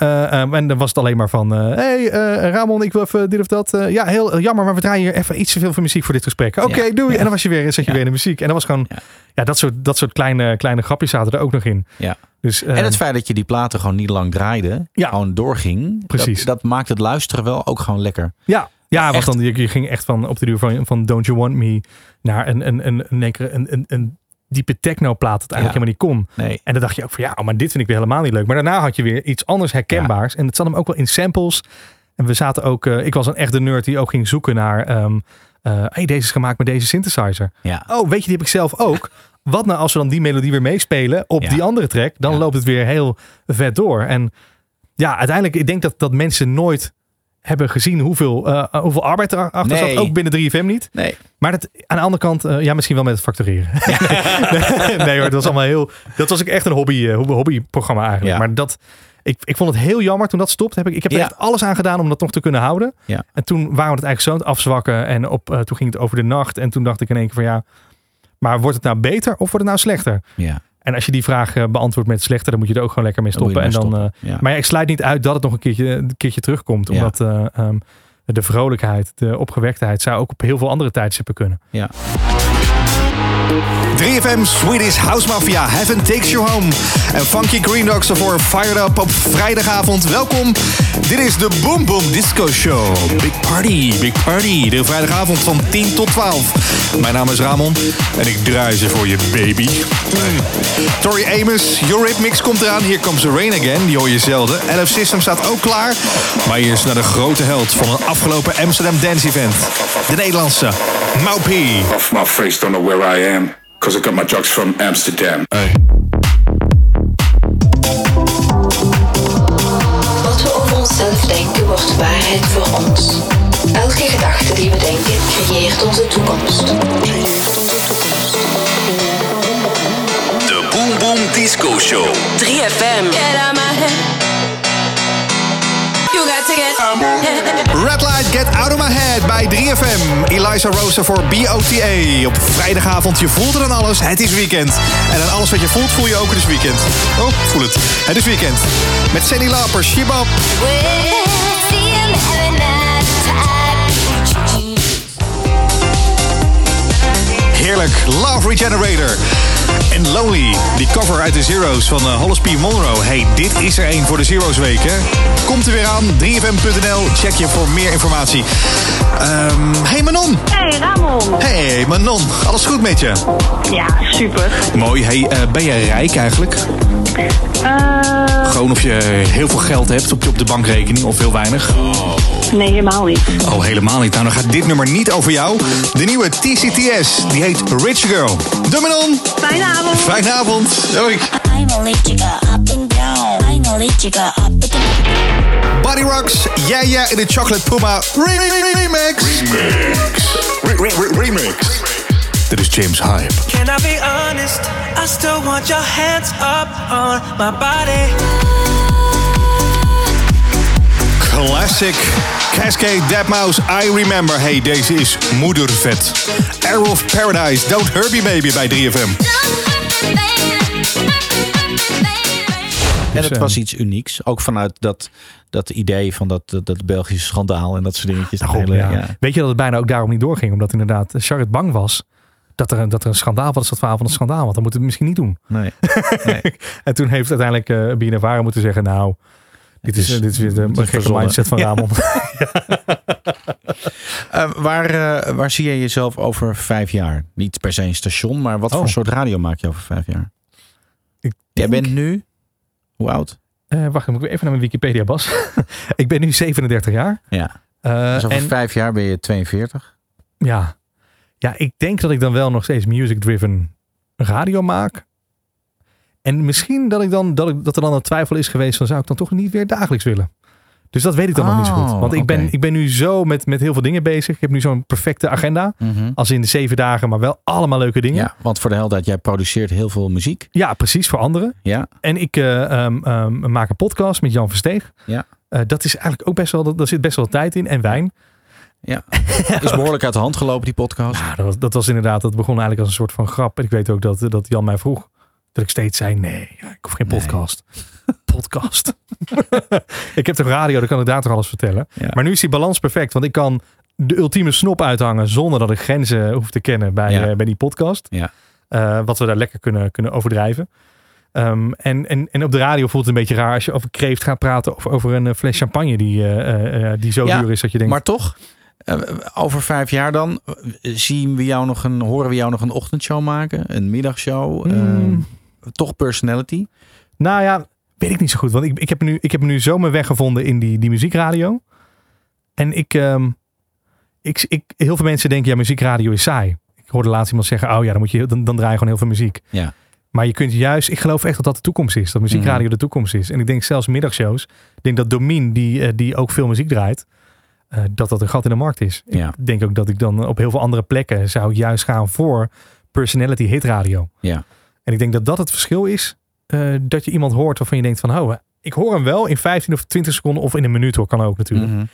Eh, ehm, en dan was het alleen maar van: hé, hey, eh, Ramon, ik wil even dit of dat. Eh, ja, heel jammer, maar we draaien hier even iets te veel van muziek voor dit gesprek. Oké, Ja. doei. Ja. En dan was je weer, zat je weer in de muziek. En dat was gewoon, ja, dat, soort, dat soort kleine, kleine grapjes zaten er ook nog in. Ja. Dus, en ehm, het feit dat je die platen gewoon niet lang draaide, Ja. gewoon doorging, Precies. Dat, dat maakt het luisteren wel ook gewoon lekker. Ja, ja want dan, je, je ging echt van op de duur van, van Don't You Want Me naar een, een, een, een, een, een, een, een diepe techno-plaat dat eigenlijk Ja. helemaal niet kon. Nee. En dan dacht je ook van ja, oh, maar dit vind ik weer helemaal niet leuk. Maar daarna had je weer iets anders herkenbaars. En het zat hem ook wel in samples. En we zaten ook, eh, ik was een echte nerd die ook ging zoeken naar, eh, hey, deze is gemaakt met deze synthesizer. Ja. Oh, weet je, die heb ik zelf ook. *laughs* Wat nou als we dan die melodie weer meespelen op die andere track? Dan loopt het weer heel vet door. En ja, uiteindelijk, ik denk dat, dat mensen nooit hebben gezien hoeveel, eh, hoeveel arbeid erachter Nee. zat. Ook binnen 3FM niet. Nee. Maar dat, aan de andere kant, eh, ja, misschien wel met het factureren. *laughs* nee, nee hoor, dat was allemaal heel. Dat was ook echt een hobby, eh, hobby- hobbyprogramma eigenlijk. Ja. Maar dat, ik, ik vond het heel jammer toen dat stopte. Heb ik, ik heb er Ja. echt alles aan gedaan om dat nog te kunnen houden. Ja. En toen waren we het eigenlijk zo aan het afzwakken. En op, eh, toen ging het over de nacht. En toen dacht ik in één keer van ja, maar wordt het nou beter of wordt het nou slechter? Ja. En als je die vraag eh, beantwoordt met slechter, dan moet je er ook gewoon lekker mee stoppen. En dan, eh, stoppen, ja. Maar ja, ik sluit niet uit dat het nog een keertje, een keertje terugkomt. Omdat eh, ehm, de vrolijkheid, de opgewektheid zou ook op heel veel andere tijdstippen kunnen. Ja. 3FM Swedish House Mafia, Heaven Takes You Home. En Funky Green Dogs ervoor Fired Up op vrijdagavond. Welkom, dit is de Boom Boom Disco Show. Big Party, Big Party. De vrijdagavond van 10 tot 12. Mijn naam is Ramon en ik draai ze voor je baby. Tori Amos, Eurythmics komt eraan. Hier komt The Rain Again, die hoor je zelden. LF System staat ook klaar. Maar eerst naar de grote held van een afgelopen Amsterdam Dance Event. De Nederlandse Maupie. Off my face, don't know where I am. Cause I got my drugs from Amsterdam. Wat we over onszelf denken wordt waarheid voor ons. Elke gedachte die we denken creëert onze toekomst. Creëert onze toekomst. De Boom Boom Disco Show. 3FM. Get out my head. Red Light Get Out of My Head bij 3FM. Eliza Rosa voor BOTA. Op vrijdagavond, je voelt er aan alles. Het is weekend. En aan alles wat je voelt, voel je ook het is weekend. Oh, voel het. Het is weekend. Met Sandy Lauper, Shibab. Heerlijk. Love Regenerator. En Lonely, die cover uit de Zero's van uh, Hollis P. Monroe. Hey, dit is er één voor de Zero's week, hè? Komt er weer aan. 3fm.nl. Check je voor meer informatie. Ehm hey Manon. Hey Ramon. Hey Manon. Alles goed met je? Ja, super. Mooi. Hey, eh, ben je rijk eigenlijk? Eh, Gewoon of je heel veel geld hebt op, je- op de bankrekening of heel weinig? nee, helemaal niet. Oh, helemaal niet. Nou, dan gaat dit nummer niet over jou. De nieuwe TCTS, die heet Rich Girl. Doe Manon. Fijne avond. Fijne avond. Doei. I'm a little girl up and down. I'm a little girl up and down. Body Rocks, yeah yeah in de Chocolate Puma re- re- re- Remix. Remix. Remix. Dit is James Hype. Can I be honest? I still want your hands up on my body. Classic. Cascade Dead Mouse, I Remember. Hey, deze is moedervet. Arrow of Paradise, Don't Hurt Me Baby bij 3FM. En het was iets unieks. Ook vanuit dat, dat idee van dat, dat, dat Belgische schandaal en dat soort dingetjes. Hele- ja. ja. Weet je dat het bijna ook daarom niet doorging? Omdat inderdaad Charlotte bang was dat er, een- dat er een schandaal was. Dat verhaal van een schandaal. Want dan moeten we het misschien niet doen. Nee. *laughs* en toen heeft uiteindelijk uh, BNFR moeten zeggen... Nou, dit is, dit is weer de gekke verzonnen. mindset van. Ramon. *laughs* Eh, waar, eh, waar zie je jezelf over vijf jaar? Niet per se een station, maar wat Oh. voor soort radio maak je over vijf jaar? Jij bent nu, hoe oud? Eh, wacht, dan moet ik even naar mijn Wikipedia, Bas. *laughs* ik ben nu 37 jaar. Ja. Eh, dus over en- vijf jaar ben je 42. Ja. ja, ik denk dat ik dan wel nog steeds music-driven radio maak. En misschien dat, ik dan, dat, ik, dat er dan een twijfel is geweest van zou ik dan toch niet weer dagelijks willen. Dus dat weet ik dan nog niet zo goed. Oh, Want ik ben, ik ben nu zo met, met heel veel dingen bezig. Ik heb nu zo'n perfecte agenda. Mhm. Als in de zeven dagen, maar wel allemaal leuke dingen. Ja, want voor de helderheid, jij produceert heel veel muziek. Ja, precies, voor anderen. Ja. En ik ehm, maak een podcast met Jan Versteeg. Ja. Eh, dat is eigenlijk ook best wel, daar zit best wel tijd in. En wijn. Ja. Is behoorlijk uit de hand gelopen, die podcast. Ja, dat was, dat was inderdaad, dat begon eigenlijk als een soort van grap. En ik weet ook dat, dat Jan mij vroeg. Dat ik steeds zei, nee, ja, ik hoef geen podcast. *laughs* podcast. *laughs* ik heb toch radio, dan kan ik daar toch alles vertellen. Maar nu is die balans perfect. Want ik kan de ultieme snop uithangen zonder dat ik grenzen hoef te kennen bij, Ja. eh, bij die podcast. Ja. Eh, wat we daar lekker kunnen, kunnen overdrijven. Ehm, en, en, en op de radio voelt het een beetje raar als je over kreeft gaat praten of over een eh, fles champagne die, die zo duur is dat je denkt. Maar toch, over vijf jaar dan, zien we jou nog een, horen we jou nog een ochtendshow maken? Een middagshow? Hmm. Toch personality? Nou ja, weet ik niet zo goed. Want ik, ik, heb, nu, ik heb nu zo mijn weg gevonden in die, die muziekradio. En ik, ehm, ik, ik, heel veel mensen denken, ja, muziekradio is saai. Ik hoorde laatst iemand zeggen, oh ja, dan, moet je, dan, dan draai je gewoon heel veel muziek. Ja. Maar je kunt juist, ik geloof echt dat dat de toekomst is. Dat muziekradio de toekomst is. En ik denk zelfs middagshows. Ik denk dat Domien, die, eh, die ook veel muziek draait, eh, dat dat een gat in de markt is. Ja. Ik denk ook dat ik dan op heel veel andere plekken zou juist gaan voor personality hit radio. Ja. En ik denk dat dat het verschil is. eh, dat je iemand hoort waarvan je denkt van, oh, ik hoor hem wel in 15 of 20 seconden of in een minuut hoor, kan ook natuurlijk. Mhm.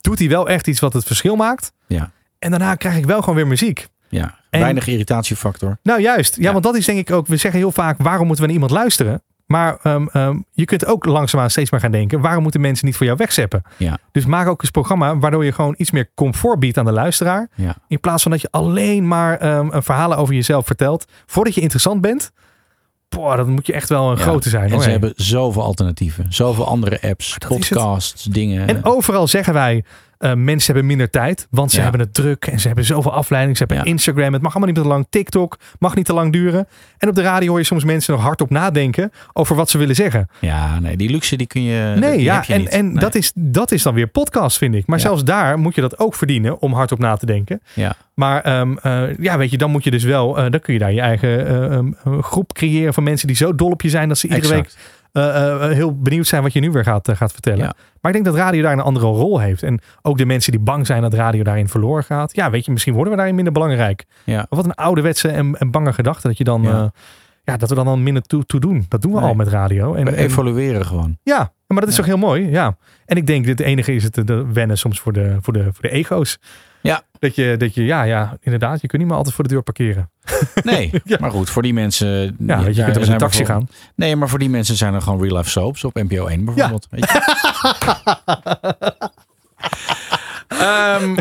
Doet hij wel echt iets wat het verschil maakt? Ja. En daarna krijg ik wel gewoon weer muziek. Ja. En- Weinig irritatiefactor. Nou juist, ja, want dat is denk ik ook, we zeggen heel vaak, waarom moeten we naar iemand luisteren? Maar ehm, ehm, je kunt ook langzaamaan steeds maar gaan denken, waarom moeten mensen niet voor jou wegzeppen? Ja. Dus maak ook eens programma waardoor je gewoon iets meer comfort biedt aan de luisteraar. Ja. In plaats van dat je alleen maar een verhalen over jezelf vertelt. Voordat je interessant bent, boah, dan moet je echt wel een Ja. grote zijn. En hoor. ze hebben zoveel alternatieven. Zoveel andere apps, dat het. podcasts, dingen. En overal zeggen wij, eh, mensen hebben minder tijd, want ze Ja. hebben het druk en ze hebben zoveel afleiding. Ze hebben Ja. Instagram, het mag allemaal niet te lang. TikTok mag niet te lang duren. En op de radio hoor je soms mensen nog hardop nadenken over wat ze willen zeggen. Ja, nee, die luxe die kun je. Nee, die ja, heb je en, niet. en Nee. dat, is, dat is dan weer podcast, vind ik. Maar Ja. zelfs daar moet je dat ook verdienen om hardop na te denken. Ja. Maar ehm, eh, ja, weet je, dan moet je dus wel, eh, dan kun je daar je eigen eh, ehm, eh, groep creëren van mensen die zo dol op je zijn dat ze iedere Exact. week heel benieuwd zijn wat je nu weer gaat, eh, gaat vertellen. Ja. Maar ik denk dat radio daar een andere rol heeft. En ook de mensen die bang zijn dat radio daarin verloren gaat. Ja, weet je, misschien worden we daarin minder belangrijk. Ja. Wat een ouderwetse en, en bange gedachte dat je dan, Ja. ja. dat we dan, dan minder toe, toe doen. Dat doen we Nee. al met radio. En, We en- evolueren gewoon. ja, maar dat is toch heel mooi. Ja. En ik denk, het enige is het eh, de wennen soms voor de, voor de, voor de ego's. Ja. Dat je, dat je, ja, ja, inderdaad, je kunt niet meer altijd voor de deur parkeren. *laughs* Nee, *laughs* maar goed, voor die mensen. Ja, weet je, kunt er met een taxi gaan. Nee, maar voor die mensen zijn er gewoon real life soaps op NPO 1 bijvoorbeeld. Weet je? *laughs* Ehm *laughs*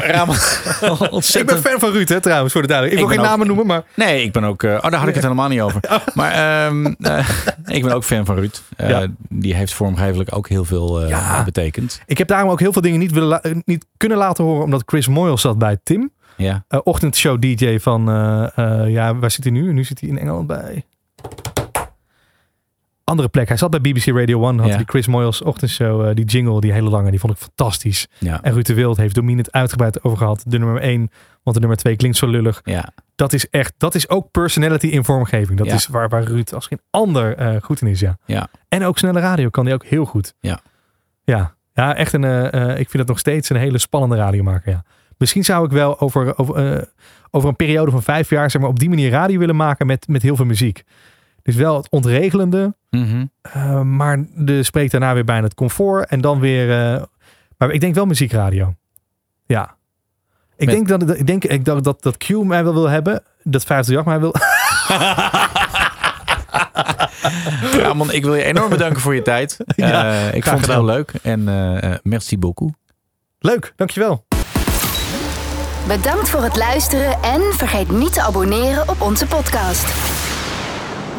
*laughs* Ik ben fan van Ruud, hè, trouwens, voor de duidelijkheid. Ik wil geen ook- namen noemen, maar... Nee, ik ben ook... eh, oh, daar had ik het helemaal niet over. *laughs* Maar ehm, eh, ik ben ook fan van Ruud. Ja. Die heeft vormgevelijk ook heel veel betekend. Ik heb daarom ook heel veel dingen niet, willen niet kunnen laten horen, omdat Chris Moyle zat bij Tim. Ja. Ochtendshow DJ van, ja, waar zit hij nu? Nu zit hij in Engeland bij... Andere plek. Hij zat bij BBC Radio 1, had Ja. die Chris Moyles ochtendshow, eh, die jingle, die hele lange, die vond ik fantastisch. Ja. En Ruud de Wild heeft Dominant uitgebreid over gehad. De nummer 1, want de nummer 2 klinkt zo lullig. Ja. Dat is echt, dat is ook personality in vormgeving. Dat Ja. is waar, waar Ruud als geen ander eh, goed in is, ja. Ja. En ook snelle radio kan hij ook heel goed. Ja. Ja, ja echt een, eh, ik vind het nog steeds een hele spannende radiomaker, ja. Misschien zou ik wel over, over, over een periode van vijf jaar, zeg maar, op die manier radio willen maken met, met heel veel muziek. Dus wel het ontregelende, Mhm. eh, maar de spreekt daarna weer bijna het comfort en dan weer. eh, maar ik denk wel muziekradio. Ja. Ik Met- denk dat ik denk ik dat, dat dat Q mij wel wil hebben, dat 538 mij wil. *laughs* Ramon, ik wil je enorm bedanken voor je tijd. *laughs* Ja, Eh, ik vond het heel gedaan. leuk. En eh, eh, merci beaucoup. Leuk, dankjewel. Bedankt voor het luisteren en vergeet niet te abonneren op onze podcast.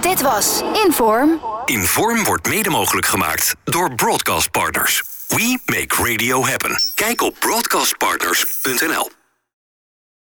Dit was Inform. Inform wordt mede mogelijk gemaakt door Broadcast Partners. We make radio happen. Kijk op broadcastpartners.nl.